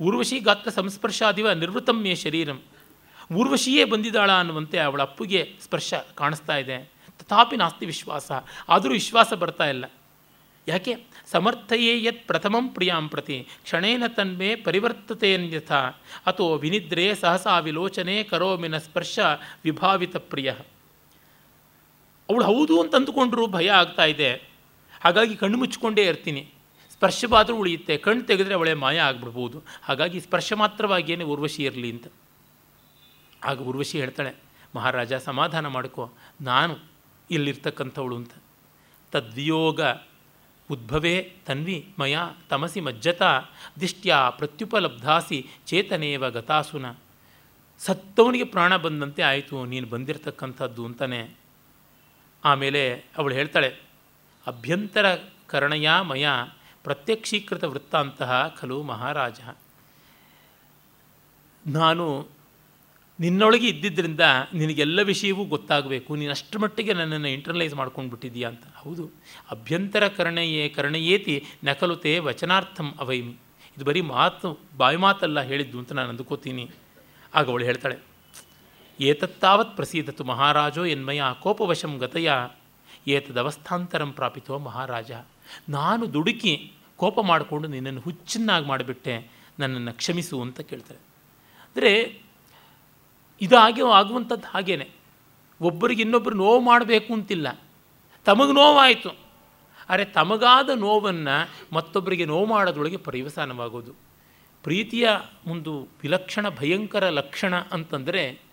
S1: ಊರ್ವಶಿ ಗಾತ್ರ ಸಂಸ್ಪರ್ಶಾದಿವ ನಿರ್ವೃತಮ್ಯ ಶರೀರಂ. ಊರ್ವಶಿಯೇ ಬಂದಿದ್ದಾಳ ಅನ್ನುವಂತೆ ಅವಳ ಅಪ್ಪುಗೆ ಸ್ಪರ್ಶ ಕಾಣಿಸ್ತಾ ಇದೆ. ತಥಾಪಿ ನಾಸ್ತಿ ವಿಶ್ವಾಸ. ಆದರೂ ವಿಶ್ವಾಸ ಬರ್ತಾ ಇಲ್ಲ. ಯಾಕೆ? ಸಮರ್ಥಯೇ ಯತ್ ಪ್ರಥಮಂ ಪ್ರಿಯಾಂ ಪ್ರತಿ. ಕ್ಷಣೇನ ತನ್ಮೇ ಪರಿವರ್ತತೆಯನ್ಯಥ ಅಥೋ ವಿನಿದ್ರೆ ಸಹಸಾ ವಿಲೋಚನೆ ಕರೋಮಿನ ಸ್ಪರ್ಶ ವಿಭಾವಿತ ಪ್ರಿಯ. ಅವಳು ಹೌದು ಅಂತ ಅಂದುಕೊಂಡ್ರು ಭಯ ಆಗ್ತಾ ಇದೆ. ಹಾಗಾಗಿ ಕಣ್ಣು ಮುಚ್ಚಿಕೊಂಡೇ ಇರ್ತೀನಿ. ಸ್ಪರ್ಶವಾದರೂ ಉಳಿಯುತ್ತೆ. ಕಣ್ಣು ತೆಗೆದ್ರೆ ಅವಳೇ ಮಾಯ ಆಗ್ಬಿಡ್ಬೋದು. ಹಾಗಾಗಿ ಸ್ಪರ್ಶ ಮಾತ್ರವಾಗಿಯೇ ಉರ್ವಶಿ ಇರಲಿ ಅಂತ. ಆಗ ಉರ್ವಶಿ ಹೇಳ್ತಾಳೆ, ಮಹಾರಾಜ, ಸಮಾಧಾನ ಮಾಡಿಕೊ. ನಾನು ಇಲ್ಲಿರ್ತಕ್ಕಂಥವಳು ಅಂತ. ತದ್ವಿಯೋಗ. ಉದ್ಭವೇ ತನ್ವಿ ಮಯ ತಮಸಿ ಮಜ್ಜತಾ ದಿಷ್ಟ್ಯಾ ಪ್ರತ್ಯುಪಲಬ್ಧಾಸಿ ಚೇತನೇವ ಗತಾಸುನ. ಸತ್ತವನಿಗೆ ಪ್ರಾಣ ಬಂದಂತೆ ಆಯಿತು. ನೀನು ಬಂದಿರತಕ್ಕಂಥದ್ದು ಅಂತಾನೆ ಆಮೇಲೆ ಅವಳು ಹೇಳ್ತಾಳೆ, ಅಭ್ಯಂತರ ಕರ್ಣಯ ಮಯ ಪ್ರತ್ಯಕ್ಷೀಕೃತ ವೃತ್ತಾಂತಹ ಖಲು ಮಹಾರಾಜ. ನಾನು ನಿನ್ನೊಳಗೆ ಇದ್ದಿದ್ದರಿಂದ ನಿನಗೆಲ್ಲ ವಿಷಯವೂ ಗೊತ್ತಾಗಬೇಕು. ನೀನು ಅಷ್ಟರ ಮಟ್ಟಿಗೆ ನನ್ನನ್ನು ಇಂಟರ್ನಲೈಸ್ ಮಾಡ್ಕೊಂಡು ಬಿಟ್ಟಿದ್ದೀಯಾ ಅಂತ. ಹೌದು. ಅಭ್ಯಂತರ ಕರ್ಣಯೇ, ಕರ್ಣಯೇತಿ ನಕಲುತೆ ವಚನಾರ್ಥಂ ಅವೈಮಿ. ಇದು ಬರೀ ಮಾತು, ಬಾಯಿ ಮಾತಲ್ಲ ಹೇಳಿದ್ದು ಅಂತ ನಾನು ಅಂದುಕೋತೀನಿ. ಆಗ ಅವಳು ಹೇಳ್ತಾಳೆ ಏತತ್ತಾವತ್ ಪ್ರಸೀದತು ಮಹಾರಾಜೋ ಎನ್ಮಯ ಕೋಪವಶಂ ಗತಯ. ಏತದವಸ್ಥಾಂತರಂ ಪ್ರಾಪಿತೋ ಮಹಾರಾಜ. ನಾನು ದುಡುಕಿ ಕೋಪ ಮಾಡಿಕೊಂಡು ನಿನ್ನನ್ನು ಹುಚ್ಚನ್ನಾಗಿ ಮಾಡಿಬಿಟ್ಟೆ. ನನ್ನನ್ನು ಕ್ಷಮಿಸು ಅಂತ ಕೇಳ್ತಾರೆ. ಅಂದರೆ ಇದಾಗಿ ಆಗುವಂಥದ್ದು ಹಾಗೇನೆ. ಒಬ್ಬರಿಗೆ ಇನ್ನೊಬ್ಬರು ನೋವು ಮಾಡಬೇಕು ಅಂತಿಲ್ಲ. ತಮಗೆ ನೋವಾಯಿತು. ಆದರೆ ತಮಗಾದ ನೋವನ್ನು ಮತ್ತೊಬ್ಬರಿಗೆ ನೋವು ಮಾಡೋದ್ರೊಳಗೆ ಪರಿವಸಾನವಾಗೋದು ಪ್ರೀತಿಯ ಒಂದು ವಿಲಕ್ಷಣ ಭಯಂಕರ ಲಕ್ಷಣ ಅಂತಂದರೆ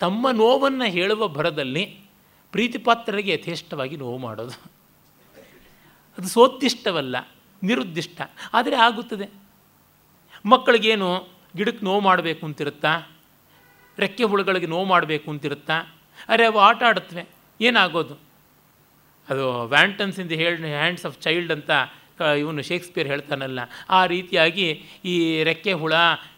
S1: ತಮ್ಮ ನೋವನ್ನು ಹೇಳುವ ಭರದಲ್ಲಿ ಪ್ರೀತಿಪಾತ್ರರಿಗೆ ಯಥೇಷ್ಟವಾಗಿ ನೋವು ಮಾಡೋದು. ಅದು ಸೋತಿಷ್ಟವಲ್ಲ ನಿರುದ್ದಿಷ್ಟ. ಆದರೆ ಆಗುತ್ತದೆ. ಮಕ್ಕಳಿಗೇನು ಗಿಡಕ್ಕೆ ನೋವು ಮಾಡಬೇಕು ಅಂತಿರುತ್ತಾ? ರೆಕ್ಕೆ ಹುಳುಗಳಿಗೆ ನೋವು ಮಾಡಬೇಕು ಅಂತಿರುತ್ತಾ? ಅರೆ ಅವು ಆಟ ಆಡುತ್ತವೆ, ಏನಾಗೋದು? ಅದು ವ್ಯಾಂಟನ್ಸ್ ಇನ್ ದಿ ಹೇಳ್, ಹ್ಯಾಂಡ್ಸ್ ಆಫ್ ಚೈಲ್ಡ್ ಅಂತ ಇವನು ಶೇಕ್ಸ್ಪಿಯರ್ ಹೇಳ್ತಾನಲ್ಲ, ಆ ರೀತಿಯಾಗಿ ಈ ರೆಕ್ಕೆ ಹುಳ,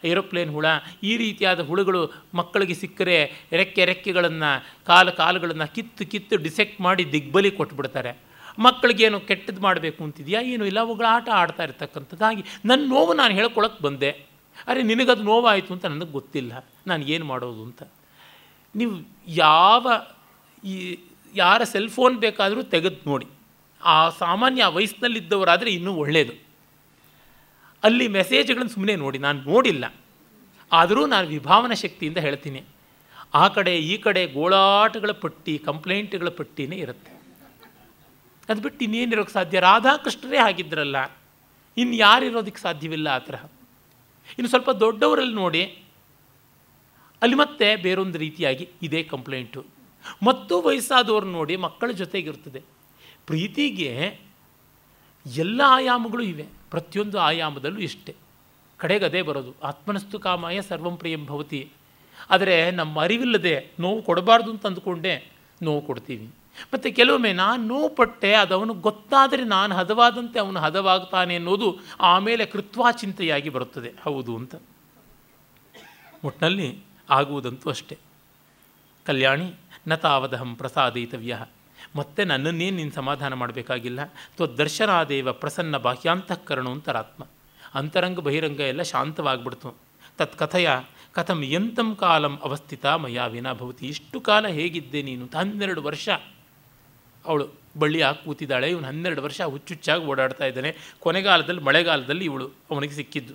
S1: ಏರೋಪ್ಲೇನ್ ಹುಳ, ಈ ರೀತಿಯಾದ ಹುಳುಗಳು ಮಕ್ಕಳಿಗೆ ಸಿಕ್ಕರೆ ರೆಕ್ಕೆ ರೆಕ್ಕೆಗಳನ್ನು, ಕಾಲು ಕಾಲುಗಳನ್ನು ಕಿತ್ತು ಕಿತ್ತು ಡಿಸೆಕ್ಟ್ ಮಾಡಿ ದಿಗ್ಬಲಿ ಕೊಟ್ಬಿಡ್ತಾರೆ. ಮಕ್ಕಳಿಗೇನು ಕೆಟ್ಟದ್ದು ಮಾಡಬೇಕು ಅಂತಿದೆಯಾ? ಏನು ಇಲ್ಲ, ಅವುಗಳ ಆಟ ಆಡ್ತಾ ಇರ್ತಕ್ಕಂಥದ್ದಾಗಿ ನನ್ನ ನೋವು ನಾನು ಹೇಳ್ಕೊಳಕ್ಕೆ ಬಂದೆ. ಅರೆ, ನಿನಗದು ನೋವಾಯಿತು ಅಂತ ನನಗೆ ಗೊತ್ತಿಲ್ಲ. ನಾನು ಏನು ಮಾಡೋದು ಅಂತ. ನೀವು ಯಾವ ಈ, ಯಾರ ಸೆಲ್ ಫೋನ್ ಬೇಕಾದರೂ ತೆಗೆದು ನೋಡಿ. ಆ ಸಾಮಾನ್ಯ ವಯಸ್ಸಿನಲ್ಲಿದ್ದವರಾದರೆ ಇನ್ನೂ ಒಳ್ಳೆಯದು ಅಲ್ಲಿ ಮೆಸೇಜ್ಗಳನ್ನು ಸುಮ್ಮನೆ ನೋಡಿ, ನಾನು ನೋಡಿಲ್ಲ. ಆದರೂ ನಾನು ವಿಭಾವನ ಶಕ್ತಿಯಿಂದ ಹೇಳ್ತೀನಿ. ಆ ಕಡೆ, ಈ ಕಡೆ ಗೋಳಾಟಗಳ ಪಟ್ಟಿ, ಕಂಪ್ಲೇಂಟ್ಗಳ ಪಟ್ಟಿನೇ ಇರುತ್ತೆ. ಅದು ಬಿಟ್ಟು ಇನ್ನೇನಿರೋಕ್ಕೆ ಸಾಧ್ಯ? ರಾಧಾಕೃಷ್ಣರೇ ಆಗಿದ್ದರಲ್ಲ ಇನ್ನು ಯಾರಿರೋದಕ್ಕೆ ಸಾಧ್ಯವಿಲ್ಲ ಆ ತರಹ. ಇನ್ನು ಸ್ವಲ್ಪ ದೊಡ್ಡವರಲ್ಲಿ ನೋಡಿ, ಅಲ್ಲಿ ಮತ್ತೆ ಬೇರೊಂದು ರೀತಿಯಾಗಿ ಇದೇ ಕಂಪ್ಲೇಂಟು. ಮತ್ತು ವಯಸ್ಸಾದವ್ರು ನೋಡಿ ಮಕ್ಕಳ ಜೊತೆಗಿರ್ತದೆ. ಪ್ರೀತಿಗೆ ಎಲ್ಲ ಆಯಾಮಗಳು ಇವೆ. ಪ್ರತಿಯೊಂದು ಆಯಾಮದಲ್ಲೂ ಇಷ್ಟೇ. ಕಡೆಗೆ ಅದೇ ಬರೋದು. ಆತ್ಮನಸ್ತು ಕಾಮಾಯ ಸರ್ವಂ ಪ್ರಿಯಂ ಭವತಿ. ಆದರೆ ನಮ್ಮ ಅರಿವಿಲ್ಲದೆ ನೋವು ಕೊಡಬಾರ್ದು ಅಂತ ಅಂದುಕೊಂಡೆ ನೋವು ಕೊಡ್ತೀವಿ. ಮತ್ತು ಕೆಲವೊಮ್ಮೆ ನಾನು ನೋವು ಪಟ್ಟೆ ಅದು ಅವನು ಗೊತ್ತಾದರೆ ನಾನು ಹದವಾದಂತೆ ಅವನು ಹದವಾಗ್ತಾನೆ ಅನ್ನೋದು ಆಮೇಲೆ ಕೃತ್ವಾಚಿಂತೆಯಾಗಿ ಬರುತ್ತದೆ. ಹೌದು ಅಂತ. ಒಟ್ಟಿನಲ್ಲಿ ಆಗುವುದಂತೂ ಅಷ್ಟೆ. ಕಲ್ಯಾಣಿ, ನ ತಾವದಹಂ ಪ್ರಸಾದಯಿತವ್ಯ. ಮತ್ತೆ ನನ್ನನ್ನೇ ನೀನು ಸಮಾಧಾನ ಮಾಡಬೇಕಾಗಿಲ್ಲ. ತ್ವದರ್ಶನಾದೇವ ಪ್ರಸನ್ನ ಬಾಹ್ಯಾಂತಃಕರಣ ಅಂತರಾತ್ಮ ಅಂತರಂಗ ಬಹಿರಂಗ ಎಲ್ಲ ಶಾಂತವಾಗ್ಬಿಡ್ತು. ತತ್ ಕಥೆಯ, ಕಥಂ ಎಂತಂ ಕಾಲಂ ಅವಸ್ಥಿತ ಮಯಾ ಭವತಿ. ಇಷ್ಟು ಕಾಲ ಹೇಗಿದ್ದೆ ನೀನು? ಹನ್ನೆರಡು ವರ್ಷ. ಅವಳು ಬಳ್ಳಿ ಹಾಕಿ ಕೂತಿದ್ದಾಳೆ. ಇವನು ಹನ್ನೆರಡು ವರ್ಷ ಹುಚ್ಚುಚ್ಚಾಗಿ ಓಡಾಡ್ತಾ ಇದ್ದಾನೆ. ಕೊನೆಗಾಲದಲ್ಲಿ, ಮಳೆಗಾಲದಲ್ಲಿ ಇವಳು ಅವನಿಗೆ ಸಿಕ್ಕಿದ್ದು.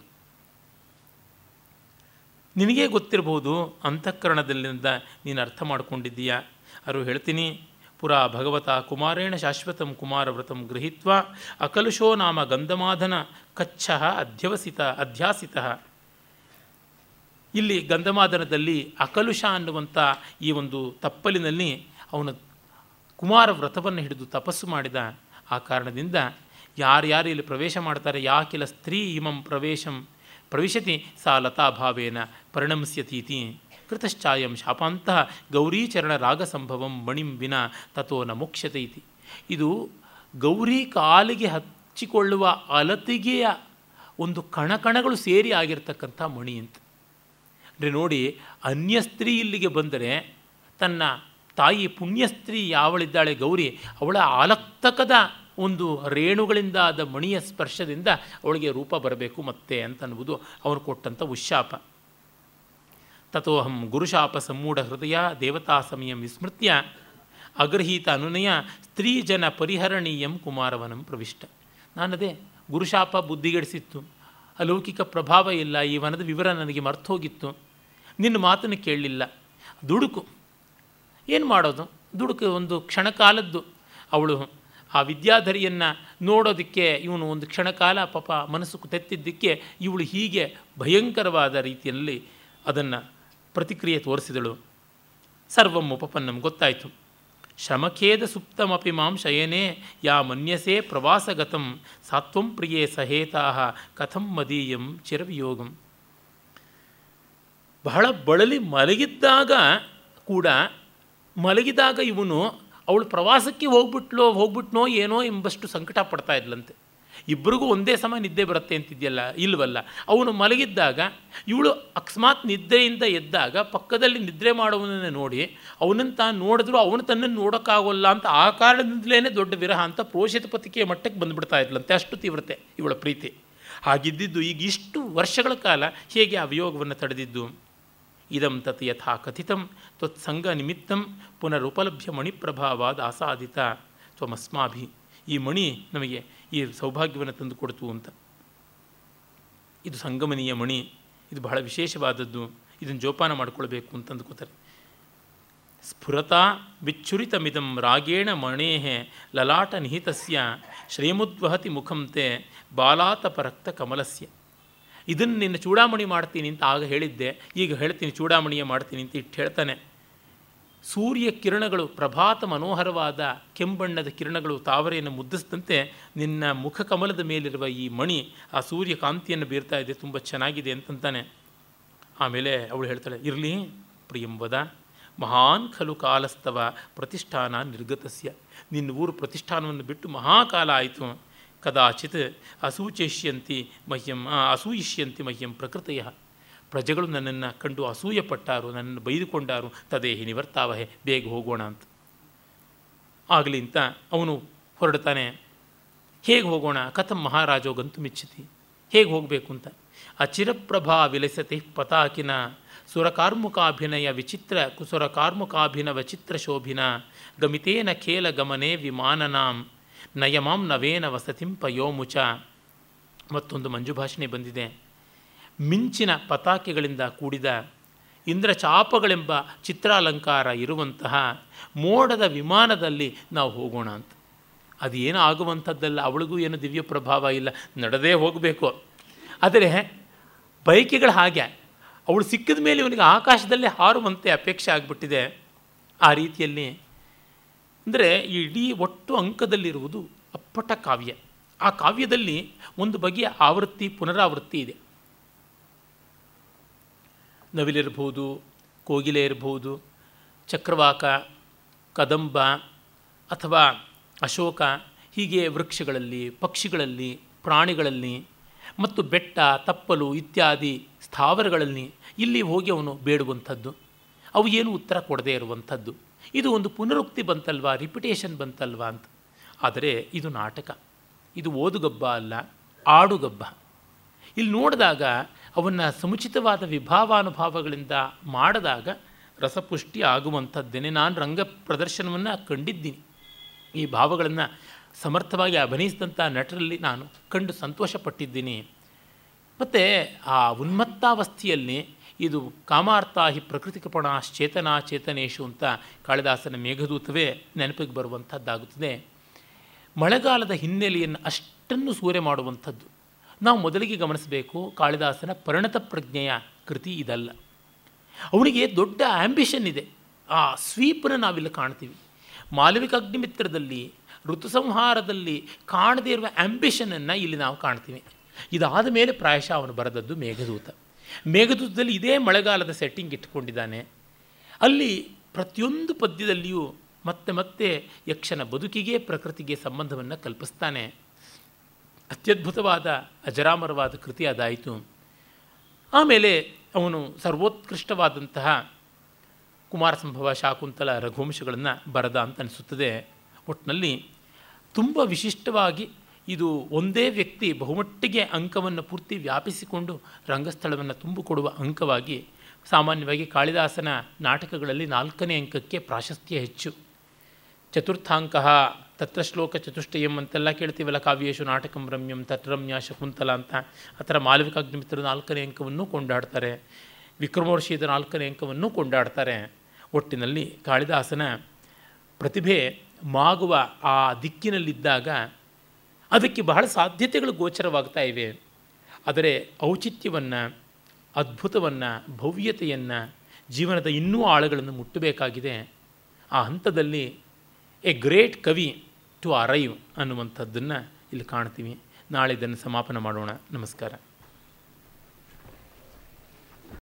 S1: ನಿನಗೇ ಗೊತ್ತಿರಬಹುದು ಅಂತಃಕರಣದಲ್ಲಿಂದ ನೀನು ಅರ್ಥ ಮಾಡ್ಕೊಂಡಿದ್ದೀಯಾ? ಅವರು ಹೇಳ್ತೀನಿ ಪುರಾ ಭಗವತ ಕುಮಾರೇಣ ಶಾಶ್ವತಂ ಕುಮಾರವ್ರತಂ ಗೃಹೀತ್ವ ಅಕಲುಷೋ ನಾಮ ಗಂಧಮಾಧನ ಕಚ್ಛ ಅಧ್ಯವಸಿತ, ಅಧ್ಯಾಸಿತ. ಇಲ್ಲಿ ಗಂಧಮಾಧನದಲ್ಲಿ ಅಕಲುಷ ಅನ್ನುವಂಥ ಈ ಒಂದು ತಪ್ಪಲಿನಲ್ಲಿ ಅವನು ಕುಮಾರ ವ್ರತವನ್ನು ಹಿಡಿದು ತಪಸ್ಸು ಮಾಡಿದ. ಆ ಕಾರಣದಿಂದ ಯಾರ್ಯಾರು ಇಲ್ಲಿ ಪ್ರವೇಶ ಮಾಡ್ತಾರೆ, ಯಾಕಿಲ ಸ್ತ್ರೀ ಇಮಂ ಪ್ರವೇಶಂ ಪ್ರವಿಶತಿ, ಸಾ ಲತಾಭಾವೇನ ಪರಿಣಮಿಸ್ಯತೀತಿ. ಕೃತಶ್ಚಾಯಂ ಶಾಪಾಂತಹ ಗೌರೀಚರಣ ರಾಗಸಂಭವಂ ಮಣಿಂ ವಿನ ತಥೋ ನ ಮೋಕ್ಷತೆ ಇತಿ. ಇದು ಗೌರಿ ಕಾಲಿಗೆ ಹಚ್ಚಿಕೊಳ್ಳುವ ಅಲತಿಗೆಯ ಒಂದು ಕಣಕಣಗಳು ಸೇರಿ ಆಗಿರ್ತಕ್ಕಂಥ ಮಣಿ ಅಂತ. ಅಂದರೆ ನೋಡಿ, ಅನ್ಯ ಸ್ತ್ರೀ ಇಲ್ಲಿಗೆ ಬಂದರೆ ತನ್ನ ತಾಯಿ ಪುಣ್ಯಸ್ತ್ರೀ ಯಾವಳಿದ್ದಾಳೆ ಗೌರಿ, ಅವಳ ಆಲಕ್ತಕದ ಒಂದು ರೇಣುಗಳಿಂದ ಆದ ಮಣಿಯ ಸ್ಪರ್ಶದಿಂದ ಅವಳಿಗೆ ರೂಪ ಬರಬೇಕು ಮತ್ತೆ ಅಂತ ಅನ್ನುವುದು ಅವನು ಕೊಟ್ಟಂಥ ಉಶಾಪ ತಥೋಹಂ ಗುರುಶಾಪ ಸಮ್ಮೂಢ ಹೃದಯ ದೇವತಾ ಸಮಯಂ ವಿಸ್ಮೃತ್ಯ ಅಗೃಹೀತ ಅನುನಯ ಸ್ತ್ರೀಜನ ಪರಿಹರಣೀಯಂ ಕುಮಾರವನಂ ಪ್ರವಿಷ್ಟ. ನಾನದೇ, ಗುರುಶಾಪ ಬುದ್ಧಿಗೆಡಿಸಿತ್ತು. ಅಲೌಕಿಕ ಪ್ರಭಾವ ಇಲ್ಲ, ಈ ವನದ ವಿವರ ನನಗೆ ಮರ್ತೋಗಿತ್ತು. ನಿನ್ನ ಮಾತನ್ನು ಕೇಳಲಿಲ್ಲ. ದುಡುಕು. ಏನು ಮಾಡೋದು? ದುಡುಕು ಒಂದು ಕ್ಷಣಕಾಲದ್ದು. ಅವಳು ಆ ವಿದ್ಯಾಧರಿಯನ್ನು ನೋಡೋದಕ್ಕೆ ಇವನು ಒಂದು ಕ್ಷಣಕಾಲ ಪಾಪ ಮನಸ್ಸು ತೆತ್ತಿದ್ದಕ್ಕೆ ಇವಳು ಹೀಗೆ ಭಯಂಕರವಾದ ರೀತಿಯಲ್ಲಿ ಅದನ್ನು ಪ್ರತಿಕ್ರಿಯೆ ತೋರಿಸಿದಳು. ಸರ್ವಂ ಉಪಪನ್ನಂ ಗೊತ್ತಾಯಿತು. ಶಮಖೇದ ಸುಪ್ತಮಪಿ ಮಾಂ ಶಯನೇ ಯಾ ಮನ್ಯಸೆ ಪ್ರವಾಸಗತಂ ಸಾತ್ವಂ ಪ್ರಿಯೇ ಸಹೇತಾ ಕಥಂ ಮದೀಯಂ ಚಿರವಿಯೋಗಂ. ಬಹಳ ಬಳಲಿ ಮಲಗಿದ್ದಾಗ ಕೂಡ ಮಲಗಿದಾಗ ಇವನು ಅವಳು ಪ್ರವಾಸಕ್ಕೆ ಹೋಗ್ಬಿಟ್ಲೋ ಹೋಗ್ಬಿಟ್ನೋ ಏನೋ ಎಂಬಷ್ಟು ಸಂಕಟ ಪಡ್ತಾ ಇದ್ಲಂತೆ. ಇಬ್ಬರಿಗೂ ಒಂದೇ ಸಮ ನಿದ್ದೆ ಬರುತ್ತೆ ಅಂತಿದೆಯಲ್ಲ, ಇಲ್ವಲ್ಲ? ಅವನು ಮಲಗಿದ್ದಾಗ, ಇವಳು ಅಕಸ್ಮಾತ್ ನಿದ್ದೆಯಿಂದ ಎದ್ದಾಗ ಪಕ್ಕದಲ್ಲಿ ನಿದ್ರೆ ಮಾಡುವನನ್ನು ನೋಡಿ, ಅವನನ್ನು ತಾನು ನೋಡಿದ್ರು ಅವನು ತನ್ನನ್ನು ನೋಡೋಕ್ಕಾಗೋಲ್ಲ ಅಂತ ಆ ಕಾರಣದಿಂದಲೇ ದೊಡ್ಡ ವಿರಹ ಅಂತ ಪ್ರೋಷಿತ ಪತಿಕೆಯ ಮಟ್ಟಕ್ಕೆ ಬಂದುಬಿಡ್ತಾ ಇದ್ಲಂತೆ. ಅಷ್ಟು ತೀವ್ರತೆ ಇವಳ ಪ್ರೀತಿ. ಹಾಗಿದ್ದಿದ್ದು ಈಗ ಇಷ್ಟು ವರ್ಷಗಳ ಕಾಲ ಹೇಗೆ ಆ ವಿಯೋಗವನ್ನು ತಡೆದಿದ್ದು? ಇದಂ ತತ್ ಯಥಾ ಕಥಿತಂ ತ್ವತ್ಸಂಗ ನಿಮಿತ್ತಂ ಪುನರುಪಲಭ್ಯ ಮಣಿಪ್ರಭಾವಾದ ಆಸಾದಿತ. ತ್ವಮಸ್ಮಾಭಿ. ಈ ಮಣಿ ನಮಗೆ ಈ ಸೌಭಾಗ್ಯವನ್ನು ತಂದು ಕೊಡ್ತು ಅಂತ. ಇದು ಸಂಗಮನೀಯ ಮಣಿ, ಇದು ಬಹಳ ವಿಶೇಷವಾದದ್ದು, ಇದನ್ನು ಜೋಪಾನ ಮಾಡಿಕೊಳ್ಬೇಕು ಅಂತ ಅಂದ್ಕೋತಾರೆ ಸ್ಫುರತಾ ವಿಚ್ಛುರಿತಮಿದಂ ರಾಗೇಣ ಮಣೇಹೆ ಲಲಾಟ ನಿಹಿತಸ್ಯ ಶ್ರೀಮುದ್ವಹತಿ ಮುಖಂತೆ ಬಾಲಾತಪರಕ್ತ ಕಮಲಸ್ಯ. ಇದನ್ನು ನಿನ್ನ ಚೂಡಾಮಣಿ ಮಾಡ್ತೀನಿ ಅಂತ ಆಗ ಹೇಳಿದ್ದೆ, ಈಗ ಹೇಳ್ತೀನಿ ಚೂಡಾಮಣಿಯೇ ಮಾಡ್ತೀನಿ ಅಂತ ಇಟ್ಟು ಹೇಳ್ತಾನೆ. ಸೂರ್ಯ ಕಿರಣಗಳು ಪ್ರಭಾತ ಮನೋಹರವಾದ ಕೆಂಬಣ್ಣದ ಕಿರಣಗಳು ತಾವರೆಯನ್ನು ಮುದ್ದಿಸಿದಂತೆ ನಿನ್ನ ಮುಖ ಕಮಲದ ಮೇಲಿರುವ ಈ ಮಣಿ ಆ ಸೂರ್ಯ ಕಾಂತಿಯನ್ನು ಬೀರ್ತಾ ಇದೆ, ತುಂಬ ಚೆನ್ನಾಗಿದೆ ಅಂತಂತಾನೆ. ಆಮೇಲೆ ಅವಳು ಹೇಳ್ತಾಳೆ, ಇರಲಿ ಪ್ರಿಯಂಬದ ಮಹಾನ್ ಖಲು ಕಾಲಸ್ತವ ಪ್ರತಿಷ್ಠಾನ ನಿರ್ಗತಸ್ಯ. ನಿನ್ನ ಊರು ಪ್ರತಿಷ್ಠಾನವನ್ನು ಬಿಟ್ಟು ಮಹಾಕಾಲ ಆಯಿತು. ಕದಾಚಿತ್ ಅಸೂಚಿಷ್ಯಂತಿ ಮಹ್ಯಂ ಅಸೂಯಿಷ್ಯಂತಿ ಮಹ್ಯಂ ಪ್ರಕೃತೆಯ. ಪ್ರಜೆಗಳು ನನ್ನನ್ನು ಕಂಡು ಅಸೂಯೆ ಪಟ್ಟಾರು ನನ್ನನ್ನು ಬೈದುಕೊಂಡಾರು, ತದೇಹಿ ನಿವರ್ತಾವಹೆ, ಬೇಗ ಹೋಗೋಣ ಅಂತ. ಆಗಲಿ ಅಂತ ಅವನು ಹೊರಡ್ತಾನೆ, ಹೇಗೆ ಹೋಗೋಣ? ಕಥಂ ಮಹಾರಾಜೋ, ಗಂತು ಮಿಚ್ಚತಿ. ಹೇಗೆ ಹೋಗಬೇಕು ಅಂತ? ಅಚಿರಪ್ರಭಾ ವಿಲಸತಿ ಪತಾಕಿನ ಸುರಕಾರ್ಮುಕಾಭಿನಯ ವಿಚಿತ್ರ ಕುಸುರಕಾರ್ಮುಕಾಭಿನವ ಚಿತ್ರಶೋಭಿನ ಗಮಿತೇನ ಖೇಲ ಗಮನೆ ವಿಮಾನನಾಂ, ನಯಮಾಂ ನವೇನ ವಸತಿಂ ಪಯೋಮುಚ. ಮತ್ತೊಂದು ಮಂಜುಭಾಷಣೆ ಬಂದಿದೆ. ಮಿಂಚಿನ ಪತಾಕೆಗಳಿಂದ ಕೂಡಿದ ಇಂದ್ರಚಾಪಗಳೆಂಬ ಚಿತ್ರಾಲಂಕಾರ ಇರುವಂತಹ ಮೋಡದ ವಿಮಾನದಲ್ಲಿ ನಾವು ಹೋಗೋಣ ಅಂತ. ಅದೇನು ಆಗುವಂಥದ್ದಲ್ಲ, ಅವಳಿಗೂ ಏನು ದಿವ್ಯ ಪ್ರಭಾವ ಇಲ್ಲ, ನಡೆದೇ ಹೋಗಬೇಕು. ಆದರೆ ಬೈಕಿಗಳು ಹಾಗೆ ಅವಳು ಸಿಕ್ಕಿದ ಮೇಲೆ ಇವನಿಗೆ ಆಕಾಶದಲ್ಲೇ ಹಾರುವಂತೆ ಅಪೇಕ್ಷೆ ಆಗಿಬಿಟ್ಟಿದೆ. ಆ ರೀತಿಯಲ್ಲಿ ಅಂದರೆ ಇಡೀ ಒಟ್ಟು ಅಂಕದಲ್ಲಿರುವುದು ಅಪ್ಪಟ ಕಾವ್ಯ. ಆ ಕಾವ್ಯದಲ್ಲಿ ಒಂದು ಬಗೆಯ ಆವೃತ್ತಿ, ಪುನರಾವೃತ್ತಿ ಇದೆ. ನವಿಲಿರ್ಬೋದು, ಕೋಗಿಲೆ ಇರ್ಬೋದು, ಚಕ್ರವಾಕ, ಕದಂಬ ಅಥವಾ ಅಶೋಕ, ಹೀಗೆ ವೃಕ್ಷಗಳಲ್ಲಿ, ಪಕ್ಷಿಗಳಲ್ಲಿ, ಪ್ರಾಣಿಗಳಲ್ಲಿ ಮತ್ತು ಬೆಟ್ಟ, ತಪ್ಪಲು ಇತ್ಯಾದಿ ಸ್ಥಾವರಗಳಲ್ಲಿ ಇಲ್ಲಿ ಹೋಗಿ ಅವನು ಬೇಡುವಂಥದ್ದು. ಅವು ಏನು ಉತ್ತರ ಕೊಡದೇ ಇರುವಂಥದ್ದು. ಇದು ಒಂದು ಪುನರುಕ್ತಿ ಬಂತಲ್ವಾ, ರಿಪಿಟೇಷನ್ ಬಂತಲ್ವಾ ಅಂತ. ಆದರೆ ಇದು ನಾಟಕ. ಇದು ಓದುಗಬ್ಬ ಅಲ್ಲ, ಆಡುಗಬ್ಬ. ಇಲ್ಲಿ ನೋಡಿದಾಗ ಅವನ್ನು ಸಮುಚಿತವಾದ ವಿಭಾವಾನುಭಾವಗಳಿಂದ ಮಾಡಿದಾಗ ರಸಪುಷ್ಟಿ ಆಗುವಂಥದ್ದೇನೆ. ನಾನು ರಂಗ ಪ್ರದರ್ಶನವನ್ನು ಕಂಡಿದ್ದೀನಿ. ಈ ಭಾವಗಳನ್ನು ಸಮರ್ಥವಾಗಿ ಅಭಿನಯಿಸಿದಂಥ ನಟರಲ್ಲಿ ನಾನು ಕಂಡು ಸಂತೋಷಪಟ್ಟಿದ್ದೀನಿ. ಮತ್ತು ಆ ಉನ್ಮತ್ತಾವಸ್ಥೆಯಲ್ಲಿ ಇದು ಕಾಮಾರ್ಥ ಹಿ ಪ್ರಕೃತಿಕಪಣಾಶ್ಚೇತನಾ ಚೇತನೇಶು ಅಂತ ಕಾಳಿದಾಸನ ಮೇಘದೂತವೇ ನೆನಪಿಗೆ ಬರುವಂಥದ್ದಾಗುತ್ತದೆ. ಮಳೆಗಾಲದ ಹಿನ್ನೆಲೆಯನ್ನು ಅಷ್ಟನ್ನು ಸೂರೆ ಮಾಡುವಂಥದ್ದು. ನಾವು ಮೊದಲಿಗೆ ಗಮನಿಸಬೇಕು ಕಾಳಿದಾಸನ ಪರಿಣತ ಪ್ರಜ್ಞೆಯ ಕೃತಿ ಇದಲ್ಲ. ಅವನಿಗೆ ದೊಡ್ಡ ಆ್ಯಂಬಿಷನ್ ಇದೆ. ಆ ಸ್ವೀಪನ್ನು ನಾವಿಲ್ಲಿ ಕಾಣ್ತೀವಿ. ಮಾಲವಿಕ ಅಗ್ನಿಮಿತ್ರದಲ್ಲಿ, ಋತುಸಂಹಾರದಲ್ಲಿ ಕಾಣದೇ ಇರುವ ಆ್ಯಂಬಿಷನನ್ನು ಇಲ್ಲಿ ನಾವು ಕಾಣ್ತೀವಿ. ಇದಾದ ಮೇಲೆ ಪ್ರಾಯಶಃ ಅವನು ಬರೆದದ್ದು ಮೇಘದೂತ. ಮೇಘದೂತದಲ್ಲಿ ಇದೇ ಮಳೆಗಾಲದ ಸೆಟ್ಟಿಂಗ್ ಇಟ್ಕೊಂಡಿದ್ದಾನೆ ಅಲ್ಲಿ ಪ್ರತಿಯೊಂದು ಪದ್ಯದಲ್ಲಿಯೂ ಮತ್ತೆ ಮತ್ತೆ ಯಕ್ಷನ ಬದುಕಿಗೆ, ಪ್ರಕೃತಿಗೆ ಸಂಬಂಧವನ್ನು ಕಲ್ಪಿಸ್ತಾನೆ. ಅತ್ಯದ್ಭುತವಾದ ಅಜರಾಮರವಾದ ಕೃತಿ ಅದಾಯಿತು. ಆಮೇಲೆ ಅವನು ಸರ್ವೋತ್ಕೃಷ್ಟವಾದಂತಹ ಕುಮಾರ ಸಂಭವ ಶಾಕುಂತಲ ರಘುವಂಶಗಳನ್ನು ಬರದ ಅಂತ ಅನಿಸುತ್ತದೆ. ಒಟ್ಟಿನಲ್ಲಿ ತುಂಬ ವಿಶಿಷ್ಟವಾಗಿ ಇದು ಒಂದೇ ವ್ಯಕ್ತಿ ಬಹುಮಟ್ಟಿಗೆ ಅಂಕವನ್ನು ಪೂರ್ತಿ ವ್ಯಾಪಿಸಿಕೊಂಡು ರಂಗಸ್ಥಳವನ್ನು ತುಂಬಿಕೊಡುವ ಅಂಕವಾಗಿ ಸಾಮಾನ್ಯವಾಗಿ ಕಾಳಿದಾಸನ ನಾಟಕಗಳಲ್ಲಿ ನಾಲ್ಕನೇ ಅಂಕಕ್ಕೆ ಪ್ರಾಶಸ್ತ್ಯ ಹೆಚ್ಚು. ಚತುರ್ಥಾಂಕ ತತ್ರ ಶ್ಲೋಕ ಚತುಷ್ಟಯಂ ಅಂತೆಲ್ಲ ಕೇಳ್ತೀವಲ್ಲ, ಕಾವ್ಯೇಶು ನಾಟಕಂ ರಮ್ಯಂ ತತ್ರಮ್ಯ ಶಕುಂತಲ ಅಂತ. ಆ ಥರ ಮಾಲವಿಕಾಗ್ನಿಮಿತ್ರ ನಾಲ್ಕನೇ ಅಂಕವನ್ನು ಕೊಂಡಾಡ್ತಾರೆ. ವಿಕ್ರಮೋರ್ಷಿದ ನಾಲ್ಕನೇ ಅಂಕವನ್ನು ಕೊಂಡಾಡ್ತಾರೆ. ಒಟ್ಟಿನಲ್ಲಿ ಕಾಳಿದಾಸನ ಪ್ರತಿಭೆ ಮಾಗುವ ಆ ದಿಕ್ಕಿನಲ್ಲಿದ್ದಾಗ ಅದಕ್ಕೆ ಬಹಳ ಸಾಧ್ಯತೆಗಳು ಗೋಚರವಾಗ್ತಾ ಇವೆ. ಆದರೆ ಔಚಿತ್ಯವನ್ನು, ಅದ್ಭುತವನ್ನು, ಭವ್ಯತೆಯನ್ನು, ಜೀವನದ ಇನ್ನೂ ಆಳಗಳನ್ನು ಮುಟ್ಟಬೇಕಾಗಿದೆ. ಆ ಹಂತದಲ್ಲಿ a great kavi to arrive ಅನ್ನುವಂಥದ್ದನ್ನು ಇಲ್ಲಿ ಕಾಣ್ತೀವಿ. ನಾಳೆ ಇದನ್ನು ಸಮಾಪನ ಮಾಡೋಣ. ನಮಸ್ಕಾರ.